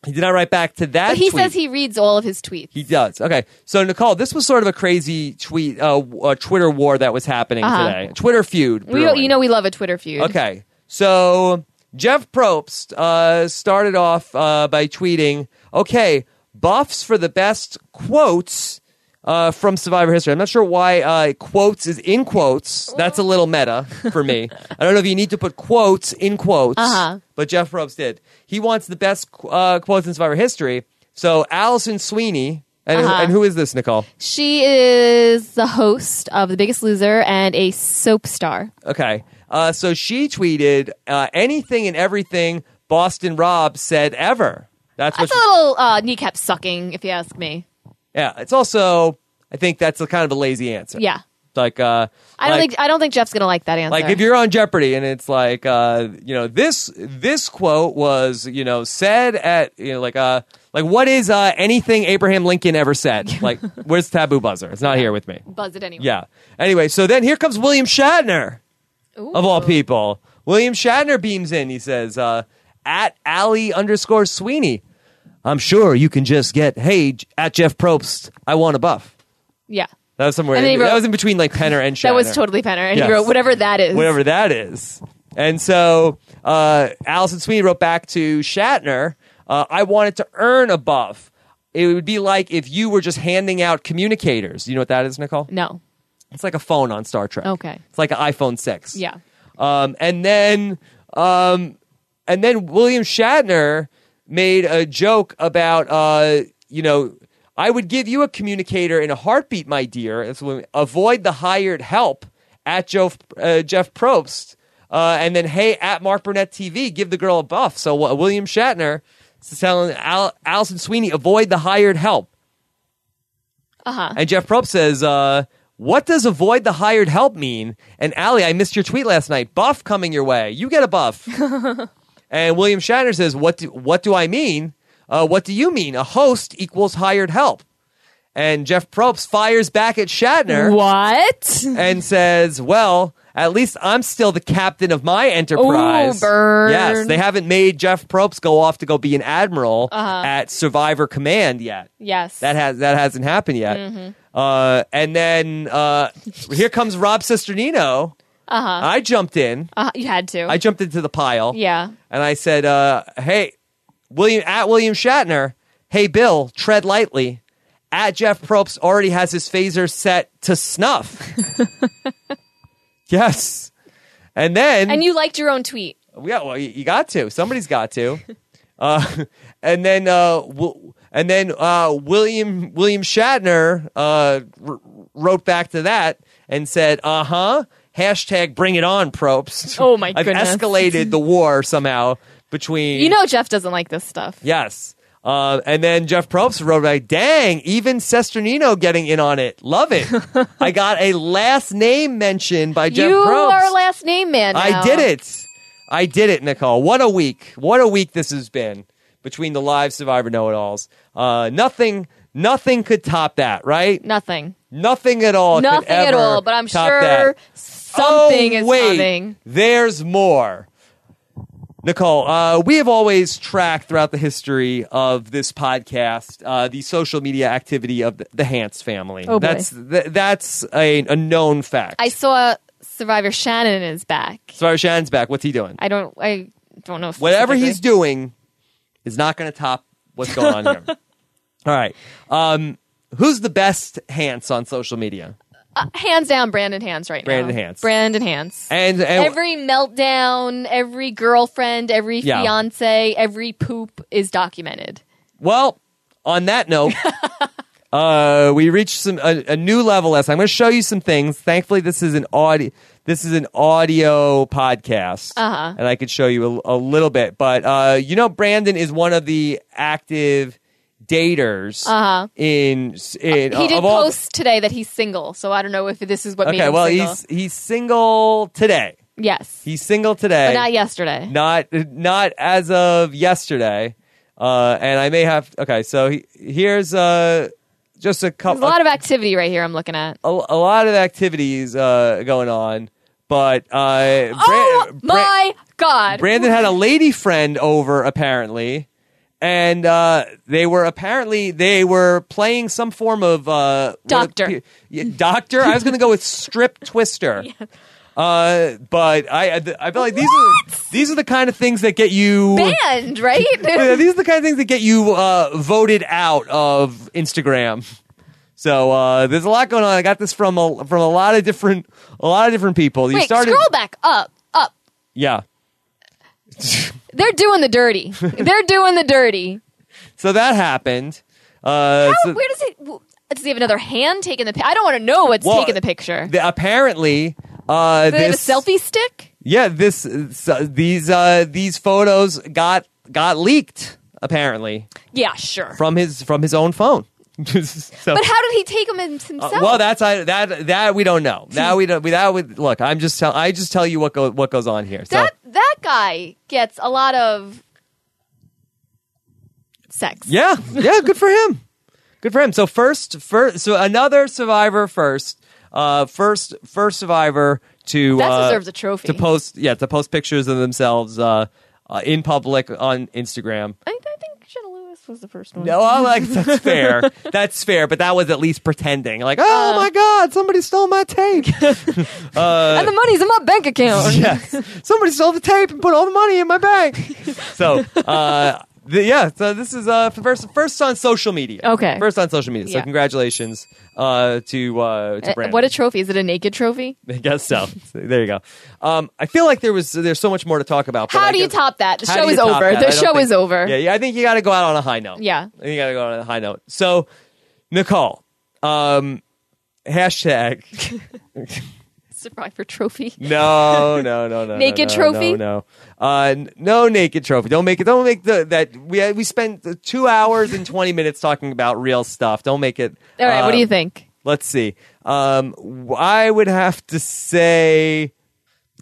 He did not write back to that. but he tweet. says he reads all of his tweets. He does. Okay. So, Nicole, this was sort of a crazy tweet, uh, uh, Twitter war that was happening Uh-huh. today. Twitter feud. We, you know, we love a Twitter feud. Okay. So Jeff Probst uh, started off uh, by tweeting, okay, buffs for the best quotes uh, from Survivor history. I'm not sure why uh, quotes is in quotes. That's a little meta for me. I don't know if you need to put quotes in quotes, Uh-huh. but Jeff Probst did. He wants the best uh, quotes in Survivor history. So Allison Sweeney, and, Uh-huh. and who is this, Nicole? She is the host of The Biggest Loser and a soap star. Okay. Uh, so she tweeted uh, anything and everything Boston Rob said ever. That's That's a little uh, kneecap sucking, if you ask me. Yeah, it's also I think that's a kind of a lazy answer. Yeah. Like uh I don't like, think I don't think Jeff's gonna like that answer. like if you're on Jeopardy and it's like uh you know this this quote was you know said at you know like uh like what is uh anything Abraham Lincoln ever said? Like where's the taboo buzzer? It's not here with me. buzz it anyway. Yeah. Anyway, so then here comes William Shatner of all people. William Shatner beams in. He says, uh, at Allie underscore Sweeney. I'm sure you can just get, hey, at Jeff Probst, I want a buff. Yeah. That was somewhere. Then he that was in between like Penner and Shatner. That was totally Penner. And Yes. he wrote whatever that is. Whatever that is. And so uh, Allison Sweeney wrote back to Shatner, uh, I wanted to earn a buff. It would be like if you were just handing out communicators. You know what that is, Nicole? No. It's like a phone on Star Trek. Okay. It's like an iPhone 6. Yeah. Um, and then um, and then William Shatner made a joke about, uh, you know, I would give you a communicator in a heartbeat, my dear. That's when- avoid the hired help at Joe, uh, Jeff Probst. Uh, and then, hey, at Mark Burnett TV, give the girl a buff. So uh, William Shatner is telling Al- Allison Sweeney, avoid the hired help. Uh huh. And Jeff Probst says, uh, what does avoid the hired help mean? And Allie, I missed your tweet last night. Buff coming your way. You get a buff. and William Shatner says, what do, what do I mean? Uh, what do you mean? A host equals hired help. And Jeff Probst fires back at Shatner. What? And says, well, at least I'm still the captain of my enterprise. Ooh, burn. Yes, they haven't made Jeff Probst go off to go be an admiral Uh-huh. at Survivor Command yet. Yes. That has that hasn't happened yet. Mhm. Uh, and then uh, here comes Rob Cesternino. Uh huh. I jumped in. Uh, you had to. I jumped into the pile. yeah. And I said, uh, "Hey, William at William Shatner. Hey, Bill, tread lightly." At Jeff Probst already has his phaser set to snuff. yes. And then And you liked your own tweet. yeah, well, you, you got to. Somebody's got to. Uh, and then, uh, w- and then uh, William William Shatner uh, r- wrote back to that and said, "Uh huh." Hashtag Bring it on, Probst. Oh, my I've goodness. escalated the war somehow between. You know Jeff doesn't like this stuff. Yes. Uh, and then Jeff Probst wrote like, "Dang, even Cesternino getting in on it. Love it. I got a last name mention by Jeff you Probst. are last name man. I did it. I did it, Nicole. What a week. What a week this has been between the live Survivor Know It Alls. Uh, nothing, nothing could top that, right? Nothing. Nothing at all. could Nothing at all. But I'm sure that. Something oh, is wait, coming. There's more. Nicole, uh, we have always tracked throughout the history of this podcast uh, the social media activity of the, the Hantz family. Oh, boy. that's th- that's a, a known fact. I saw Survivor Shannon is back. Survivor Shannon's back. What's he doing? I don't. I don't know. Whatever he's doing is not going to top what's going on here. All right. Um, who's the best Hantz on social media? Uh, hands down, Brandon Hantz right Brandon now. Hantz. Brandon Hantz. And, and every meltdown, every girlfriend, every Yeah. fiance, every poop is documented. Well, on that note, uh, we reached some a, a new level. Last, I'm going to show you some things. Thankfully, this is an audio. This is an audio podcast, Uh-huh. and I could show you a, a little bit. But uh, you know, Brandon is one of the active daters Uh-huh. in in he did post today that he's single, so I don't know if this is what Okay, well, single. he's he's single today. yes, He's single today, but not yesterday. not not as of yesterday. Uh, and I may have okay. So he, here's uh just a There's couple. a lot of activity right here. I'm looking at. a, a lot of activities uh, going on, but uh, oh Bra- my god! Brandon had a lady friend over apparently, and uh, they were apparently they were playing some form of uh, what- Doctor. yeah, doctor. I was going to go with strip twister. Uh, but I I feel like these are these are the kind of things that get you Banned, right? These are the kind of things that get you uh, voted out of Instagram. So uh, there's a lot going on. I got this from a from a lot of different a lot of different people. You Wait, started, scroll back up, up. yeah. They're doing the dirty. They're doing the dirty. So that happened. Uh, How, so- where does it? Does he have another hand taking the? pi- I don't want to know what's Well, taking the picture. the- apparently, uh, Do they have a selfie stick? yeah this uh, these uh, these photos got got leaked apparently Yeah, sure. from his from his own phone. So, but how did he take them himself? Uh, well, that's I, that that we don't know. That we don't. We, that would look. I'm just tell. I just tell you what go, what goes on here. So that that guy gets a lot of sex. yeah, yeah. Good for him. Good for him. So first, first, so another survivor first. Uh, first, first survivor to That uh, deserves a trophy. to post. Yeah, to post pictures of themselves uh, uh, in public on Instagram. I, think was the first one. No, I like that's fair. That's fair, but that was at least pretending. Like, oh Uh. my god, somebody stole my tape. uh, and the money's in my bank account. yes. Somebody stole the tape and put all the money in my bank. so, uh, The- yeah, so this is uh first first on social media. Okay. first on social media. So Yeah. congratulations uh, to uh, to Uh, Brandon. what a trophy! Is it a naked trophy? I guess so. there you go. Um, I feel like there was there's so much more to talk about. but How I do you guess- top that? The how show do you is top over. that? The don't show think- is over. Yeah, yeah. I think you got to go out on a high note. Yeah. I think you got to go out on a high note. So, Nicole, um, hashtag. Survivor trophy. No, no, no, no. Naked no, trophy? No, no. Uh, no naked trophy. Don't make it. Don't make the that we we spent two hours and twenty minutes talking about real stuff. Don't make it. All right. what do you think? Let's see. Um, I would have to say,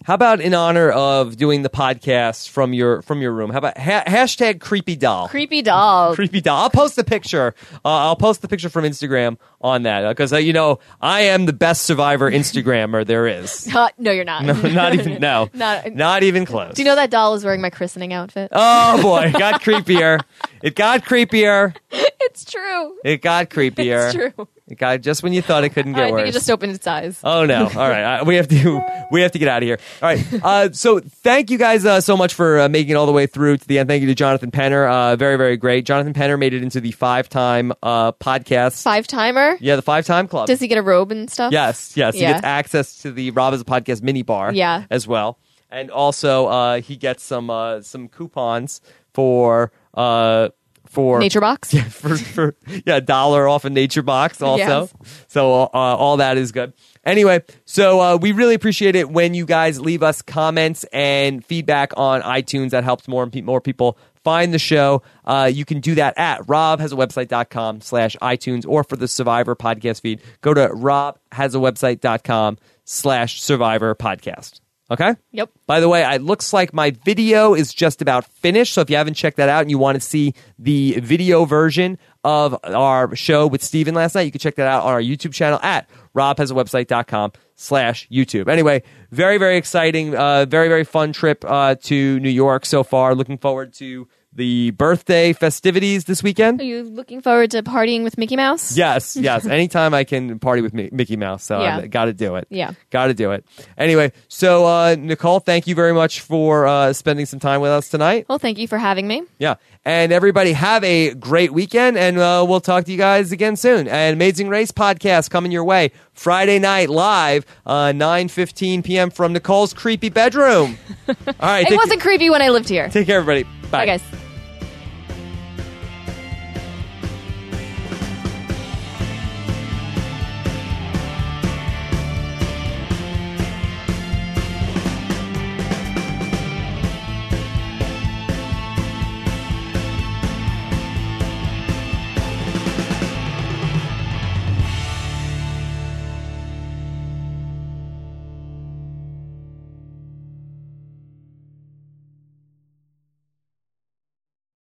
how about in honor of doing the podcast from your from your room? How about ha- hashtag creepy doll? Creepy doll. creepy doll. I'll post the picture. Uh, I'll post the picture from Instagram on that because uh, you know I am the best survivor Instagrammer there is. Uh, no, you're not. No, not even no, Not- not even close. Do you know that doll is wearing my christening outfit? Oh boy, it got creepier. It got creepier. it's true. It got creepier. It's true. Got just when you thought it couldn't get I worse. think it just opened its eyes. Oh no! All right, uh, we have to we have to get out of here. All right. Uh, so thank you guys uh, so much for uh, making it all the way through to the end. Thank you to Jonathan Penner. Uh, very very great. Jonathan Penner made it into the five time uh, podcast. Five timer. Yeah, the five time club. Does he get a robe and stuff? Yes, yes. He gets access to the Rob Has a Podcast mini bar. Yeah. as well, and also uh, he gets some uh, some coupons for. Uh, for Nature Box? yeah, for, for yeah, a dollar off a Nature Box also. Yes. So uh, all that is good. Anyway, so uh, we really appreciate it when you guys leave us comments and feedback on iTunes. That helps more and pe- more people find the show. Uh, you can do that at robhasawebsite.com slash iTunes or for the Survivor podcast feed, go to robhasawebsite.com slash survivor podcast. Okay? Yep. By the way, it looks like my video is just about finished. So if you haven't checked that out and you want to see the video version of our show with Steven last night, you can check that out on our YouTube channel at robhasawebsite.com slash YouTube. Anyway, very, very exciting, uh, very, very fun trip uh, to New York so far. Looking forward to the birthday festivities this weekend. Are you looking forward to partying with Mickey Mouse? Yes, yes. Anytime I can party with Mi- Mickey Mouse, so Yeah. I got to do it. Yeah. got to do it. Anyway, so uh, Nicole, thank you very much for uh, spending some time with us tonight. Well, thank you for having me. Yeah, and everybody have a great weekend, and uh, we'll talk to you guys again soon. And Amazing Race podcast coming your way Friday night live, uh, nine fifteen p.m. from Nicole's creepy bedroom. All right, It wasn't creepy when I lived here. take care, everybody. Bye, guys.